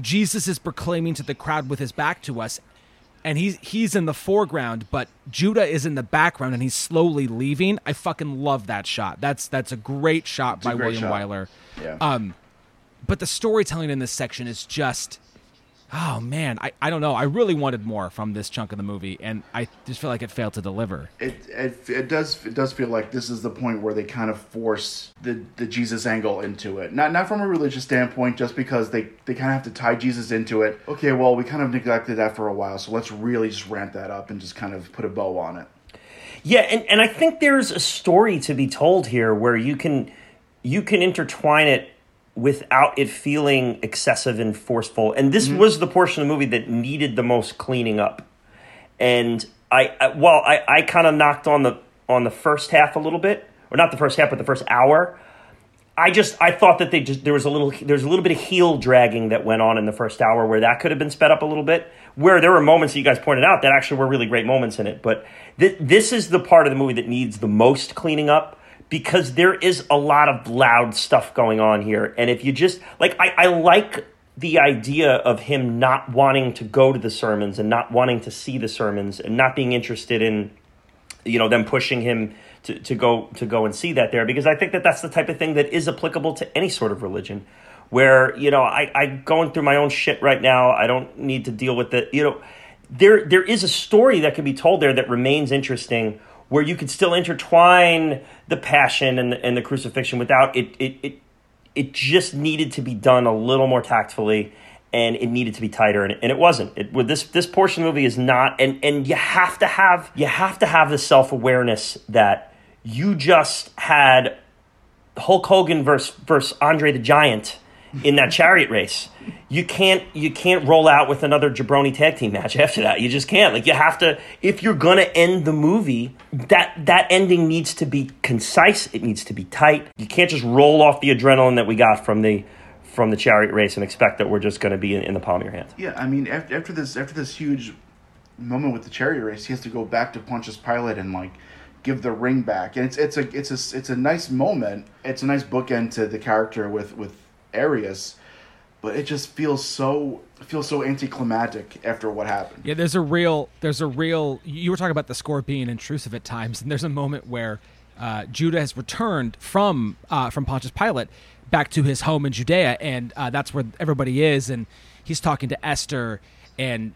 Jesus is proclaiming to the crowd with his back to us, and he's he's in the foreground, but Judah is in the background, and he's slowly leaving. I fucking love that shot. That's that's a great shot a by great William shot. Wyler. Yeah. Um, but the storytelling in this section is just oh man I, I don't know i really wanted more from this chunk of the movie and i just feel like it failed to deliver It, it it does it does feel like this is the point where they kind of force the the Jesus angle into it. Not not from a religious standpoint, just because they they kind of have to tie Jesus into it. Okay, well we kind of neglected that for a while, so let's really just ramp that up and just kind of put a bow on it. Yeah, and, and I think there's a story to be told here where you can you can intertwine it without it feeling excessive and forceful. And this mm-hmm. was the portion of the movie that needed the most cleaning up. And I, I well, I, I kind of knocked on the on the first half a little bit, or not the first half, but the first hour. I just I thought that they just there was a little there's a little bit of heel dragging that went on in the first hour where that could have been sped up a little bit. Where there were moments that you guys pointed out that actually were really great moments in it, but th- this is the part of the movie that needs the most cleaning up because there is a lot of loud stuff going on here, and if you just like I, I like the idea of him not wanting to go to the sermons and not wanting to see the sermons and not being interested in you know them pushing him to, to go to go and see that there because I think that that's the type of thing that is applicable to any sort of religion where you know I I going through my own shit right now. I don't need to deal with it you know there there is a story that can be told there that remains interesting where you could still intertwine the passion and the, and the crucifixion without it it it it just needed to be done a little more tactfully and it needed to be tighter and, and it wasn't. It with this this portion of the movie is not and and you have to have you have to have the self-awareness that you just had Hulk Hogan versus versus Andre the Giant in that chariot race. You can't you can't roll out with another jabroni tag team match after that. You just can't. Like you have to if you're gonna end the movie, that that ending needs to be concise. It needs to be tight. You can't just roll off the adrenaline that we got from the from the chariot race and expect that we're just going to be in, in the palm of your hand. Yeah, I mean after, after this after this huge moment with the chariot race, he has to go back to Pontius Pilate and like give the ring back, and it's it's a it's a it's a nice moment. It's a nice bookend to the character with with Arrius, but it just feels so feels so anticlimactic after what happened. Yeah, there's a real, there's a real. You were talking about the score being intrusive at times, and there's a moment where uh, Judah has returned from uh, from Pontius Pilate back to his home in Judea, and uh, that's where everybody is, and he's talking to Esther, and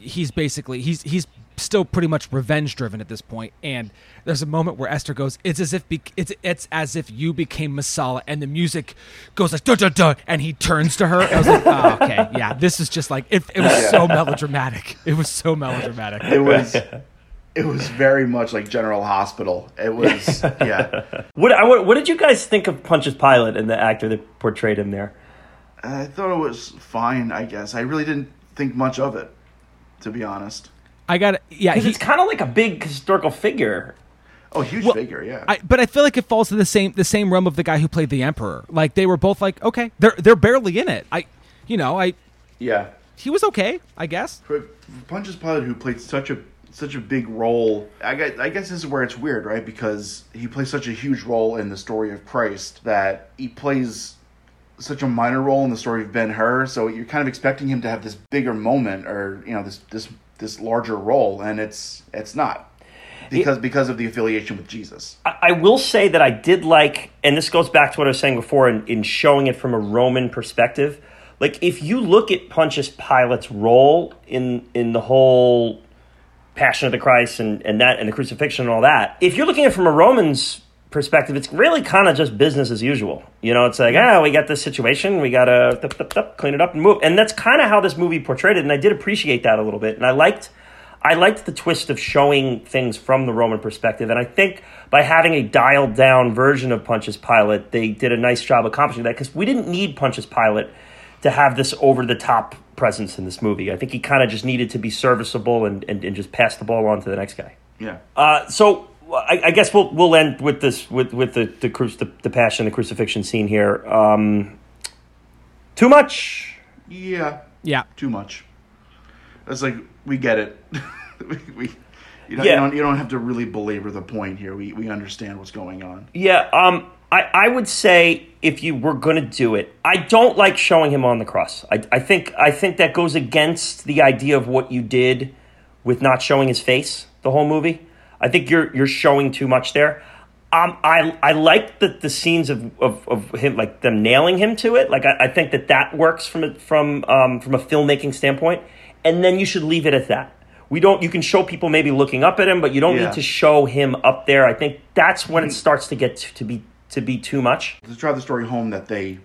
he's basically he's he's still pretty much revenge driven at this point and there's a moment where Esther goes it's as if be- it's it's as if you became Messala and the music goes like duh, duh, duh, and he turns to her and I was like oh, okay yeah this is just like it, it was so melodramatic it was so melodramatic It was it was very much like General Hospital. It was yeah. What, I- what what did you guys think of Pontius Pilate and the actor that portrayed him there? I thought it was fine. I guess I really didn't think much of it, to be honest. I got yeah Because he, it's kind of like a big historical figure. Oh, huge Well, figure, yeah. I, but I feel like it falls to the same the same realm of the guy who played the emperor like they were both like okay they're they're barely in it I you know I yeah. he was okay I guess For Pontius Pilate, who played such a such a big role, I guess, I guess this is where it's weird, right? Because he plays such a huge role in the story of Christ that he plays such a minor role in the story of Ben Hur. So you're kind of expecting him to have this bigger moment, or you know, this this this larger role, and it's it's not because because of the affiliation with Jesus. I, I will say that I did like, and this goes back to what I was saying before in, in showing it from a Roman perspective. Like, if you look at Pontius Pilate's role in in the whole Passion of the Christ and, and that and the crucifixion and all that, if you're looking at it from a Roman's perspective, it's really kind of just business as usual. You know, it's like, ah, we got this situation, we thup, thup, clean it up and move. And that's kind of how this movie portrayed it, and I did appreciate that a little bit. And I liked I liked the twist of showing things from the Roman perspective, and I think by having a dialed down version of Pontius Pilate, they did a nice job accomplishing that because we didn't need Pontius Pilate to have this over the top presence in this movie. I think he kind of just needed to be serviceable and, and, and just pass the ball on to the next guy. Yeah. Uh, so I, I, guess we'll we'll end with this with with the the, cru- the, the passion, the crucifixion scene here. Um, too much. Yeah. Yeah. Too much. It's like we get it. we, we you, know, Yeah. you don't you don't have to really belabor the point here. We we understand what's going on. Yeah, um, I, I would say if you were going to do it, I don't like showing him on the cross. I, I think I think that goes against the idea of what you did with not showing his face the whole movie. I think you're you're showing too much there. Um, I I like the, the scenes of, of, of him like them nailing him to it. Like I, I think that that works from a, from um, from a filmmaking standpoint. And then you should leave it at that. We don't. You can show people maybe looking up at him, but you don't Yeah. need to show him up there. I think that's when it starts to get to, to be to be too much. To drive the story home that they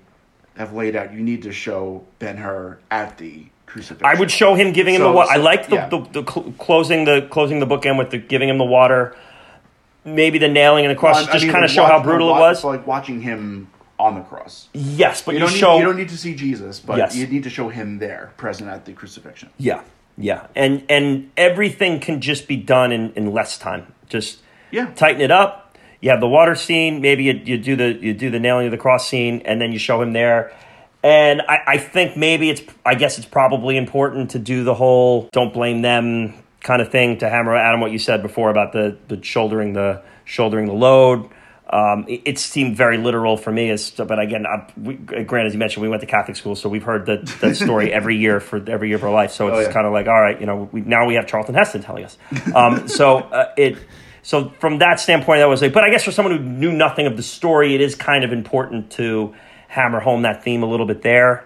have laid out, you need to show Ben Hur at the crucifixion. I would show him giving him So- the water. I so- like the, yeah. the, the cl- closing the closing the bookend with the giving him the water. Maybe the nailing and the cross, Well, I just mean, kind of show how watch- brutal it was. Like watching him on the cross. yes, but You you, don't, need, show you don't need to see Jesus, but Yes. you need to show him there, present at the crucifixion. Yeah, yeah, and and everything can just be done in, in less time. Just Yeah. tighten it up. You have the water scene. Maybe you, you do the you do the nailing of the cross scene, and then you show him there. And I, I think maybe it's I guess it's probably important to do the whole don't blame them kind of thing to hammer Adam what you said before about the the shouldering the shouldering the load. Um, it, it seemed very literal for me, as but again, I, we, granted, as you mentioned, we went to Catholic school, so we've heard that that story every year for every year of our life. So it's Oh, yeah. kind of like, all right, you know, we, now we have Charlton Heston telling us. Um, so uh, it, so from that standpoint, that was like, but I guess for someone who knew nothing of the story, it is kind of important to hammer home that theme a little bit there.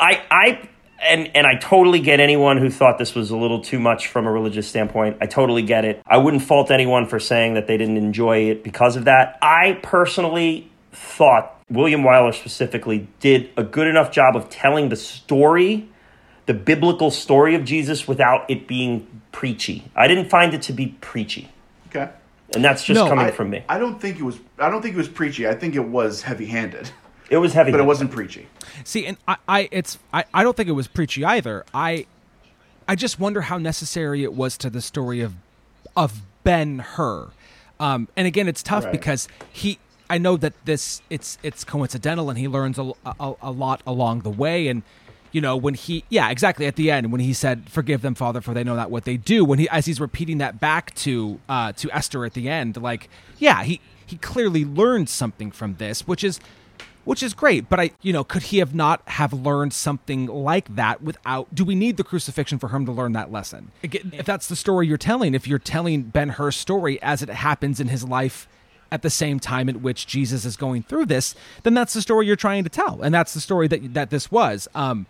I, I, and and I totally get anyone who thought this was a little too much from a religious standpoint. I totally get it. I wouldn't fault anyone for saying that they didn't enjoy it because of that. I personally thought William Wyler specifically did a good enough job of telling the story, the biblical story of Jesus, without it being preachy. I didn't find it to be preachy. And that's just No, coming I, from me. I don't think it was. I don't think it was preachy. I think it was heavy-handed, It was heavy, but it wasn't preachy. See, and I, I it's I, I don't think it was preachy either. I I just wonder how necessary it was to the story of of Ben Hur. Um, and again, it's tough Right. because he. I know that this it's it's coincidental, and he learns a, a, a lot along the way. And you know when he yeah exactly at the end when he said forgive them father for they know not what they do when he as he's repeating that back to uh to esther at the end like yeah he he clearly learned something from this which is which is great but i you know could he have not have learned something like that without do we need the crucifixion for him to learn that lesson? If that's the story you're telling if you're telling ben hur's story as it happens in his life at the same time at which jesus is going through this then that's the story you're trying to tell and that's the story that that this was. Um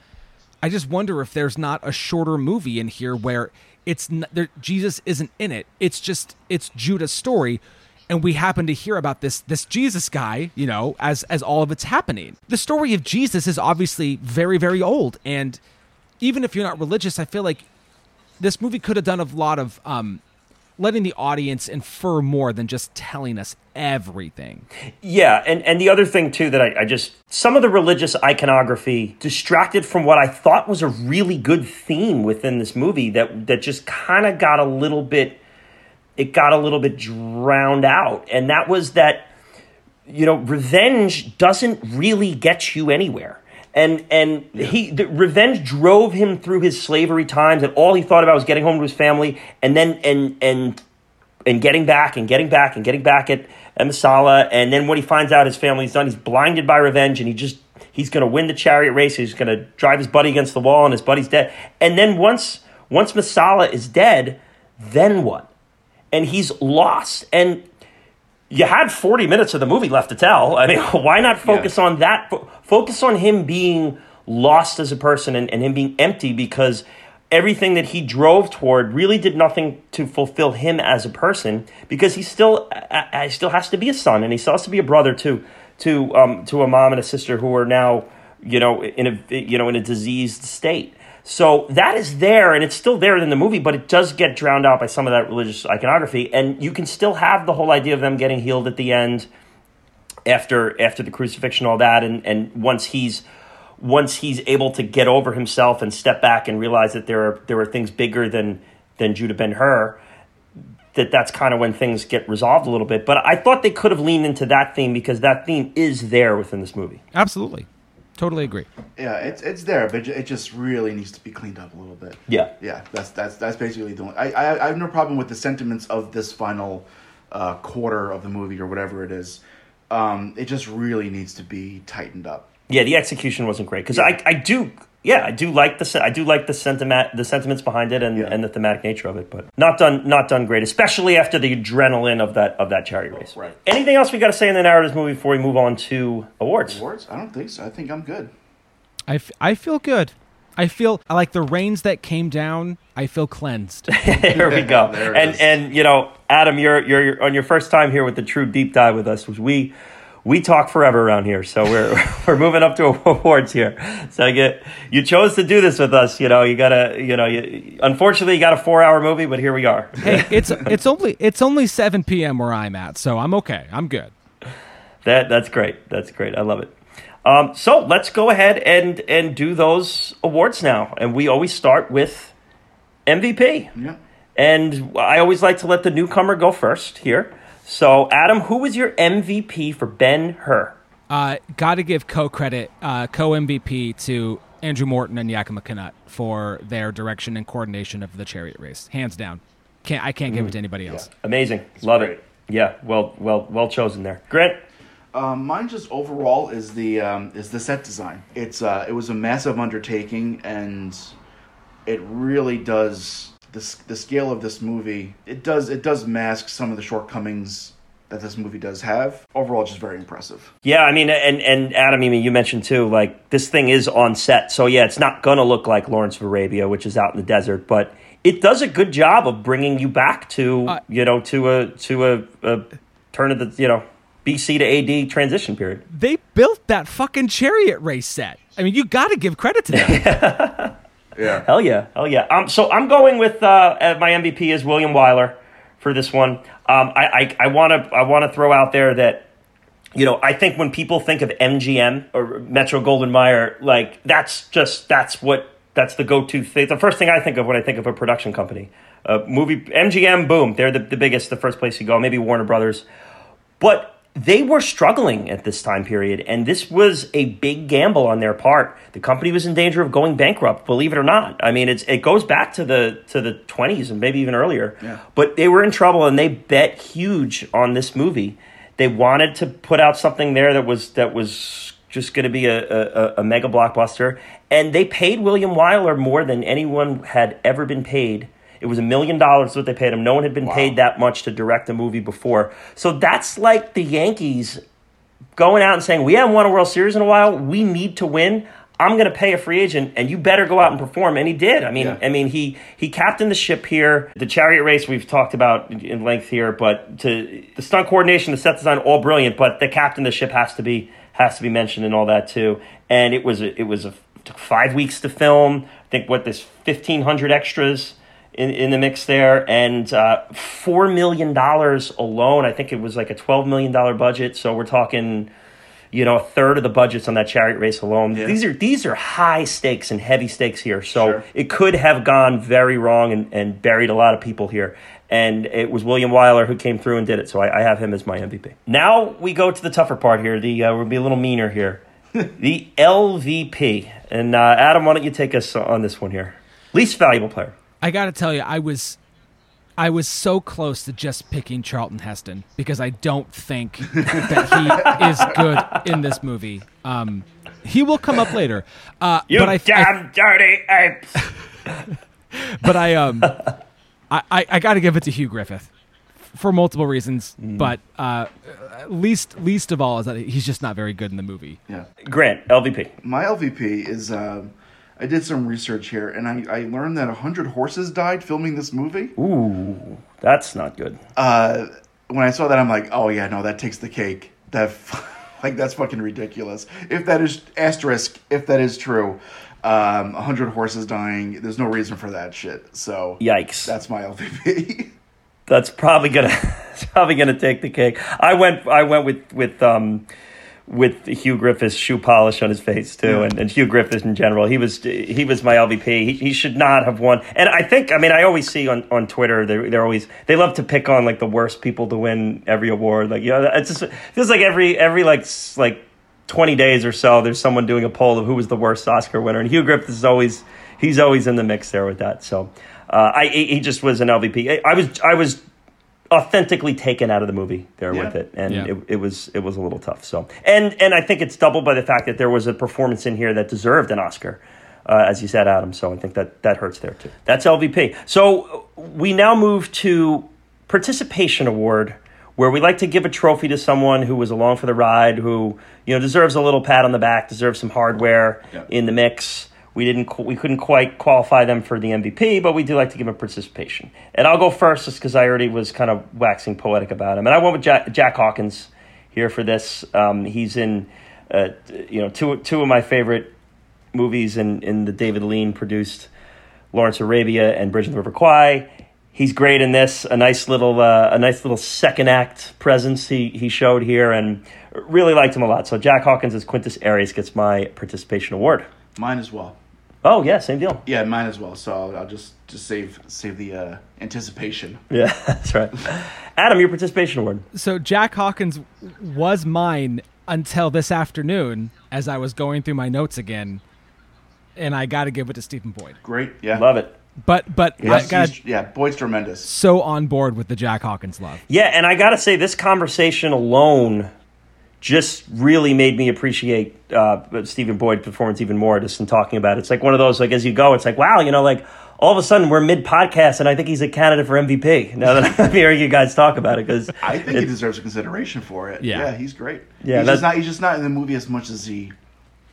I just wonder if there's not a shorter movie in here where it's there, Jesus isn't in it. It's just it's Judah's story, and we happen to hear about this this Jesus guy, you know, as as all of it's happening. The story of Jesus is obviously very very old, and even if you're not religious, I feel like this movie could have done a lot of um, letting the audience infer more than just telling us everything. Yeah, and, and the other thing too that I, I just some of the religious iconography distracted from what I thought was a really good theme within this movie that that just kind of got a little bit it got a little bit drowned out, and that was that you know revenge doesn't really get you anywhere. And and he the revenge drove him through his slavery times, and all he thought about was getting home to his family, and then and and and getting back and getting back and getting back at, Messala. And then when he finds out his family's done, he's blinded by revenge and he just he's gonna win the chariot race. He's gonna drive his buddy against the wall and his buddy's dead. And then once once Messala is dead, then what? And he's lost. And you had 40 minutes of the movie left to tell. I mean, why not focus on that? Focus on him being lost as a person and, and him being empty because everything that he drove toward really did nothing to fulfill him as a person because he still uh, still has to be a son and he still has to be a brother to to um, to a mom and a sister who are now you know in a you know in a diseased state. So that is there, and it's still there in the movie, but it does get drowned out by some of that religious iconography. And you can still have the whole idea of them getting healed at the end, after after the crucifixion, all that, and and once he's once he's able to get over himself and step back and realize that there are there are things bigger than than Judah Ben Hur, that that's kind of when things get resolved a little bit. But I thought they could have leaned into that theme because that theme is there within this movie. Absolutely, totally agree. Yeah, it's it's there, but it just really needs to be cleaned up a little bit. Yeah, Yeah, that's that's that's basically the only. I I, I have no problem with the sentiments of this final uh, quarter of the movie or whatever it is. Um, it just really needs to be tightened up. yeah. The execution wasn't great because I I do. Yeah, I do like the I do like the sentiment the sentiments behind it and, Yeah. and the thematic nature of it, but not done not done great, especially after the adrenaline of that of that chariot race. Right. Anything else we got to say in the narratives movie before we move on to awards? Awards? I don't think so. I think I'm good. I, f- I feel good. I feel I like the rains that came down. I feel cleansed. there we go. There and is. and you know, Adam, you're, you're you're on your first time here with the true deep dive with us. Which we we talk forever around here, so we're we're moving up to awards here. So you get you chose to do this with us. You know, you gotta you know, you, unfortunately, you got a four hour movie, but here we are. hey, it's it's only it's only seven p.m. where I'm at, so I'm okay. I'm good. That that's great. That's great. I love it. Um, so let's go ahead and and do those awards now, and we always start with MVP. Yeah. And I always like to let the newcomer go first here. So, Adam, who was your MVP for Ben Hur? Uh, Got to give co credit, uh, co MVP to Andrew Marton and Yakima Canutt for their direction and coordination of the chariot race, hands down. Can't I can't give it to anybody else. Amazing, love great. it. Yeah, well, well, well chosen there, Grant. Um, mine just overall is the um, is the set design. It's uh, it was a massive undertaking, and it really does the the scale of this movie. It does it does mask some of the shortcomings that this movie does have. Overall, just very impressive. Yeah, I mean, and and Adam, I mean, you mentioned too, like this thing is on set, so yeah, it's not gonna look like Lawrence of Arabia, which is out in the desert, but it does a good job of bringing you back to Uh, you know to a to a, a turn of the you know BC to AD transition period. They built that fucking chariot race set. I mean, you got to give credit to them. Yeah. Hell yeah, hell yeah. Um, so I'm going with uh, my MVP is William Wyler for this one. Um, I I I want to I want to throw out there that you know I think when people think of MGM or Metro Goldwyn Mayer, like that's just that's what that's the go-to thing. The first thing I think of when I think of a production company, uh, movie MGM, boom, they're the, the biggest, the first place you go. Maybe Warner Brothers, but they were struggling at this time period, and this was a big gamble on their part. The company was in danger of going bankrupt, believe it or not. I mean, it's it goes back to the to the twenties and maybe even earlier. Yeah. But they were in trouble, and they bet huge on this movie. They wanted to put out something there that was that was just going to be a, a, a mega blockbuster, and they paid William Wyler more than anyone had ever been paid. It was a million dollars what they paid him. No one had been paid that much to direct a movie before. So that's like the Yankees going out and saying, "We haven't won a World Series in a while. We need to win. I'm going to pay a free agent, and you better go out and perform." And he did. I mean, Yeah. I mean, he he captained the ship here. The chariot race we've talked about in- length here, but to the stunt coordination, the set design, all brilliant. But the captain of the ship has to be has to be mentioned and all that too. And it was a, it was a took five weeks to film. I think what this fifteen hundred extras in, in the mix there, and uh, four million dollars alone. I think it was like a twelve million dollar budget. So we're talking, you know, a third of the budgets on that chariot race alone. Yeah. These are these are high stakes and heavy stakes here. So Sure. it could have gone very wrong and, and buried a lot of people here. And it was William Wyler who came through and did it. So I, I have him as my MVP. Now we go to the tougher part here. The uh, we'll be a little meaner here. the LVP. And uh, Adam, why don't you take us on this one here? Least valuable player. I got to tell you, I was I was so close to just picking Charlton Heston because I don't think that he is good in this movie. Um, he will come up later, uh, You but I, I damn dirty apes. but I um I, I, I got to give it to Hugh Griffith for multiple reasons, Mm. but uh, least least of all is that he's just not very good in the movie. Yeah. Grant, LVP. My LVP is. Uh, I did some research here, and I, I learned that hundred horses died filming this movie. Ooh, that's not good. uh, when I saw that, I'm like, oh yeah, no, that takes the cake. That like that's fucking ridiculous. If that is asterisk, if that is true, Um, a hundred horses dying. There's no reason for that shit. So Yikes. that's my LVP. That's probably gonna probably gonna take the cake. I went I went with with um with Hugh Griffith's shoe polish on his face too, Yeah. and, and Hugh Griffith in general. He was he was my LVP. He, he should not have won. And I think I mean I always see on, on Twitter they're they're always they love to pick on like the worst people to win every award. Like you know it's just it feels like every every like like twenty days or so there's someone doing a poll of who was the worst Oscar winner, and Hugh Griffith is always he's always in the mix there with that. So uh, I he he just was an LVP. I, I was I was authentically taken out of the movie. There Yeah. with it. And Yeah. it, it was it was a little tough. So and and i think it's doubled by the fact that there was a performance in here that deserved an oscar uh, as you said adam. So i think that that hurts there too. That's lvp so we now move to participation award where we like to give a trophy to someone who was along for the ride who you know deserves a little pat on the back deserves some hardware Yeah. in the mix we didn't we couldn't quite qualify them for the MVP, but we do like to give them participation. And I'll go first just because I already was kind of waxing poetic about him. And I went with Jack, Jack Hawkins here for this. Um, he's in uh, you know two two of my favorite movies in in the David Lean produced Lawrence Arabia and Bridge of the River Kwai. He's great in this. A nice little uh, a nice little second act presence he he showed here, and really liked him a lot. So Jack Hawkins as Quintus Arrius gets my participation award. Mine as well. Oh yeah, same deal. Yeah, mine as well. So I'll, I'll just just save save the uh, anticipation. Yeah, that's right. Adam, your participation award. So Jack Hawkins was mine until this afternoon as I was going through my notes again, and I got to give it to Stephen Boyd. Great. Yeah. Love it. But but Yes, I got he's- yeah, Boyd's tremendous. so on board with the Jack Hawkins love. Yeah, and I gotta say, this conversation alone just really made me appreciate uh, Stephen Boyd's performance even more. Just in talking about it, it's like one of those like as you go, it's like wow, you know, like all of a sudden we're mid podcast, and I think he's a candidate for MVP. Now that I'm hearing you guys talk about it, because I think he deserves a consideration for it. Yeah. Yeah, he's great. Yeah, he's that- just not he's just not in the movie as much as he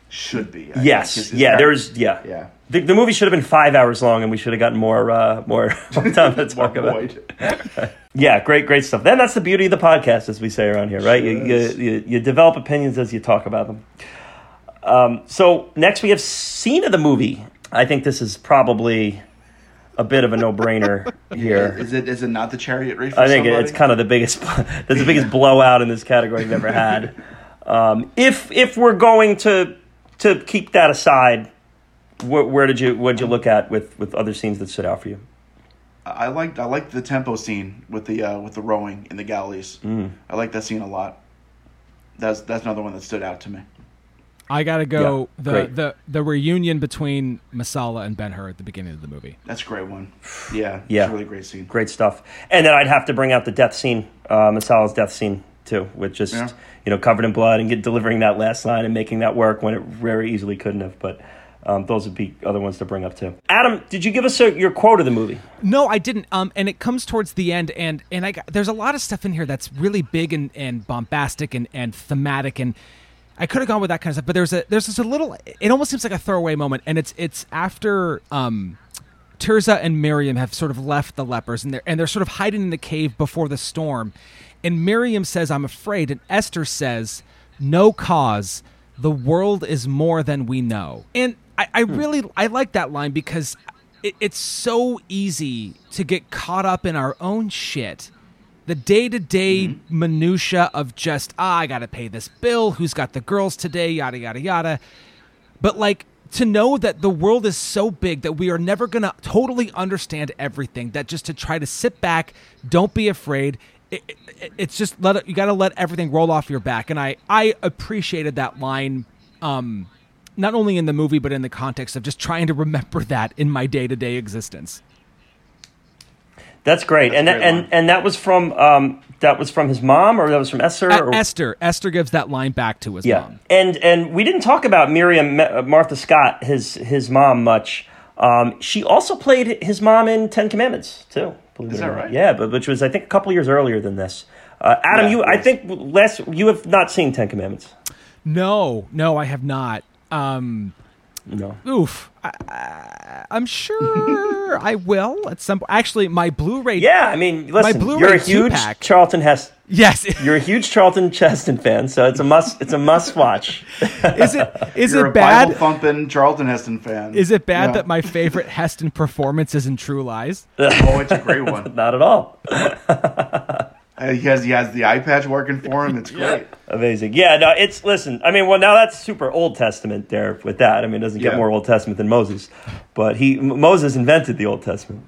should be. I yes, his yeah, there's yeah, Yeah. The, the movie should have been five hours long, and we should have gotten more uh, more time to talk More about. Yeah, great, great stuff. Then that's the beauty of the podcast, as we say around here, right? You, Sure you, is. you, you develop opinions as you talk about them. Um, so next we have scene of the movie. I think this is probably a bit of a no-brainer here. Is it is it not the chariot race? For I think somebody? it's kind of the biggest, that's the biggest blowout in this category we've ever had. Um, if if we're going to to keep that aside, where, where did you what did you look at with with other scenes that stood out for you? I liked I liked the tempo scene with the uh, with the rowing in the galleys. Mm. I like that scene a lot. That's that's another one that stood out to me. I got to go Yeah, the, great. the the reunion between Messala and Ben Hur at the beginning of the movie. That's a great one. Yeah, Yeah. it's a really great scene. great stuff. And then I'd have to bring out the death scene, uh, Messala's death scene too, with just Yeah. You know covered in blood and get delivering that last line and making that work when it very easily couldn't have. But um, those would be other ones to bring up too. Adam, did you give us a, your quote of the movie? No, I didn't. Um, and it comes towards the end, and and I got, there's a lot of stuff in here that's really big and, and bombastic and, and thematic, and I could have gone with that kind of stuff. But there's a there's just a little. It almost seems like a throwaway moment, and it's it's after um, Tirzah and Miriam have sort of left the lepers, and they're and they're sort of hiding in the cave before the storm, and Miriam says, "I'm afraid," and Esther says, "No cause." The world is more than we know, and I, I really I like that line because it, it's so easy to get caught up in our own shit. The day-to-day minutia of just ah, i gotta pay this bill. Who's got the girls today? Yada yada yada. But like to know that the world is so big that we are never gonna totally understand everything that just to try to sit back don't be afraid it, it, it's just let it, you gotta let everything roll off your back and i i appreciated that line um not only in the movie but in the context of just trying to remember that in my day-to-day existence That's great. That's and a that, and line. and that was from um, that was from his mom or that was from Esther. Uh, or, esther esther gives that line back to his yeah. mom And and we didn't talk about Miriam Martha Scott, his his mom, much. Um, she also played his mom in Ten Commandments too. Believe Is it or that not. right? Yeah, but which was I think a couple years earlier than this. Uh, Adam, Yeah, you it I think last you have not seen Ten Commandments. No, no, I have not. Um, No. oof. I'm sure I will at some. Actually, my Blu-ray. Yeah, I mean, listen, Blu-ray you're a huge two-pack- Charlton Heston. Yes. You're a huge Charlton Heston fan, so it's a must. It's a must watch. is it is You're it a bad? Bible thumping Charlton Heston fan. Is it bad Yeah. that my favorite Heston performance is in True Lies? Oh, it's a great one. Not at all. Uh, he has he has the eye patch working for him. It's great. Amazing. Yeah, no, it's listen. I mean, well, now that's super Old Testament there with that. I mean, it doesn't get Yeah. more Old Testament than Moses, but he M- Moses invented the Old Testament.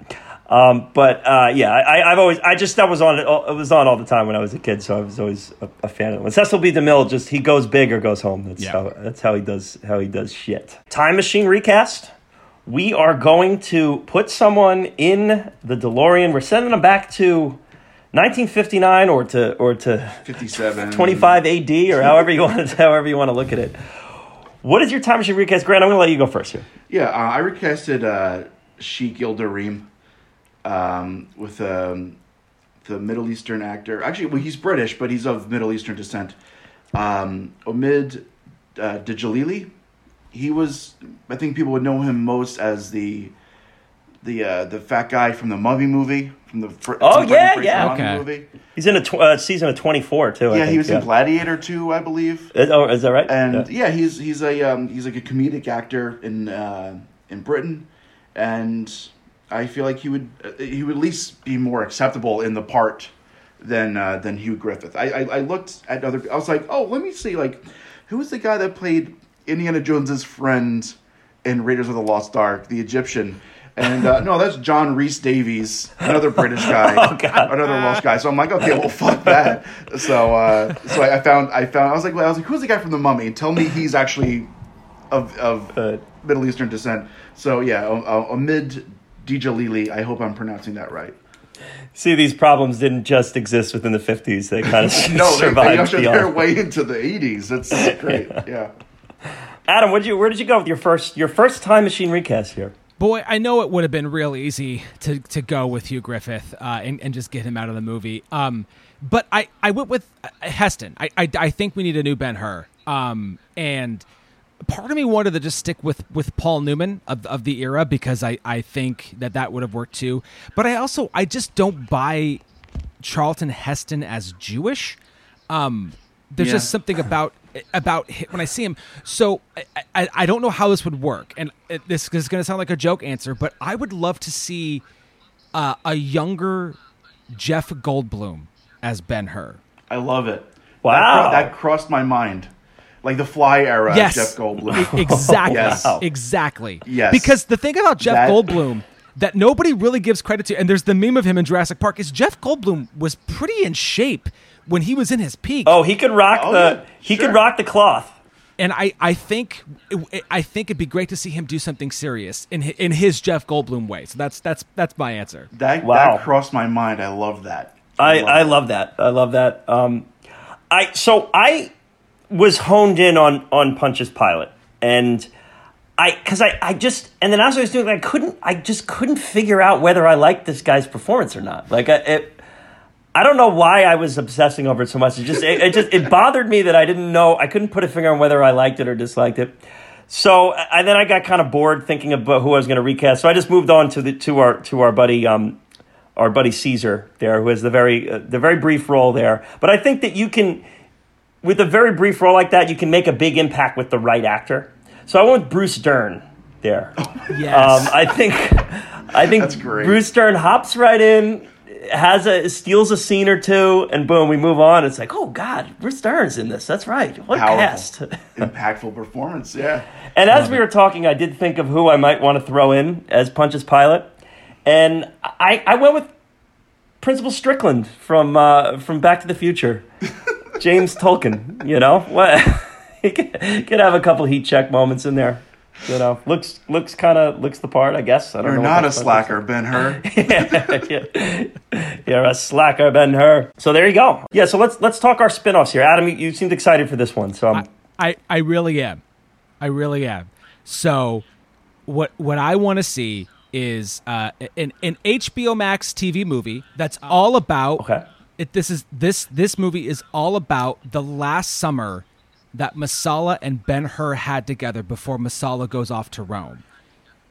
Um, but uh, yeah, I, I've always I just that was on it was on all the time when I was a kid, so I was always a, a fan of it. When Cecil B. DeMille just he goes big or goes home. That's Yeah. how that's how he does how he does shit. Time Machine recast. We are going to put someone in the DeLorean. We're sending them back to 1959 or to or to Fifty-seven. 25 AD or however you want to, however you want to look at it. What is your time machine recast, Grant? I'm going to let you go first here. Yeah, uh, I recasted uh, Sheikh Ilderim um, with um, the Middle Eastern actor. Actually, well, he's British, but he's of Middle Eastern descent. Um, Omid uh, Djalili. He was, I think people would know him most as the the uh, the fat guy from the Mummy movie, from the fr- Oh, from yeah, Brendan yeah. Fraser Okay. movie. He's in a tw- uh, season of 24 too. I Yeah, think, he was yeah. in Gladiator too, I believe. Is, oh, is that right? and Yeah. yeah, he's he's a um, he's like a comedic actor in uh, in Britain, and I feel like he would uh, he would at least be more acceptable in the part than uh, than Hugh Griffith. I, I I looked at other. I was like, oh, let me see, like, who was the guy that played Indiana Jones's friend in Raiders of the Lost Ark, the Egyptian. And uh, no, that's John Rhys-Davies, another British guy, Oh, another Welsh guy. So I'm like, okay, well, fuck that. So, uh, so I, I found, I found, I was like, well, I was like, who's the guy from the Mummy? Tell me he's actually of of Uh, Middle Eastern descent. So yeah, Omid Djalili. I hope I'm pronouncing that right. See, these problems didn't just exist within the 50s. They kind of No, they, they survived their way into the 80s. That's great. Yeah. Adam, where'd you, where did you go with your first your first time machine recast here? Boy, I know it would have been real easy to, to go with Hugh Griffith uh, and, and just get him out of the movie. Um, but I, I went with uh, Heston. I, I, I think we need a new Ben Hur. Um, and part of me wanted to just stick with, with Paul Newman of, of the era because I, I think that that would have worked too. But I also, I just don't buy Charlton Heston as Jewish. Um, there's Yeah. just something about about when I see him. So I, I, I don't know how this would work, and it, this is going to sound like a joke answer, but I would love to see uh, a younger Jeff Goldblum as Ben Hur. I love it. Wow. That, that crossed my mind. Like the Fly era, yes, Jeff Goldblum. Exactly, Yes. exactly. Yes. Because the thing about Jeff That- Goldblum that nobody really gives credit to, and there's the meme of him in Jurassic Park, is Jeff Goldblum was pretty in shape when he was in his peak. Oh, he could rock Oh, the yeah, he sure. could rock the cloth. and I, I think I think it'd be great to see him do something serious in hi- in his Jeff Goldblum way. So that's that's that's my answer. That Wow. that crossed my mind. I love that. I, love I it. love that. I love that. Um, I so I was honed in on on Punch's pilot, and I because I I just and then as I was doing, it, I couldn't I just couldn't figure out whether I liked this guy's performance or not. Like I, it, I don't know why I was obsessing over it so much. It just it, it just it bothered me that I didn't know I couldn't put a finger on whether I liked it or disliked it. So I then I got kind of bored thinking about who I was going to recast. So I just moved on to the to our to our buddy um, our buddy Caesar there, who has the very uh, the very brief role there. But I think that you can, with a very brief role like that, you can make a big impact with the right actor. So I went with Bruce Dern there. Yes. Um, I think I think. Bruce Dern hops right in, has a steals a scene or two, and boom, we move on. It's like, oh God, Bruce Dern's in this. That's right. What a cast. Impactful performance. Yeah. And as we were talking, I did think of who I might want to throw in as Punch's pilot, and I, I went with Principal Strickland from uh, from Back to the Future, James Tolkan. You know what? he could, could have a couple heat check moments in there. You know, looks looks kind of looks the part, I guess. I don't You're know not a that's slacker, Ben Hur. yeah. You're a slacker, Ben Hur. So there you go. Yeah. So let's let's talk our spin-offs here. Adam, you, you seemed excited for this one. So I'm, I, I really am. I really am. So what what I want to see is uh, an an HBO Max TV movie that's all about Okay. it this is this this movie is all about the last summer that Messala and Ben Hur had together before Messala goes off to Rome.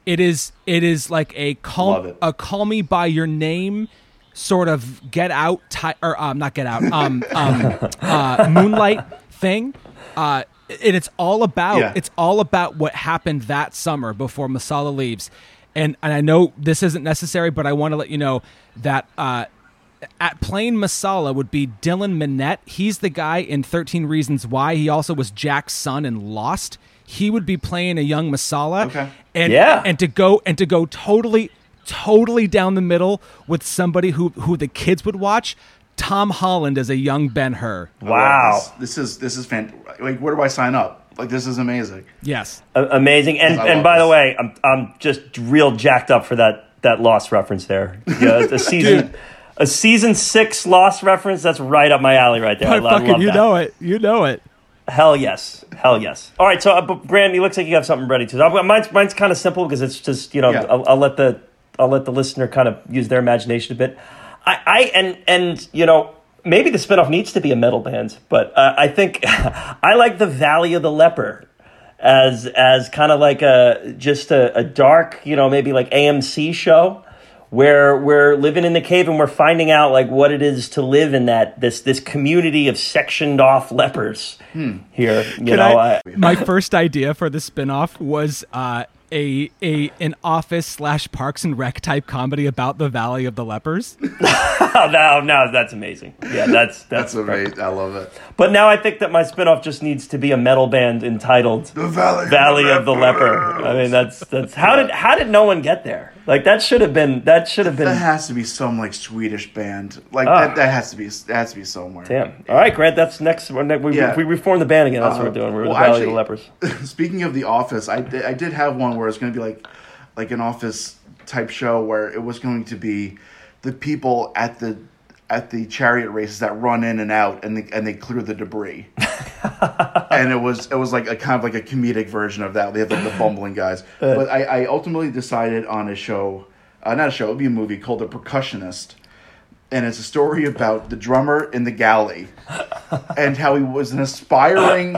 it is it is like a call a call me by your name sort of get out ty- or um not get out um um uh moonlight thing uh and it's all about Yeah. it's all about what happened that summer before Messala leaves and and I know this isn't necessary but I want to let you know that uh at playing Messala would be Dylan Minnette. He's the guy in 13 Reasons Why. He also was Jack's son in Lost. He would be playing a young Messala. Okay. And Yeah. and to go and to go totally totally down the middle with somebody who who the kids would watch, Tom Holland as a young Ben Hur. Wow. This, this is this is fantastic. Like, where do I sign up? Like, this is amazing. Yes. A- amazing. And and love by the way, I'm I'm just real jacked up for that that Lost reference there. Yeah, a season a season six Lost reference. That's right up my alley, right there. I, But lo- I fucking love you that. know it. You know it. Hell yes, hell yes. All right, so uh, but Graham, you looks like you have something ready to. Uh, Mine's mine's kind of simple because it's just you know Yeah. I'll, I'll let the I'll let the listener kind of use their imagination a bit. I, I and and you know maybe the spinoff needs to be a metal band, but uh, I think I like the Valley of the Leper as as kind of like a just a, a dark you know maybe like AMC show where we're living in the cave and we're finding out like what it is to live in that this this community of sectioned off lepers here you Can know I- I, my first idea for the spinoff was uh, a a an office slash Parks and Rec type comedy about the Valley of the Lepers. no no that's amazing yeah that's that's, That's amazing. I love it. but now I think that my spinoff just needs to be a metal band entitled The Valley, Valley of the Leper I mean that's that's how did how did no one get there like that should have been that should have been That has to be some like Swedish band. Like Ah. that, that has to be that has to be somewhere. Damn. All right, Grant. That's next. We, Yeah. if we reform the band again, that's what Uh, we're doing. We're well, the Valley actually- of the Lepers. Speaking of The Office, I did, I did have one where it's going to be like like an office type show where it was going to be the people at the at the chariot races that run in and out and they, and they clear the debris. and it was it was like a kind of like a comedic version of that. They have like the bumbling guys. But I, I ultimately decided on a show, uh, not a show, it would be a movie called The Percussionist. And it's a story about the drummer in the galley and how he was an aspiring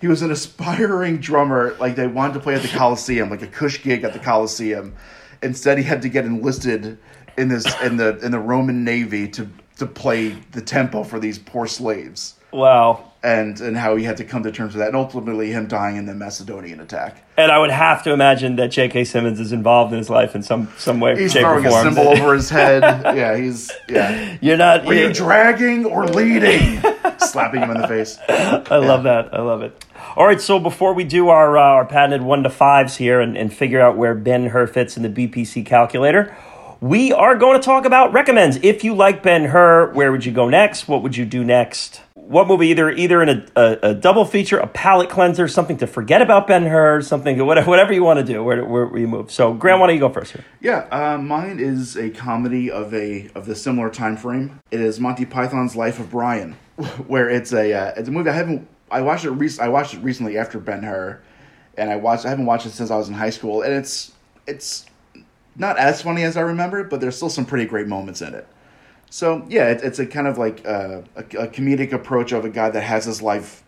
he was an aspiring drummer like they wanted to play at the coliseum like a cush gig at the coliseum instead he had to get enlisted in this in the in the roman navy to to play the tempo for these poor slaves Wow. and and how he had to come to terms with that and ultimately him dying in the macedonian attack And I would have to imagine that J.K. Simmons is involved in his life in some some way, he's shape, or throwing a cymbal over his head yeah he's yeah You're not. are you you're- dragging or leading slapping him in the face I love that. I love it. All right, so before we do our uh, our patented one to fives here and, and figure out where Ben Hur fits in the BPC calculator, we are going to talk about recommends. If you like Ben Hur, where would you go next? What would you do next? What movie? Either either in a, a, a double feature, a palate cleanser, something to forget about Ben Hur, something whatever, whatever you want to do. Where, where, you move. So, Graham, why don't you go first here? Yeah, uh, mine is a comedy of a of the similar time frame. It is Monty Python's Life of Brian, where it's a uh, it's a movie I haven't I watched it rec- I watched it recently after Ben Hur, and I watched I haven't watched it since I was in high school, and it's it's not as funny as I remember, but there's still some pretty great moments in it. So yeah, it, it's a kind of like uh, a, a comedic approach of a guy that has his life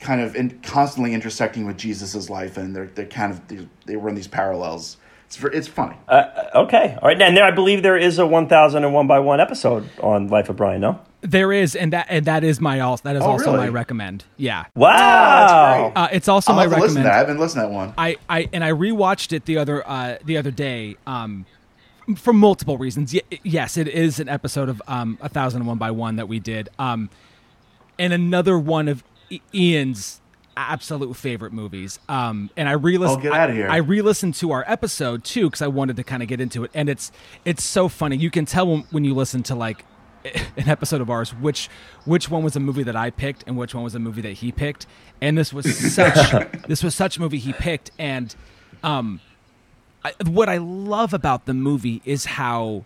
kind of in, constantly intersecting with Jesus's life, and they're they're kind of they, they run these parallels. It's ver- it's funny. Uh, okay, all right. And there, I believe there is a one thousand and one by one episode on Life of Brian. No. There is, and that and that is my also that is Oh, also my recommend. Yeah, Wow. great. uh, it's also I'll my have listen to recommend. that. I haven't listened to that one. I, I and I rewatched it the other uh, the other day um, for multiple reasons. Y- yes, it is an episode of um, a thousand and one by one that we did, um, and another one of I- Ian's absolute favorite movies. Um, and I re-listened. Oh, get outta here. I, I re-listened to our episode too because I wanted to kind of get into it, and it's it's so funny. You can tell when, when you listen to like an episode of ours which which one was a movie that I picked and which one was a movie that he picked. And this was such this was such a movie he picked, and um, I, what I love about the movie is how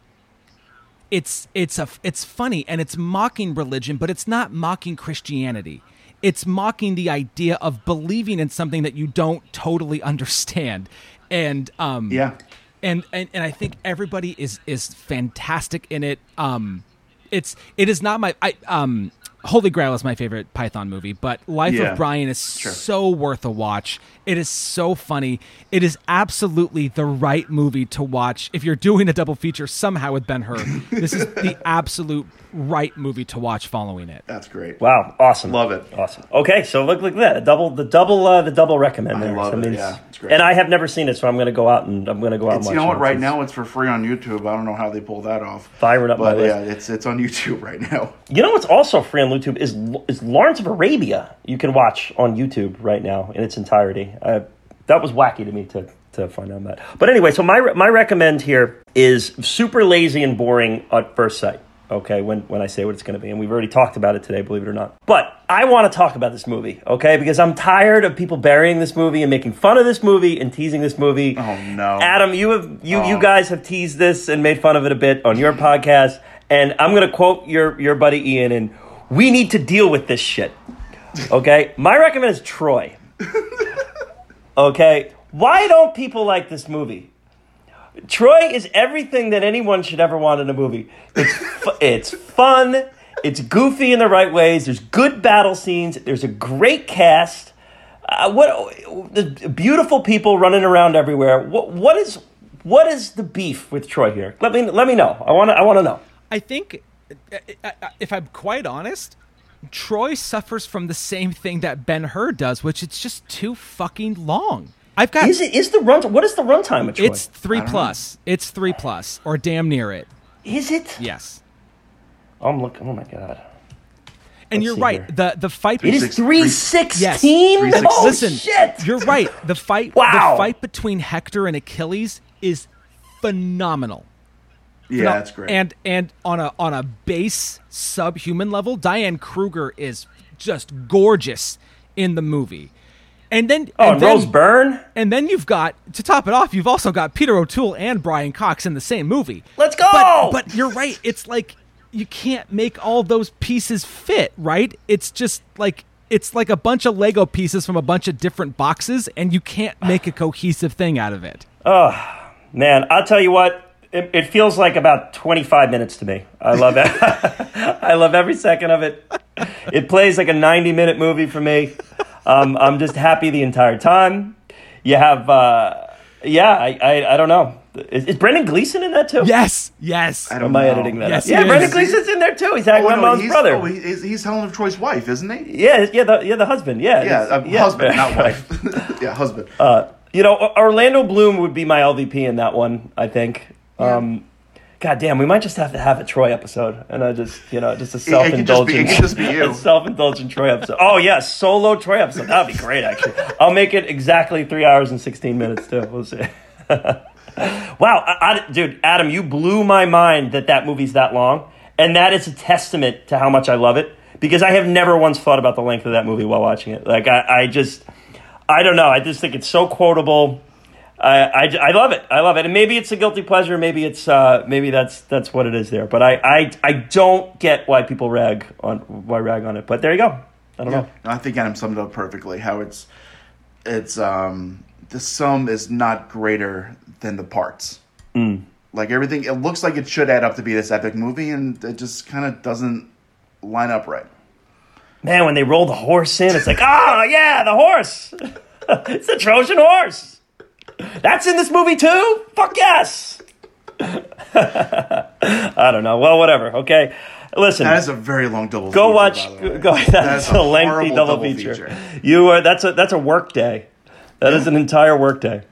it's it's a it's funny and it's mocking religion, but it's not mocking Christianity. It's mocking the idea of believing in something that you don't totally understand, and um, Yeah. and and and I think everybody is is fantastic in it. Um, it's it is not my I um Holy Grail is my favorite Python movie, but Life Yeah, of Brian is sure. so worth a watch. It is so funny. It is absolutely the right movie to watch if you're doing a double feature somehow with Ben Hur. this is the absolute right movie to watch following it. That's great. Wow, awesome. Love it. Awesome. Okay, so look look at that. The double the double uh, the double recommend I love So it, means- yeah, it's great. And I have never seen it, so I'm going to go out and I'm going to go out It's, and you watch know what? it. Right It's now, it's for free on YouTube. I don't know how they pull that off. Firing up my but list. yeah, it's it's on YouTube right now. You know what's also free on YouTube is is Lawrence of Arabia. You can watch on YouTube right now in its entirety. Uh, that was wacky to me to to find out that. But anyway, so my my recommend here is super lazy and boring at first sight. Okay, when when I say what it's going to be, and we've already talked about it today, believe it or not. But I want to talk about this movie, okay? Because I'm tired of people burying this movie and making fun of this movie and teasing this movie. Oh, no. Adam, you have you you Oh. guys have teased this and made fun of it a bit on your podcast, and I'm going to quote your your buddy Ian and we need to deal with this shit. Okay? My recommend is Troy. Okay? Why don't people like this movie? Troy is everything that anyone should ever want in a movie. It's fu- it's fun, it's goofy in the right ways. There's good battle scenes. There's a great cast. Uh, what the beautiful people running around everywhere. What what is what is the beef with Troy here? Let me let me know. I want to I want to know. I think, if I'm quite honest, Troy suffers from the same thing that Ben Hur does, which it's just too fucking long. I've got Is it is the run? What is the runtime of Troy? it's three plus. It's three plus or damn near it. is it? Yes. I'm looking. Oh my god! And Let's you're right. here. The the fight. It is three Yes. sixteen. Sixteen. Oh Listen, shit! you're right. The fight. Wow. The fight between Hector and Achilles is phenomenal. Yeah, No, that's great. And and on a on a base subhuman level, Diane Kruger is just gorgeous in the movie. And then oh, and and then, Rose Byrne. and then you've got to top it off, you've also got Peter O'Toole and Brian Cox in the same movie. Let's go! But but you're right. It's like you can't make all those pieces fit, right? It's just like it's like a bunch of Lego pieces from a bunch of different boxes, and you can't make a cohesive thing out of it. Oh man, I'll tell you what. It, it feels like about 25 minutes to me. I love it. I love every second of it. It plays like a 90 minute movie for me. Um, I'm just happy the entire time. You have, uh, yeah, I, I, I don't know. Is, is Brendan Gleeson in that too? Yes, yes. I don't am I know. editing that? Yes. Yeah, Brendan is. Gleeson's in there too. He's Oh, Agamemnon's no, he's, brother. oh, he, he's, he's Helen of Troy's wife, isn't he? yeah, yeah, the, yeah, the husband. Yeah, Yeah, it's- uh, husband, not wife. yeah, husband. Uh, you know, Orlando Bloom would be my LVP in that one. I think. Um, God damn, we might just have to have a Troy episode, and I just, you know, just a it could just be- self-indulgent, it could just be you. a self-indulgent Troy episode. Oh yeah, solo Troy episode. That'd be great. Actually, I'll make it exactly three hours and sixteen minutes too. We'll see. wow, I, I- dude, Adam, you blew my mind that that movie's that long, and that is a testament to how much I love it because I have never once thought about the length of that movie while watching it. Like I, I just, I don't know. I just think it's so quotable. I, I, I love it. I love it. And maybe it's a guilty pleasure. Maybe it's uh, maybe that's that's what it is there. But I, I I don't get why people rag on why rag on it. But there you go. I don't Yeah. know. I think Adam summed it up perfectly. How it's it's um the sum is not greater than the parts. Mm. Like everything, it looks like it should add up to be this epic movie, and it just kind of doesn't line up right. Man, when they roll the horse in, it's like, oh yeah, the horse. it's the Trojan horse. That's in this movie too. Fuck yes. I don't know. Well, whatever. Okay. Listen. That is a very long double. Go feature, watch. Go, that's, is a, lengthy horrible double, feature. You are. That's a that's a work day. That is an entire work day.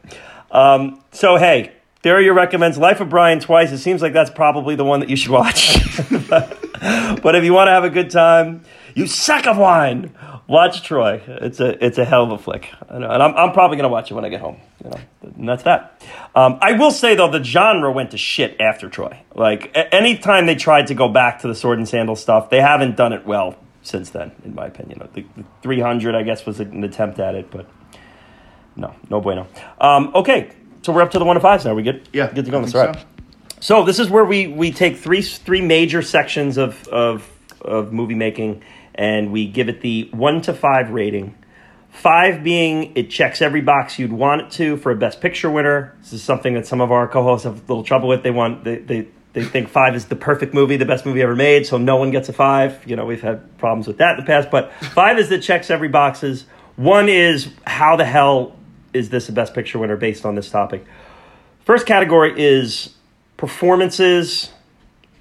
Um, so hey, your recommends. Life of Brian twice. It seems like that's probably the one that you should watch. but if you want to have a good time, you sack of wine. Watch Troy. It's a it's a hell of a flick, I know, and I'm I'm probably gonna watch it when I get home. You know, and that's that. Um, I will say though, the genre went to shit after Troy. Like a- anytime they tried to go back to the sword and sandal stuff, they haven't done it well since then, in my opinion. The, the 300, I guess, was an attempt at it, but no, no bueno. Um, okay, so we're up to the one to fives now. We good? Yeah, good to go. That's right. So this is where we, we take three three major sections of, of of movie making and we give it the one to five rating. Five being it checks every box you'd want it to for a best picture winner. This is something that some of our co-hosts have a little trouble with. They want they they, they think five is the perfect movie, the best movie ever made, so no one gets a five. You know, we've had problems with that in the past, but five is that checks every boxes. One is how the hell is this a best picture winner based on this topic? First category is performances,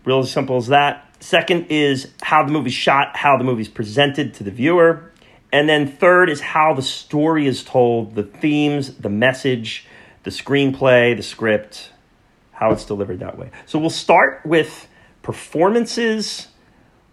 real as simple as that. Second is how the movie's shot, how the movie's presented to the viewer. And then third is how the story is told, the themes, the message, the screenplay, the script, how it's delivered that way. So we'll start with performances,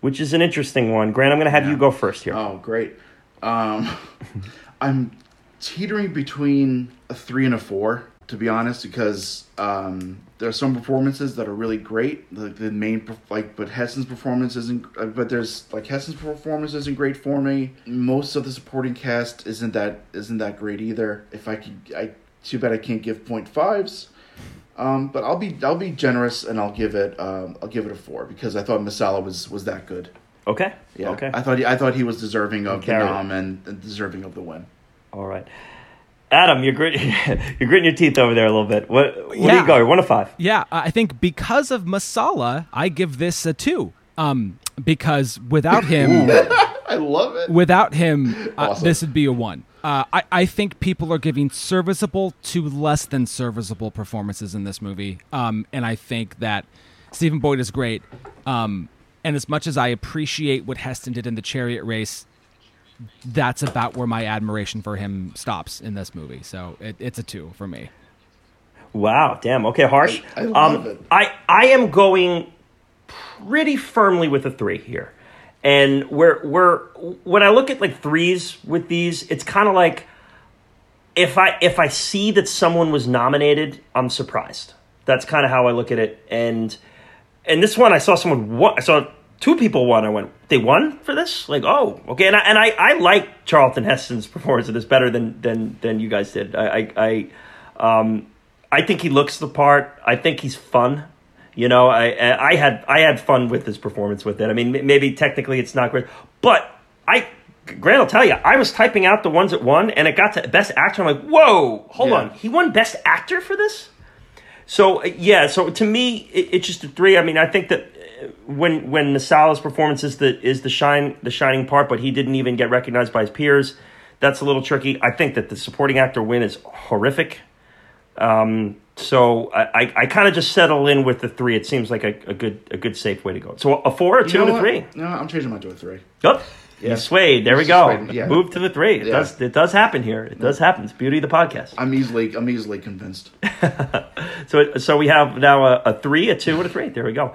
which is an interesting one. Grant, I'm going to have you go first here. Oh, great. Um, I'm teetering between a three and a four, to be honest, because um, there are some performances that are really great. The, the main, like, but Heston's performance isn't. Uh, but there's like Heston's performance isn't great for me. Most of the supporting cast isn't that isn't that great either. If I could, I too bad I can't give point fives. Um, but I'll be I'll be generous and I'll give it um, I'll give it a four because I thought Messala was was that good. Okay. Yeah, Okay. I thought he, I thought he was deserving of the nom and, and deserving of the win. All right. Adam, you're grit- you're gritting your teeth over there a little bit. What, what do Yeah. you go? One of five. Yeah, I think because of Messala, I give this a two. Um, because without him, I love it. without him, uh, this would be a one. Uh, I, I think people are giving serviceable to less than serviceable performances in this movie. Um, and I think that Stephen Boyd is great. Um, and as much as I appreciate what Heston did in the chariot race, that's about where my admiration for him stops in this movie. So it, it's a two for me. Wow, damn. Okay, harsh. I- I love um, it. I I am going pretty firmly with a three here, and where where when I look at like threes with these, it's kind of like if I if I see that someone was nominated, I'm surprised. That's kind of how I look at it, and and this one I saw someone. I saw two people won. I went, they won for this? Like, oh, okay. And I and I, I like Charlton Heston's performance of this better than than than you guys did. I I, I um I think he looks the part. I think he's fun. You know, I I had I had fun with his performance with it. I mean, maybe technically it's not great, but I. Grant, I'll tell you, I was typing out the ones that won, and it got to best actor. I'm like, whoa, hold Yeah. on, he won best actor for this. So yeah, so to me, it, it's just a three. I mean, I think that when when Messala's performance is the is the shine the shining part, but he didn't even get recognized by his peers. That's a little tricky. I think that the supporting actor win is horrific. Um, so I, I, I kind of just settle in with the three. It seems like a, a good a good safe way to go. So a four, a two, You know and a three. No, I'm changing mine to a three. Yep. Yeah. You swayed. There we go. yeah. Move to the three. It Yeah. does it does happen here. It does happen. It's beauty of the podcast. I'm easily I'm easily convinced. So so we have now a, a three, a two, and a three. There we go.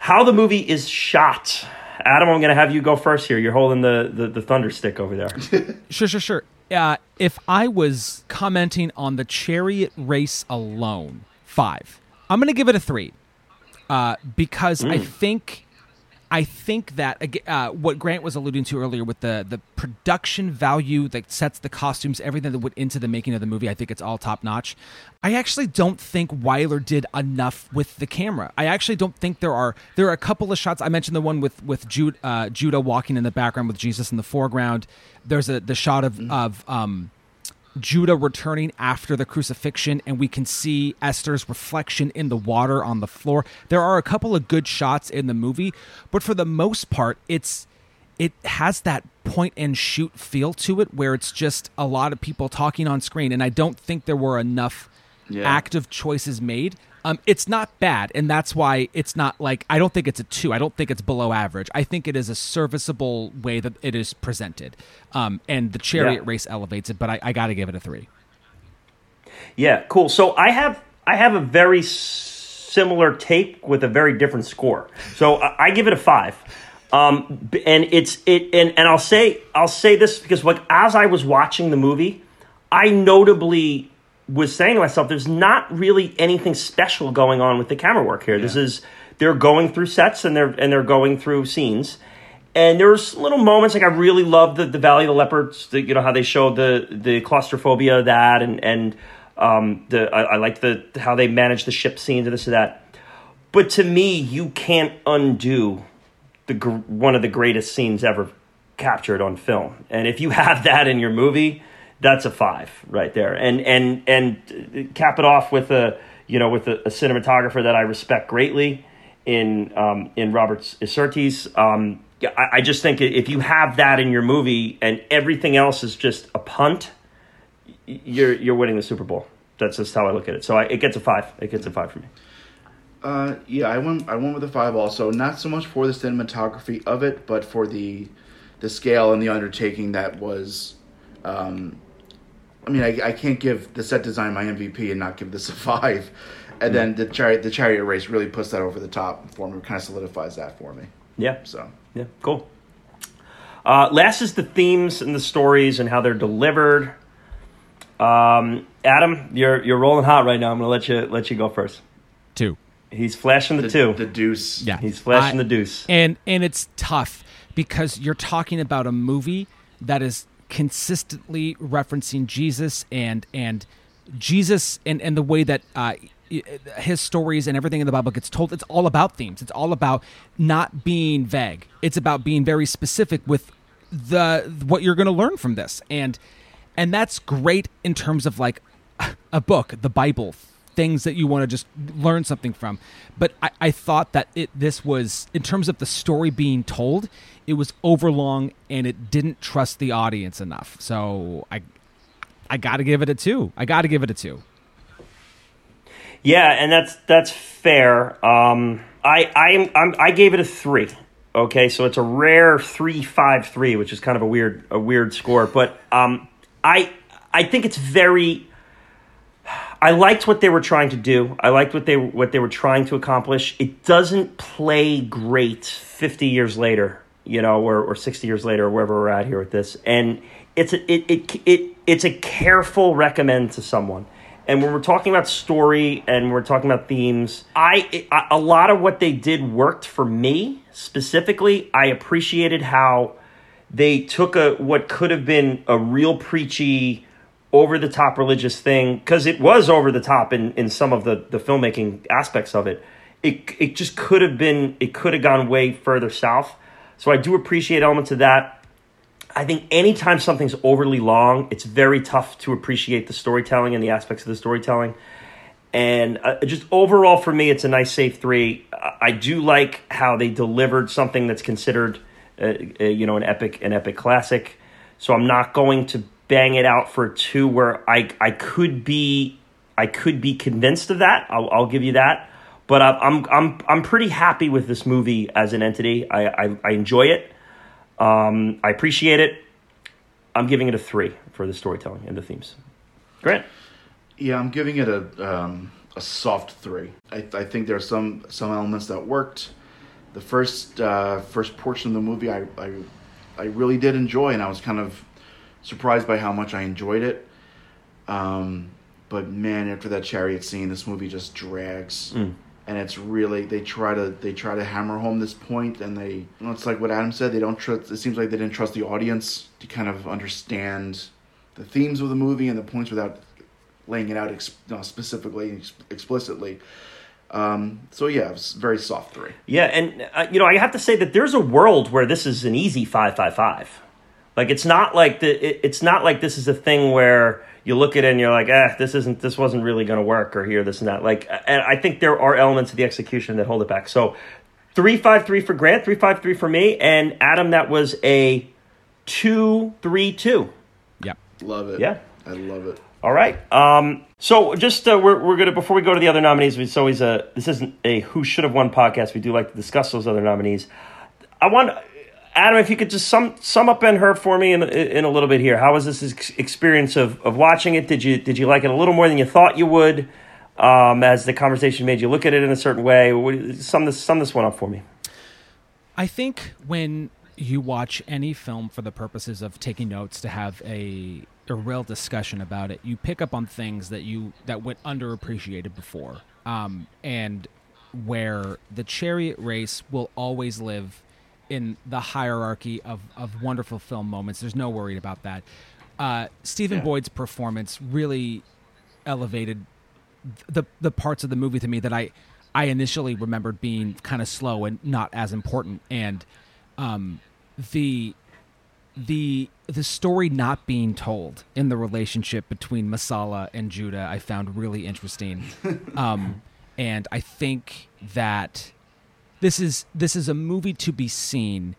How the movie is shot. Adam, I'm going to have you go first here. You're holding the, the, the thunder stick over there. Sure, sure, sure. Uh, if I was commenting on the chariot race alone, five. I'm going to give it a three, uh, because I think, I think that uh, what Grant was alluding to earlier with the the production value that sets the costumes, everything that went into the making of the movie, I think it's all top notch. I actually don't think Wyler did enough with the camera. I actually don't think there are there are a couple of shots. I mentioned the one with with Jude, uh, Judah walking in the background with Jesus in the foreground. There's a the shot of of um, Judah returning after the crucifixion, and we can see Esther's reflection in the water on the floor. There are a couple of good shots in the movie, but for the most part, it's it has that point and shoot feel to it where it's just a lot of people talking on screen, and I don't think there were enough Yeah. active choices made. Um, it's not bad, and that's why it's not like I don't think it's a two. I don't think it's below average. I think it is a serviceable way that it is presented, um, and the chariot Yeah. race elevates it. But I, I got to give it a three. Yeah, cool. So I have I have a very similar take with a very different score. So I, I give it a five, um, and it's it and and I'll say I'll say this because like as I was watching the movie, I notably was saying to myself, "There's not really anything special going on with the camera work here. This is they're going through sets and they're and they're going through scenes." And there's little moments like I really love the, the Valley of the Leopards. The, you know how they showed the the claustrophobia of that, and and um, the I, I like the how they manage the ship scenes and this and that. But to me, you can't undo the gr- one of the greatest scenes ever captured on film. And if you have that in your movie, that's a five right there. And and and cap it off with a you know, with a, a cinematographer that I respect greatly in um, in Robert Surtees. Um, I, I just think if you have that in your movie and everything else is just a punt, you're you're winning the Super Bowl. That's just how I look at it. So I, it gets a five. It gets a five for me. Uh, yeah, I went. I went with a five also. Not so much for the cinematography of it, but for the the scale and the undertaking that was. Um, I mean, I, I can't give the set design my MVP and not give this a five, and then the chariot the chariot race really puts that over the top for me. Kind of solidifies that for me. Yeah. So Yeah. Cool. Uh, last is the themes and the stories and how they're delivered. Um, Adam, you're you're rolling hot right now. I'm gonna let you let you go first. Two. He's flashing the, the two. the deuce. Yeah. He's flashing I- the deuce. and and it's tough because you're talking about a movie that is consistently referencing Jesus and and Jesus and and the way that uh, his stories and everything in the Bible gets told. It's all about themes. It's all about not being vague. It's about being very specific with the what you're going to learn from this and and that's great in terms of like a book, the Bible, things that you want to just learn something from. But I, I thought that it this was in terms of the story being told, it was overlong and it didn't trust the audience enough. So I I got to give it a two. I got to give it a two. Yeah, and that's that's fair. Um, I I I'm, I gave it a three. Okay, so it's a rare three five three, which is kind of a weird a weird score. But um, I I think it's very. I liked what they were trying to do. I liked what they what they were trying to accomplish. It doesn't play great fifty years later, you know, or, or sixty years later, or wherever we're at here with this. And it's a, it, it it it's a careful recommend to someone. And when we're talking about story and we're talking about themes, I I- a lot of what they did worked for me specifically. I appreciated how they took a what could have been a real preachy over the top religious thing because it was over the top in, in some of the, the filmmaking aspects of it. It it just could have been it could have gone way further south. So I do appreciate elements of that. I think anytime something's overly long, it's very tough to appreciate the storytelling and the aspects of the storytelling. And uh, just overall, for me, it's a nice safe three. I- do like how they delivered something that's considered, uh, uh, you know, an epic, an epic classic. So I'm not going to bang it out for two, where I I could be, I could be convinced of that. I'll, I'll give you that. But I'm I'm I'm pretty happy with this movie as an entity. I I, I enjoy it. Um, I appreciate it. I'm giving it a three for the storytelling and the themes. Grant. Yeah, I'm giving it a um, a soft three. I, I think there are some some elements that worked. The first uh, first portion of the movie, I, I I really did enjoy, and I was kind of surprised by how much I enjoyed it. Um, but man, after that chariot scene, this movie just drags, and it's really they try to they try to hammer home this point, and they you know, it's like what Adam said. They don't trust. It seems like they didn't trust the audience to kind of understand the themes of the movie and the points without laying it out ex- specifically ex- explicitly. Um, so yeah, it's very soft three. Yeah, and uh, you know, I have to say that there's a world where this is an easy five five five. Like it's not like the it, it's not like this is a thing where you look at it and you're like, eh, this isn't this wasn't really going to work or here this and that. Like, and I think there are elements of the execution that hold it back. So, three five three for Grant, three five three for me, and Adam. That was a two three two. Yep. Love it. Yeah. I love it. All right. Um, so just uh, we're we're gonna before we go to the other nominees, it's always a this isn't a who should have won podcast. We do like to discuss those other nominees. I want Adam, if you could just sum sum up Ben Hur for me in in a little bit here. How was this ex- experience of of watching it? Did you did you like it a little more than you thought you would? Um, as the conversation made you look at it in a certain way. Sum this sum this one up for me. I think when you watch any film for the purposes of taking notes to have a a real discussion about it, you pick up on things that you that went underappreciated before, um, and where the chariot race will always live in the hierarchy of of wonderful film moments. There's no worry about that. Uh, Stephen Yeah. Boyd's performance really elevated the the parts of the movie to me that I I initially remembered being kind of slow and not as important, and um, the the the story not being told in the relationship between Messala and Judah I found really interesting. um, and I think that this is this is a movie to be seen.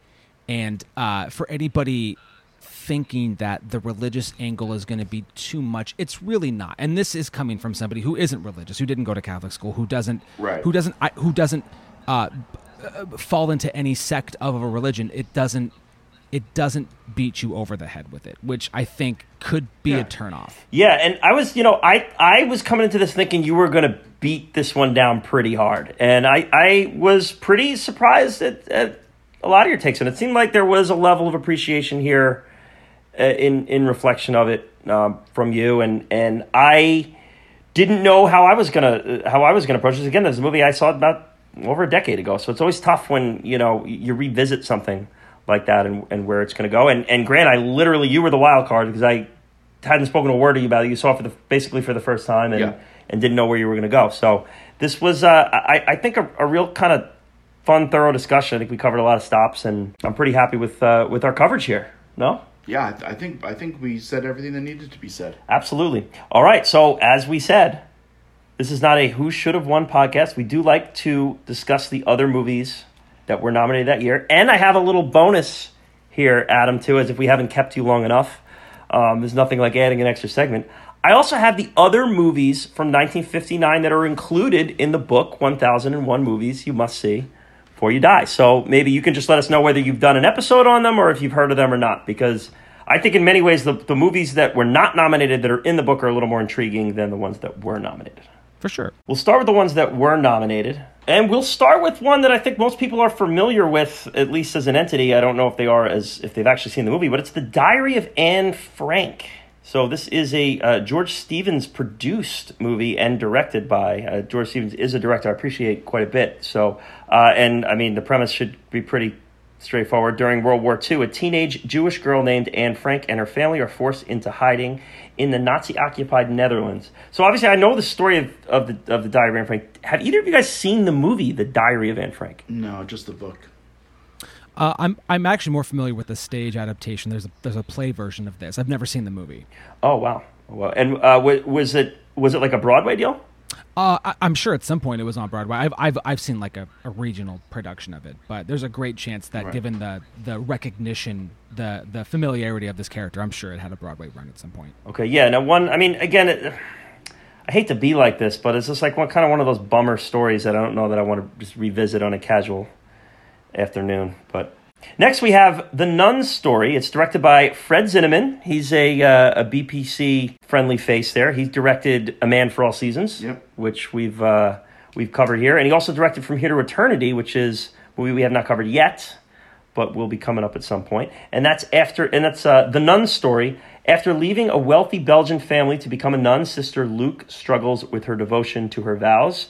And uh, for anybody thinking that the religious angle is going to be too much it's really not. And this is coming from somebody who isn't religious who didn't go to catholic school who doesn't Right. who doesn't I, who doesn't uh, b- uh, fall into any sect of a religion. It doesn't it doesn't beat you over the head with it which i think could be Yeah. a turnoff Yeah, and I was, you know, I I was coming into this thinking you were going to beat this one down pretty hard, and I I was pretty surprised at, at a lot of your takes, and it seemed like there was a level of appreciation here uh, in in reflection of it um, from you, and and I didn't know how I was gonna how I was gonna approach this. Again, this is a movie I saw about over a decade ago, so it's always tough when you know you revisit something like that and, and where it's gonna go. And and Grant, I literally you were the wild card because I hadn't spoken a word to you about it. You saw it for the basically for the first time and Yeah. and didn't know where you were gonna go. So this was uh, I I think a, a real kind of fun, thorough discussion. I think we covered a lot of stops, and I'm pretty happy with uh, with our coverage here. No. Yeah, I, th- I think I think we said everything that needed to be said. Absolutely. All right. So, as we said, this is not a who should have won podcast. We do like to discuss the other movies that were nominated that year. And I have a little bonus here, Adam, too, as if we haven't kept you long enough. Um, there's nothing like adding an extra segment. I also have the other movies from 1959 that are included in the book 1001 Movies You Must See Before You Die. So maybe you can just let us know whether you've done an episode on them or if you've heard of them or not. Because I think in many ways the, the movies that were not nominated that are in the book are a little more intriguing than the ones that were nominated. for sure We'll start with the ones that were nominated. And we'll start with one that I think most people are familiar with, at least as an entity. I don't know if they are as if they've actually seen the movie, but it's The Diary of Anne Frank. So this is a uh, George Stevens produced movie and directed by uh, George Stevens is a director I appreciate quite a bit. So uh, and I mean the premise should be pretty straightforward. During World War II, a teenage Jewish girl named Anne Frank and her family are forced into hiding in the Nazi-occupied Netherlands. So obviously, I know the story of, of the of the Diary of Anne Frank. Have either of you guys seen the movie, The Diary of Anne Frank? No, just the book. uh, i'm i'm actually more familiar with the stage adaptation there's a there's a play version of this i've never seen the movie Oh wow, well, and uh, was it was it like a Broadway deal? Uh, I, I'm sure at some point it was on Broadway. I've I've, I've seen like a, a regional production of it, but there's a great chance that Right. given the the recognition, the the familiarity of this character, I'm sure it had a Broadway run at some point. Okay, yeah. Now, one, I mean, again, it, I hate to be like this, but it's just like one kind of one of those bummer stories that I don't know that I want to just revisit on a casual afternoon. But next, we have the Nun's story. It's directed by Fred Zinnemann. He's a uh, a BPC friendly face there. He's directed A Man for All Seasons, Yep. which we've uh, we've covered here, and he also directed From Here to Eternity, which is a movie we have not covered yet but will be coming up at some point. And that's after, and that's uh, the Nun's story. After leaving a wealthy Belgian family to become a nun, Sister Luke struggles with her devotion to her vows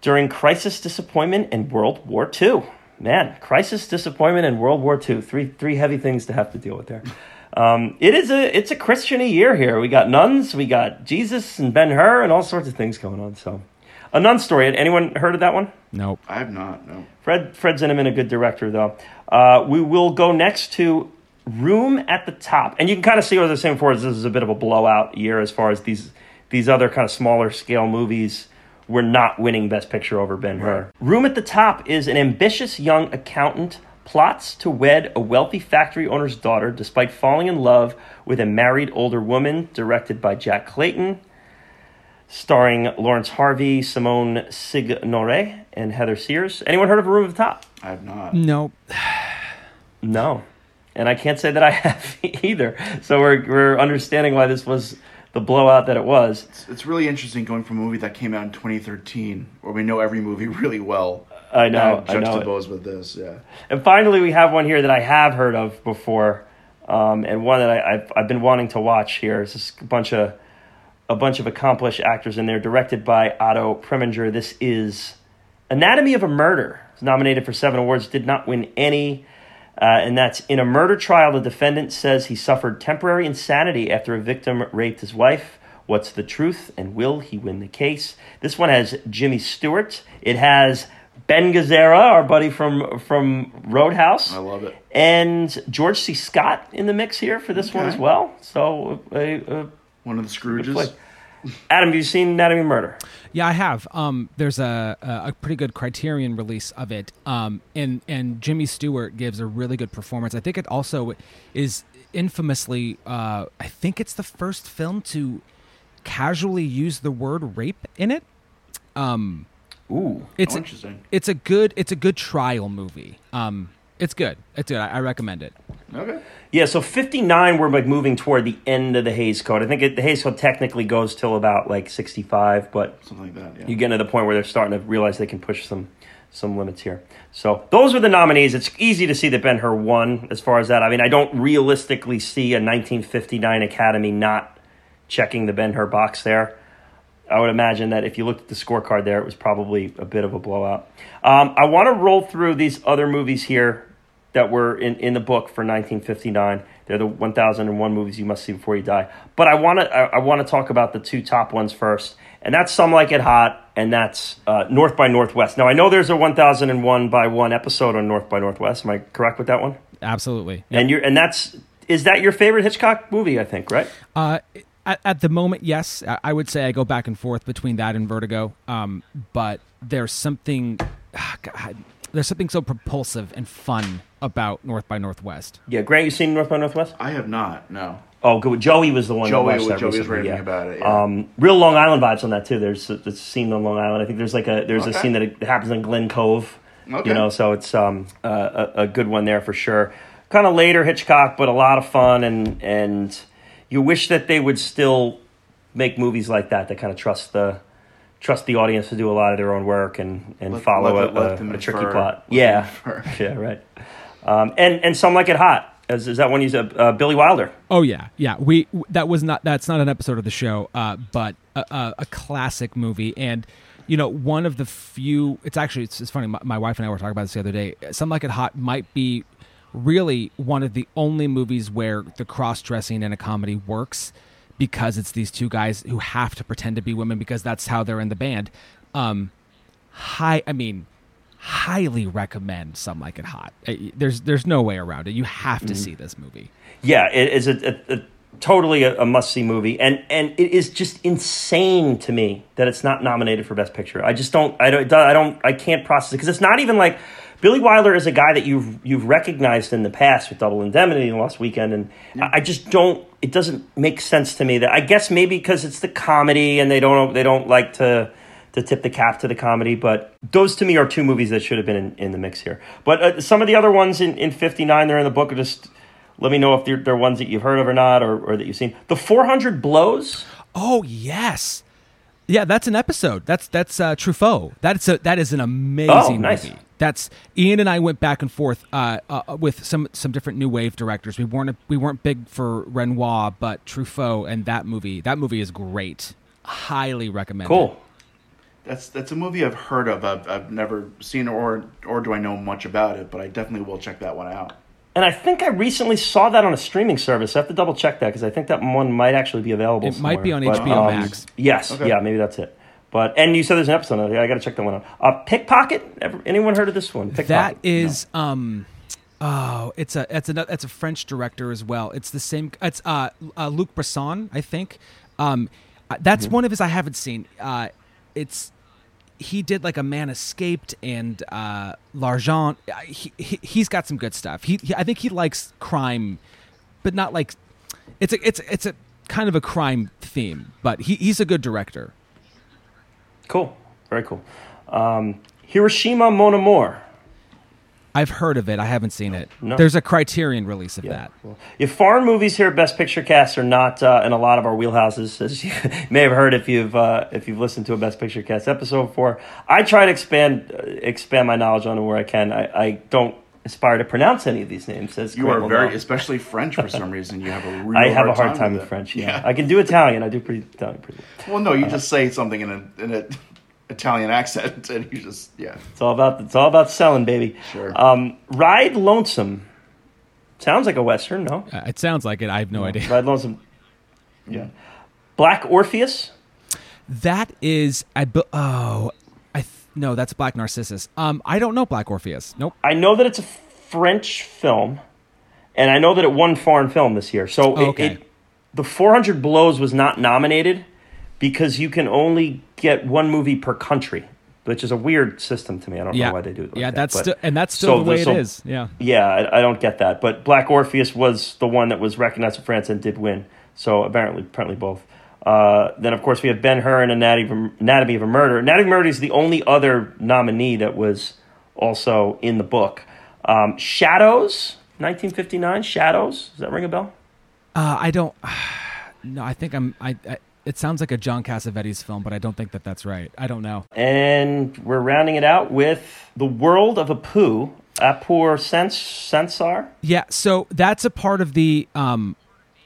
during crisis, disappointment, and World War II. Man, crisis, disappointment, and World War II. Three three heavy things to have to deal with there. Um, it is a it's a Christian year here. We got nuns, we got Jesus and Ben Hur, and all sorts of things going on. So, a nun story. Had anyone heard of that one? Nope. I have not. No. Fred Fred Zinnemann, a good director though. Uh, we will go next to Room at the Top, and you can kind of see what I was saying before. Is this is a bit of a blowout year as far as these these other kind of smaller scale movies were not winning Best Picture over Ben Hur. Room at the Top is an ambitious young accountant plots to wed a wealthy factory owner's daughter despite falling in love with a married older woman. Directed by Jack Clayton starring Laurence Harvey, Simone Signoret, and Heather Sears. Anyone heard of Room at the Top? I have not. Nope. No. And I can't say that I have either. So we're, we're understanding why this was the blowout that it was. It's, it's really interesting going from a movie that came out in 2013, where we know every movie really well. I know, I know. Juxtaposed with this, yeah. And finally, we have one here that I have heard of before, um, and one that I, I've, I've been wanting to watch here. It's just a bunch of a bunch of accomplished actors in there, directed by Otto Preminger. This is Anatomy of a Murder. It's nominated for seven awards, did not win any. Uh, and that's in a murder trial, the defendant says he suffered temporary insanity after a victim raped his wife. What's the truth, and will he win the case? This one has Jimmy Stewart. It has Ben Gazzara, our buddy from from Roadhouse. I love it. And George C. Scott in the mix here for this one as well. So, a, a One of the Scrooges. Flick. Adam, have you seen Anatomy of Murder? Yeah, I have. Um, there's a, a a pretty good Criterion release of it, um, and and Jimmy Stewart gives a really good performance. I think it also is infamously. Uh, I think it's the first film to casually use the word rape in it. Um, Ooh. it's a, interesting. it's a good it's a good trial movie. Um, it's good. It's good. I, I recommend it. Okay. Yeah, so 59, we're like moving toward the end of the Hays Code. I think it, the Hays Code technically goes till about like 65, but Something like that. Yeah. you get to the point where they're starting to realize they can push some some limits here. So those were the nominees. It's easy to see that Ben Hur won as far as that. I mean, I don't realistically see a 1959 Academy not checking the Ben Hur box there. I would imagine that if you looked at the scorecard there, it was probably a bit of a blowout. Um, I want to roll through these other movies here that were in, in the book for 1959. They're the 1001 movies you must see before you die. But I want to I, I want to talk about the two top ones first, and that's Some Like It Hot and that's uh, North by Northwest. Now I know there's a 1001 by one episode on North by Northwest. Am I correct with that one? Absolutely. And you are and that's is that your favorite Hitchcock movie? I think right. Uh, at, at the moment, yes, I- I would say I go back and forth between that and Vertigo. Um, but there's something, ah, God, there's something so propulsive and fun about North by Northwest. Yeah, Grant, you seen North by Northwest? I have not. No. Oh, good. Joey was the one Joey that watched was- that Joey was recently, raving yeah. about it, yeah. Um, real Long Island vibes on that too. There's a, a scene on Long Island. I think there's like a there's a scene that it happens in Glen Cove. Okay. You know, so it's um uh, a, a good one there for sure. Kind of later Hitchcock, but a lot of fun and and you wish that they would still make movies like that that kind of trust the trust the audience to do a lot of their own work and and Let- follow let- a, let a- a tricky infer. plot. Let Yeah, yeah, right. Um, and and some like it hot. Is, is that one you said? Uh, Billy Wilder. Oh yeah, yeah. We that was not that's not an episode of the show, uh, but a, a, a classic movie, and you know one of the few. It's actually it's, it's funny. My, my wife and I were talking about this the other day. Some Like It Hot might be really one of the only movies where the cross dressing in a comedy works because it's these two guys who have to pretend to be women because that's how they're in the band. Um, high, I mean, highly recommend Some Like It Hot. There's there's no way around it. You have to see this movie. Yeah, it is a, a, a totally a, a must see movie, and and it is just insane to me that it's not nominated for Best Picture. I just don't, I don't, I don't, I can't process it because it's not even like Billy Wilder is a guy that you've you've recognized in the past with Double Indemnity and Lost Weekend, and I I just don't. It doesn't make sense to me that I guess maybe because it's the comedy and they don't they don't like to to tip the cap to the comedy. But those to me are two movies that should have been in, in the mix here. But uh, some of the other ones in, in 59, they're in the book. Are just let me know if they're, they're ones that you've heard of or not, or, or that you've seen. The 400 Blows. Oh yes, yeah. That's an episode. That's that's uh, Truffaut. That's a that is an amazing Oh, nice. movie. That's Ian and I went back and forth uh, uh, with some some different new wave directors. We weren't we weren't big for Renoir, but Truffaut and that movie. That movie is great. Highly recommend. Cool. That's that's a movie I've heard of. I've, I've never seen or or do I know much about it, but I definitely will check that one out. And I think I recently saw that on a streaming service. I have to double check that because I think that one might actually be available. It might be on somewhere. HBO Max. Yes, Okay. yeah, maybe that's it. But and you said there's an episode. of it. I got to check that one out. Uh, Pickpocket. Ever, anyone heard of this one? Pickpocket. That is um oh it's a it's a it's a French director as well. It's the same it's uh, uh Luc Besson, I think. Um uh, that's one of his I haven't seen. Uh it's he did like a man escaped and uh l'argent Uh, he, he he's got some good stuff he, he i think he likes crime but not like it's a it's it's a kind of a crime theme but he, he's a good director Cool. Very cool. Um, Hiroshima Mon Amour. i've heard of it i haven't seen it No. there's a criterion release of that Cool. If foreign movies here at Best Picture Cast are not uh, in a lot of our wheelhouses, as you may have heard if you've uh, if you've listened to a Best Picture Cast episode before, I try to expand uh, expand my knowledge on them where I can. I, I don't aspire to pronounce any of these names. As You Grant are very, know. especially French for some reason. You have a real I have a hard hard time with. French. Yeah. I can do Italian. I do pretty Italian pretty. Well. Well, no, you just say something in a in a Italian accent, and you just yeah. It's all about it's all about selling, baby. Sure. Um, Ride Lonesome sounds like a western. No. Uh, it sounds like it i have no idea Ride Lonesome. Yeah. Black Orpheus. That is, I bu- oh, I th- No, that's Black Narcissus. Um, I don't know Black Orpheus. Nope. I know that it's a French film, and I know that it won foreign film this year. So it, okay. it, the 400 Blows was not nominated because you can only get one movie per country, which is a weird system to me. I don't Yeah, know why they do it. Like yeah, that's but- still and that's still the the- way so- it is. Yeah. Yeah, I, I don't get that. But Black Orpheus was the one that was recognized in France and did win. So apparently, apparently both. Uh, then of course we have Ben Hur and Anatomy of a, Anatomy of a Murder. Anatomy of a Murder is the only other nominee that was also in the book. Um, Shadows, 1959. Shadows. Does that ring a bell? Uh, I don't. No, I think I'm. I, I. It sounds like a John Cassavetes film, but I don't think that that's right. I don't know. And we're rounding it out with The World of a Apu, Apur Sens Sansar. Yeah, so that's a part of the um,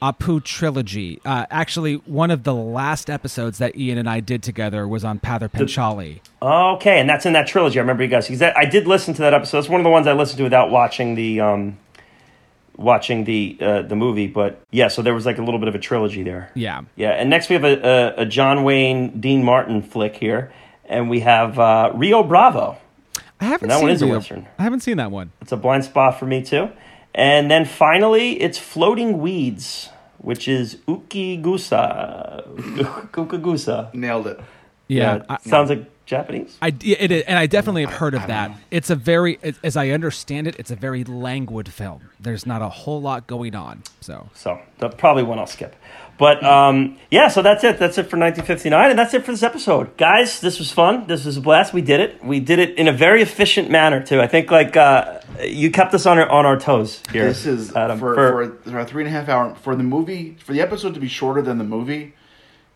Apu trilogy. Uh, actually, one of the last episodes that Ian and I did together was on Pather Panchali. Okay, and that's in that trilogy. I remember you guys because I did listen to that episode. It's one of the ones I listened to without watching the um, watching the uh, the movie. But yeah, so there was like a little bit of a trilogy there. Yeah. Yeah, and next we have a, a, a John Wayne Dean Martin flick here, and we have uh, Rio Bravo. I haven't seen That seen one is a Rio- Western. I haven't seen that one. It's a blind spot for me too. And then finally, it's Floating Weeds, which is Ukigusa. Ukigusa. Nailed it. Yeah. I, it sounds like Japanese. I, it, it- and I definitely have heard of that. It's a very, as I understand it, it's a very languid film. There's not a whole lot going on. So So that's probably one I'll skip. But um, yeah, so that's it. That's it for 1959, and that's it for this episode, guys. This was fun. This was a blast. We did it. We did it in a very efficient manner too. I think like uh, you kept us on our on our toes here. This is Adam, for, for- for, a three and a half hour for the movie for the episode to be shorter than the movie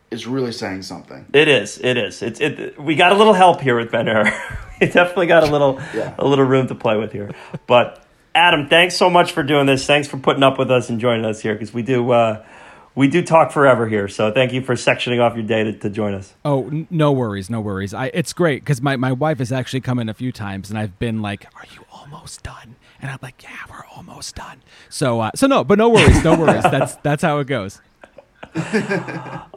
is really saying something. It is. It is. It's. It. We got a little help here with Ben Hur. we definitely got a little, Yeah. a little room to play with here. But Adam, thanks so much for doing this. Thanks for putting up with us and joining us here because we do, uh, we do talk forever here. So thank you for sectioning off your day to, to join us. Oh, n- no worries, no worries. I, it's great because my, my wife has actually come in a few times, and I've been like, "Are you almost done?" And I'm like, "Yeah, we're almost done." So, uh, so no, but no worries, no worries. That's that's how it goes.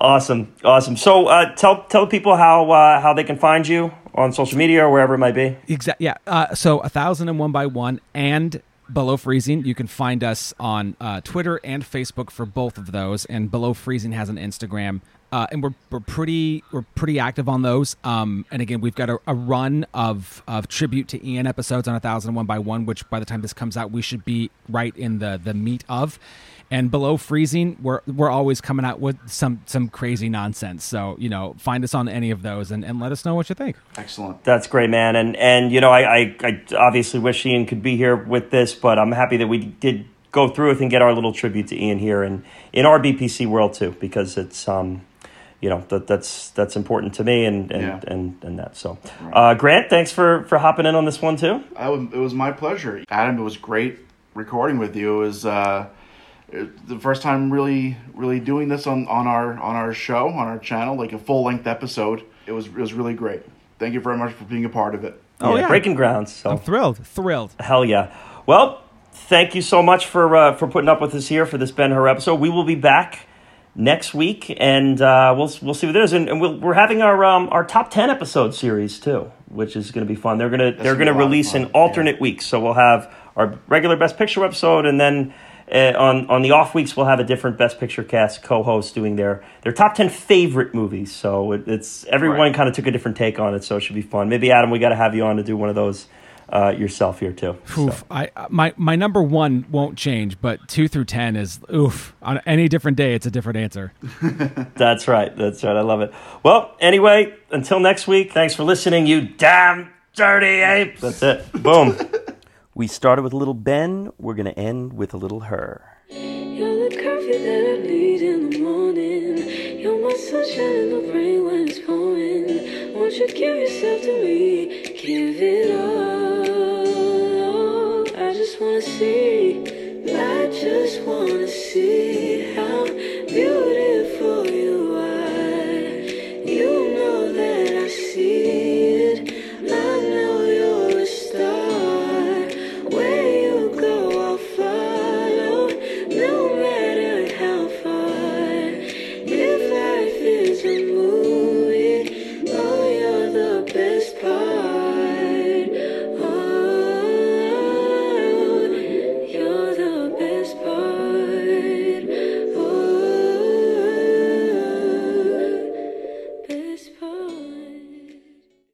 Awesome, awesome. So uh, tell tell people how uh, how they can find you on social media or wherever it might be. Exactly. Yeah. Uh, so a thousand and one by one and below freezing. You can find us on uh, Twitter and Facebook for both of those. And below freezing has an Instagram. Uh, and we're, we're pretty we're pretty active on those. Um, and again, we've got a, a run of of tribute to Ian episodes on a thousand and one by one, which by the time this comes out, we should be right in the the meat of. And below freezing, we're we're always coming out with some some crazy nonsense. So you know, find us on any of those and, and let us know what you think. Excellent. That's great, man. And and you know, I, I I obviously wish Ian could be here with this, but I'm happy that we did go through it and get our little tribute to Ian here and in our BPC world too, because it's um, you know, that that's that's important to me and and Yeah. and, and that. So, uh, Grant, thanks for for hopping in on this one too. I w it was my pleasure, Adam. It was great recording with you. It was uh, it- the first time really, really doing this on, on our on our show on our channel, like a full length episode. It was it was really great. Thank you very much for being a part of it. Oh, yeah. breaking grounds. So I'm thrilled, thrilled. Hell yeah. Well, thank you so much for uh, for putting up with us here for this Ben Hur episode. We will be back next week, and uh, we'll we'll see what it is. And, and we'll, we're having our um, our top ten episode series too, which is going to be fun. They're gonna they're gonna be gonna a lot of release fun, in alternate weeks, so we'll have our regular Best Picture episode, and then. Uh, on on the off weeks, we'll have a different Best Picture cast co-host doing their their top ten favorite movies. So it, it's everyone Right. kind of took a different take on it, so it should be fun. Maybe Adam, we got to have you on to do one of those uh, yourself here too. So. Oof, I my my number one won't change, but two through ten is oof. On any different day, it's a different answer. That's right. That's right. I love it. Well, anyway, until next week, thanks for listening, you damn dirty apes. That's it. Boom. We started with a little Ben. We're going to end with a little her. You're the coffee that I need in the morning. You're my sunshine in when it's pouring. Won't you give yourself to me? Give it all. I just want to see. I just want to see how beautiful you are. You know that I see.